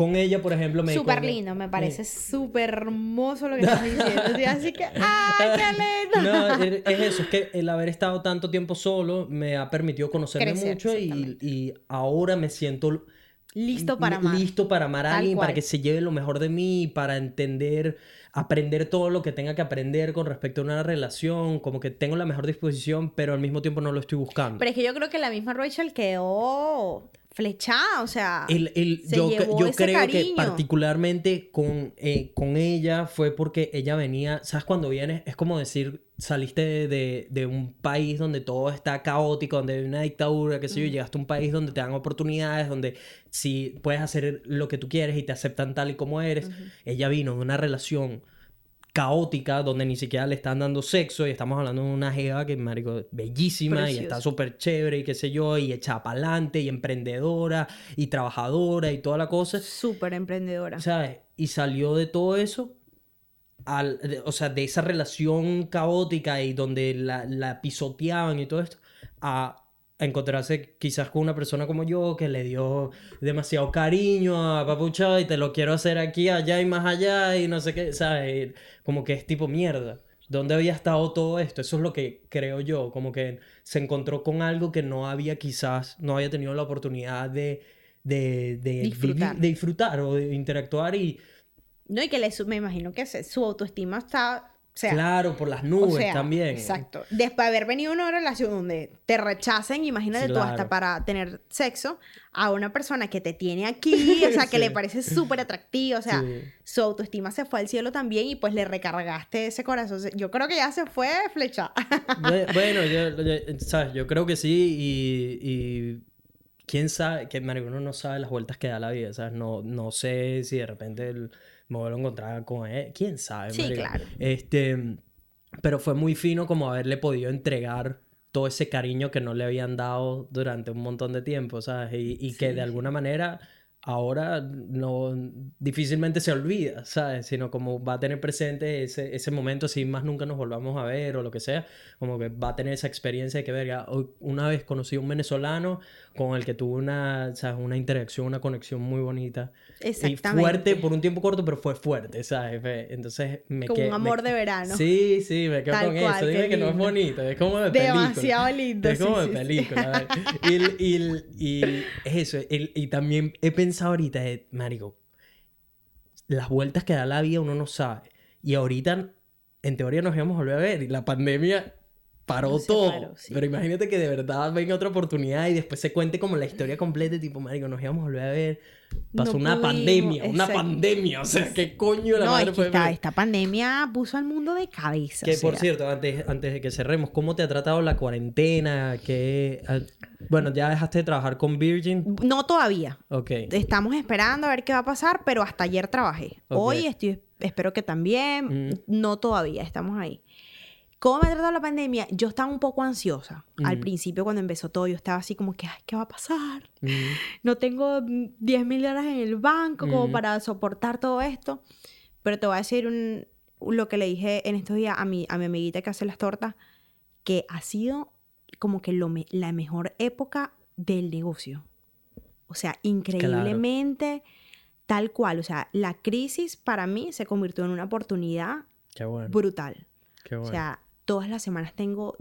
Con ella, por ejemplo, me... Súper lindo, me parece súper hermoso lo que estás diciendo. Sí, Así que, <laughs> ¡ay, qué lindo! No, es es eso, es que el haber estado tanto tiempo solo me ha permitido conocerme Crecer, mucho y, y ahora me siento Listo para amar. listo para amar a Tal alguien, para que se lleve lo mejor de mí, para entender, aprender todo lo que tenga que aprender con respecto a una relación, como que tengo la mejor disposición, pero al mismo tiempo no lo estoy buscando. Pero es que yo creo que la misma Rachel quedó flechada, o sea, El- el- se yo llevó yo ese creo que cariño. particularmente con, eh, con ella fue porque ella venía, ¿sabes? Cuando vienes, es como decir, saliste de, de un país donde todo está caótico, donde hay una dictadura, qué sé yo, llegaste a un país donde te dan oportunidades, donde si puedes hacer lo que tú quieres y te aceptan tal y como eres. Ella vino de una relación caótica donde ni siquiera le están dando sexo y estamos hablando de una jeva que marico bellísima y está súper chévere y qué sé yo y echada para adelante y emprendedora y trabajadora y toda la cosa Súper emprendedora. ¿sabes? Y salió de todo eso, al, de- o sea, de esa relación caótica y donde la, la pisoteaban y todo esto, a, a encontrarse quizás con una persona como yo que le dio demasiado cariño a Papucha y te lo quiero hacer aquí, allá y más allá y no sé qué, ¿sabes? Como que es tipo mierda. ¿Dónde había estado todo esto? Eso es lo que creo yo, como que se encontró con algo que no había quizás, no había tenido la oportunidad de, de, de Disfrutar. vivir- de disfrutar o de interactuar y No, y que le, me imagino que su autoestima está, o sea, claro, por las o nubes sea, también. Exacto. Después de haber venido a una relación donde te rechacen, imagínate tú hasta Claro. para tener sexo, a una persona que te tiene aquí, <laughs> o sea, que Sí. le parece súper atractiva, o sea, Sí. su autoestima se fue al cielo también y pues le recargaste ese corazón. Yo creo que ya se fue flecha. <laughs> Bue- Bueno, yo, yo- ¿sabes? yo creo que sí y, y quién sabe, que marico, uno no sabe las vueltas que da la vida, ¿sabes? No, no sé si de repente el- me vuelvo a encontrar con él, quién sabe, Sí, claro. Este, pero fue muy fino como haberle podido entregar todo ese cariño que no le habían dado durante un montón de tiempo, ¿sabes? Y, y que de alguna manera ahora no difícilmente se olvida, ¿sabes? Sino como va a tener presente ese, ese momento, si más nunca nos volvamos a ver o lo que sea, como que va a tener esa experiencia de que, verga, una vez conocí a un venezolano con el que tuve una, ¿sabes? una interacción, una conexión muy bonita. Y Exactamente. fuerte por un tiempo corto, pero fue fuerte, ¿sabes? Entonces me Como un amor me- de verano. Sí, sí, me quedo Tal con cual, eso. Dime que no es bonito, es como de película. Demasiado lindo. Es sí, como de sí, sí. película. ¿verdad? Y, y, y eso, el- y también he pensado ahorita, eh, Marico, las vueltas que da la vida uno no sabe. Y ahorita, en teoría, nos íbamos a volver a ver y la pandemia paró todo. sí. Pero imagínate que de verdad venga otra oportunidad y después se cuente como la historia completa, tipo, Marico, nos íbamos a volver a ver. Pasó No una pudimos, pandemia, una pandemia. O sea, ¿qué coño la No, madre es que puede esta, esta pandemia puso al mundo de cabeza. Que o por cierto, antes, antes de que cerremos, ¿cómo te ha tratado la cuarentena? ¿Qué, ah, bueno, ya dejaste de trabajar con Virgin. No todavía. Ok. Estamos esperando a ver qué va a pasar, pero hasta ayer trabajé. Hoy estoy, espero que también. Mm. No todavía, estamos ahí. ¿Cómo me ha tratado la pandemia? Yo estaba un poco ansiosa. Al Mm. principio, cuando empezó todo, yo estaba así como que, Ay, ¿qué va a pasar? Mm, No tengo mm, 10 mil dólares en el banco como Mm. para soportar todo esto. Pero te voy a decir un- lo que le dije en estos días a mi, a mi amiguita que hace las tortas, que ha sido como que lo me- la mejor época del negocio. O sea, increíblemente tal cual. O sea, la crisis para mí se convirtió en una oportunidad Qué bueno. brutal. Qué bueno. O sea, todas las semanas tengo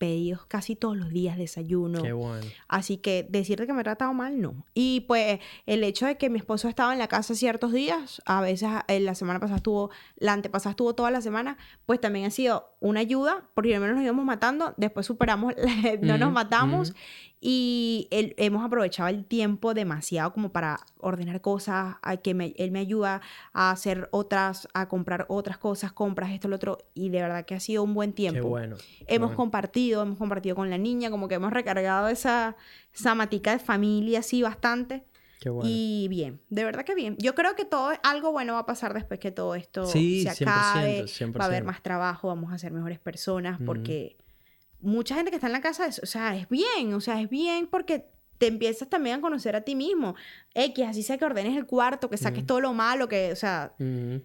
pedidos casi todos los días, desayuno. Qué bueno. Así que decirte que me he tratado mal, no. Y pues el hecho de que mi esposo estaba en la casa ciertos días, a veces eh, la semana pasada estuvo, la antepasada estuvo toda la semana, pues también ha sido una ayuda, porque primero nos íbamos matando, después superamos, <laughs> no nos matamos ujú. y él- hemos aprovechado el tiempo demasiado como para ordenar cosas, a que me- él me ayuda a hacer otras, a comprar otras cosas, compras esto, lo otro, y de verdad que ha sido un buen tiempo Qué bueno. hemos bueno. compartido, hemos compartido con la niña, como que hemos recargado esa, esa matica de familia así bastante. Qué bueno. Y bien, de verdad que bien. Yo creo que todo algo bueno va a pasar después que todo esto Sí, se 100%, acabe. 100%. Va a haber más trabajo, vamos a ser mejores personas, porque mucha gente que está en la casa, es- o sea, es bien, o sea, es bien porque te empiezas también a conocer a ti mismo. X, así sea que ordenes el cuarto, que saques Ujú. todo lo malo, que, o sea, Ujú.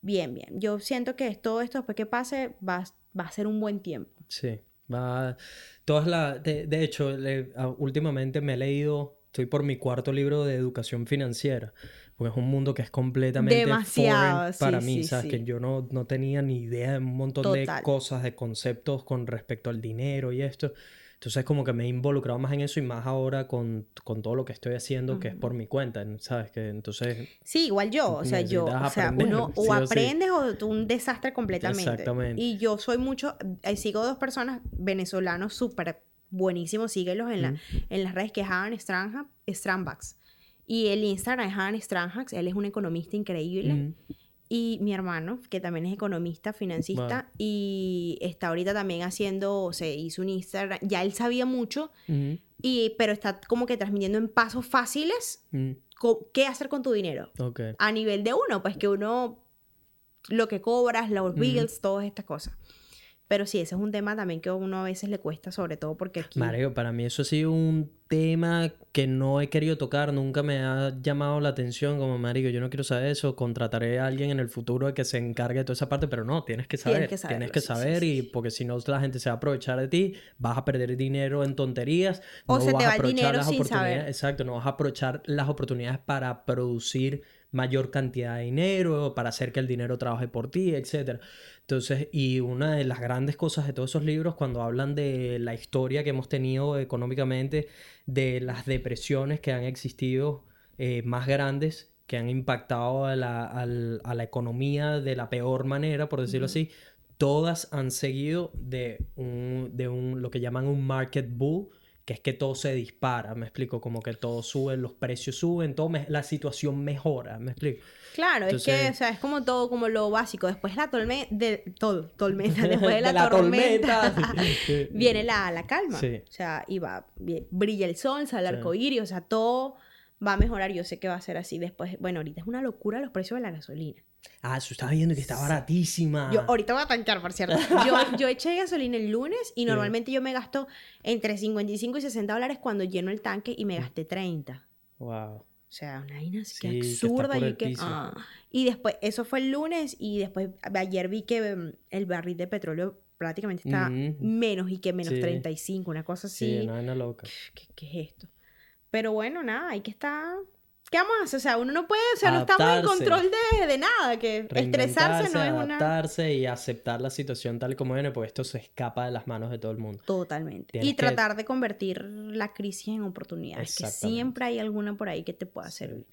bien, bien. Yo siento que todo esto después que pase va, va a ser un buen tiempo. Sí, va. Todas las. De, de hecho, le- últimamente me he leído. Estoy por mi cuarto libro de educación financiera. Porque es un mundo que es completamente Demasiado, sí, para mí, sí, ¿sabes? sí. Que yo no, no tenía ni idea de un montón de Total. cosas, de conceptos con respecto al dinero y esto. Entonces, como que me he involucrado más en eso y más ahora con, con todo lo que estoy haciendo, que es por mi cuenta, ¿sabes? Que entonces. Sí, igual yo, o sea, yo, o sea, uno <laughs> sí o o sí. aprendes o tú un desastre completamente. Exactamente. Y yo soy mucho, eh, sigo dos personas venezolanos súper buenísimos, síguelos en, la, Ujú. en las redes que es Stramba- Strambax. Y el Instagram es Hagan Strambax, él es un economista increíble. Ujú. Y mi hermano, que también es economista, financista, y está ahorita también haciendo, se hizo un Instagram, ya él sabía mucho, y, pero está como que transmitiendo en pasos fáciles Mm, qué hacer con tu dinero. Ok. A nivel de uno, pues que uno, lo que cobras, los bills, todas estas cosas. Pero sí, ese es un tema también que a uno a veces le cuesta, sobre todo porque aquí... Mario, para mí eso ha sido un tema que no he querido tocar, nunca me ha llamado la atención como Mario, yo no quiero saber eso, contrataré a alguien en el futuro que se encargue de toda esa parte, pero no, tienes que saber, Tienes que tienes que sí, sí, saber sí, y porque si no la gente se va a aprovechar de ti, vas a perder dinero en tonterías, O no se te vas a va el aprovechar dinero las sin oportunidades, saber. exacto, no vas a aprovechar las oportunidades para producir mayor cantidad de dinero, para hacer que el dinero trabaje por ti, etcétera. Entonces, y una de las grandes cosas de todos esos libros, cuando hablan de la historia que hemos tenido económicamente, de las depresiones que han existido eh, más grandes, que han impactado a la, al- a la economía de la peor manera, por decirlo así, todas han seguido de un, de un, lo que llaman un market bull, que es que todo se dispara, me explico, como que todo sube, los precios suben, todo me- la situación mejora, me explico. Claro, es que, Entonces- o sea, es como todo, como lo básico. Después la tormenta, de, todo, tormenta, <laughs> después de la, De la tormenta, <laughs> viene la, la calma. Sí. O sea, y va, brilla el sol, sale el Sí. arco iris, o sea, todo va a mejorar. Yo sé que va a ser así después. Bueno, ahorita es una locura los precios de la gasolina. Ah, eso estaba viendo que está baratísima. Yo ahorita voy a tanquear, por cierto. Yo, <laughs> yo eché gasolina el lunes y Sí. normalmente yo me gasto entre 55 y 60 dólares cuando lleno el tanque y me gasté 30. Wow. O sea, una vaina así que Sí, que absurda. por y que, ah. Y después, eso fue el lunes y después ayer vi que mm, el barril de petróleo prácticamente está Ujú. menos y que menos Sí. 35, una cosa Sí, así. una vaina loca. ¿Qué, qué es esto? Pero bueno, nada, hay que estar... ¿Qué vamos a hacer? O sea, uno no puede, o sea, no estamos en Adaptarse. control de, de nada, que estresarse no es una... adaptarse y aceptar la situación tal como viene, porque esto se escapa de las manos de todo el mundo. Totalmente. Tienes Y que- tratar de convertir la crisis en oportunidades, que siempre hay alguna por ahí que te pueda servir.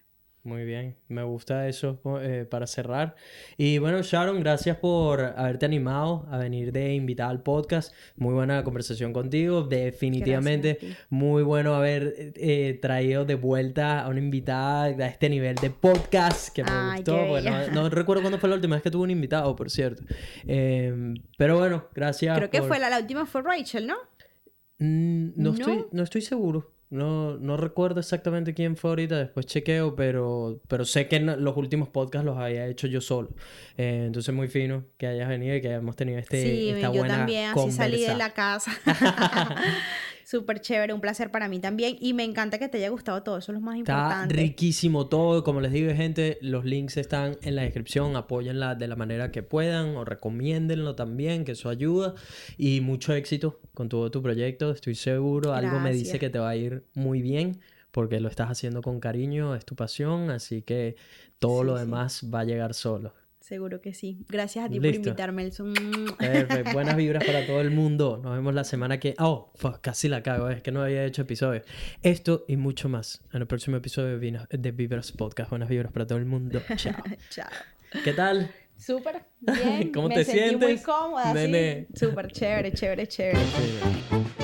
Muy bien, me gusta eso eh, para cerrar. Y bueno, Sharon, gracias por haberte animado a venir de invitada al podcast. Muy buena conversación contigo. Definitivamente muy bueno haber eh, traído de vuelta a una invitada a este nivel de podcast que me gustó. Bueno, no recuerdo cuándo fue la última vez que tuve un invitado, por cierto. Eh, pero bueno, gracias. Creo que por- fue la, la última fue Rachel, ¿no? Mm, no, Estoy, ¿No? no estoy seguro. No, no recuerdo exactamente quién fue ahorita, después chequeo, pero, pero sé que los últimos podcasts los había hecho yo solo. Eh, entonces muy fino que hayas venido y que hayamos tenido este, sí, esta yo buena también así salí de la casa. <laughs> <laughs> Súper chévere, un placer para mí también. Y me encanta que te haya gustado todo, eso es lo más Está importante. riquísimo todo. Como les digo, gente, los links están en la descripción. Apóyenla de la manera que puedan o recomiéndenlo también, que eso ayuda. Y mucho éxito con todo tu proyecto. Estoy seguro. Algo me dice que te va a ir muy bien porque lo estás haciendo con cariño, es tu pasión. Así que todo Sí, lo sí. demás va a llegar solo. Seguro que sí. Gracias a ti Listo. por invitarme, Elson. Perfecto. <laughs> Buenas vibras para todo el mundo. Nos vemos la semana que. Oh, fuck, casi la cago. Es que no había hecho episodio. Esto y mucho más en el próximo episodio de, Vibras Podcast. Buenas vibras para todo el mundo. <laughs> Chao. Chao. ¿Qué tal? Súper <laughs> bien. ¿Cómo me te sentí muy sientes, cómoda, nene? sí. Súper chévere, chévere, chévere. Sí,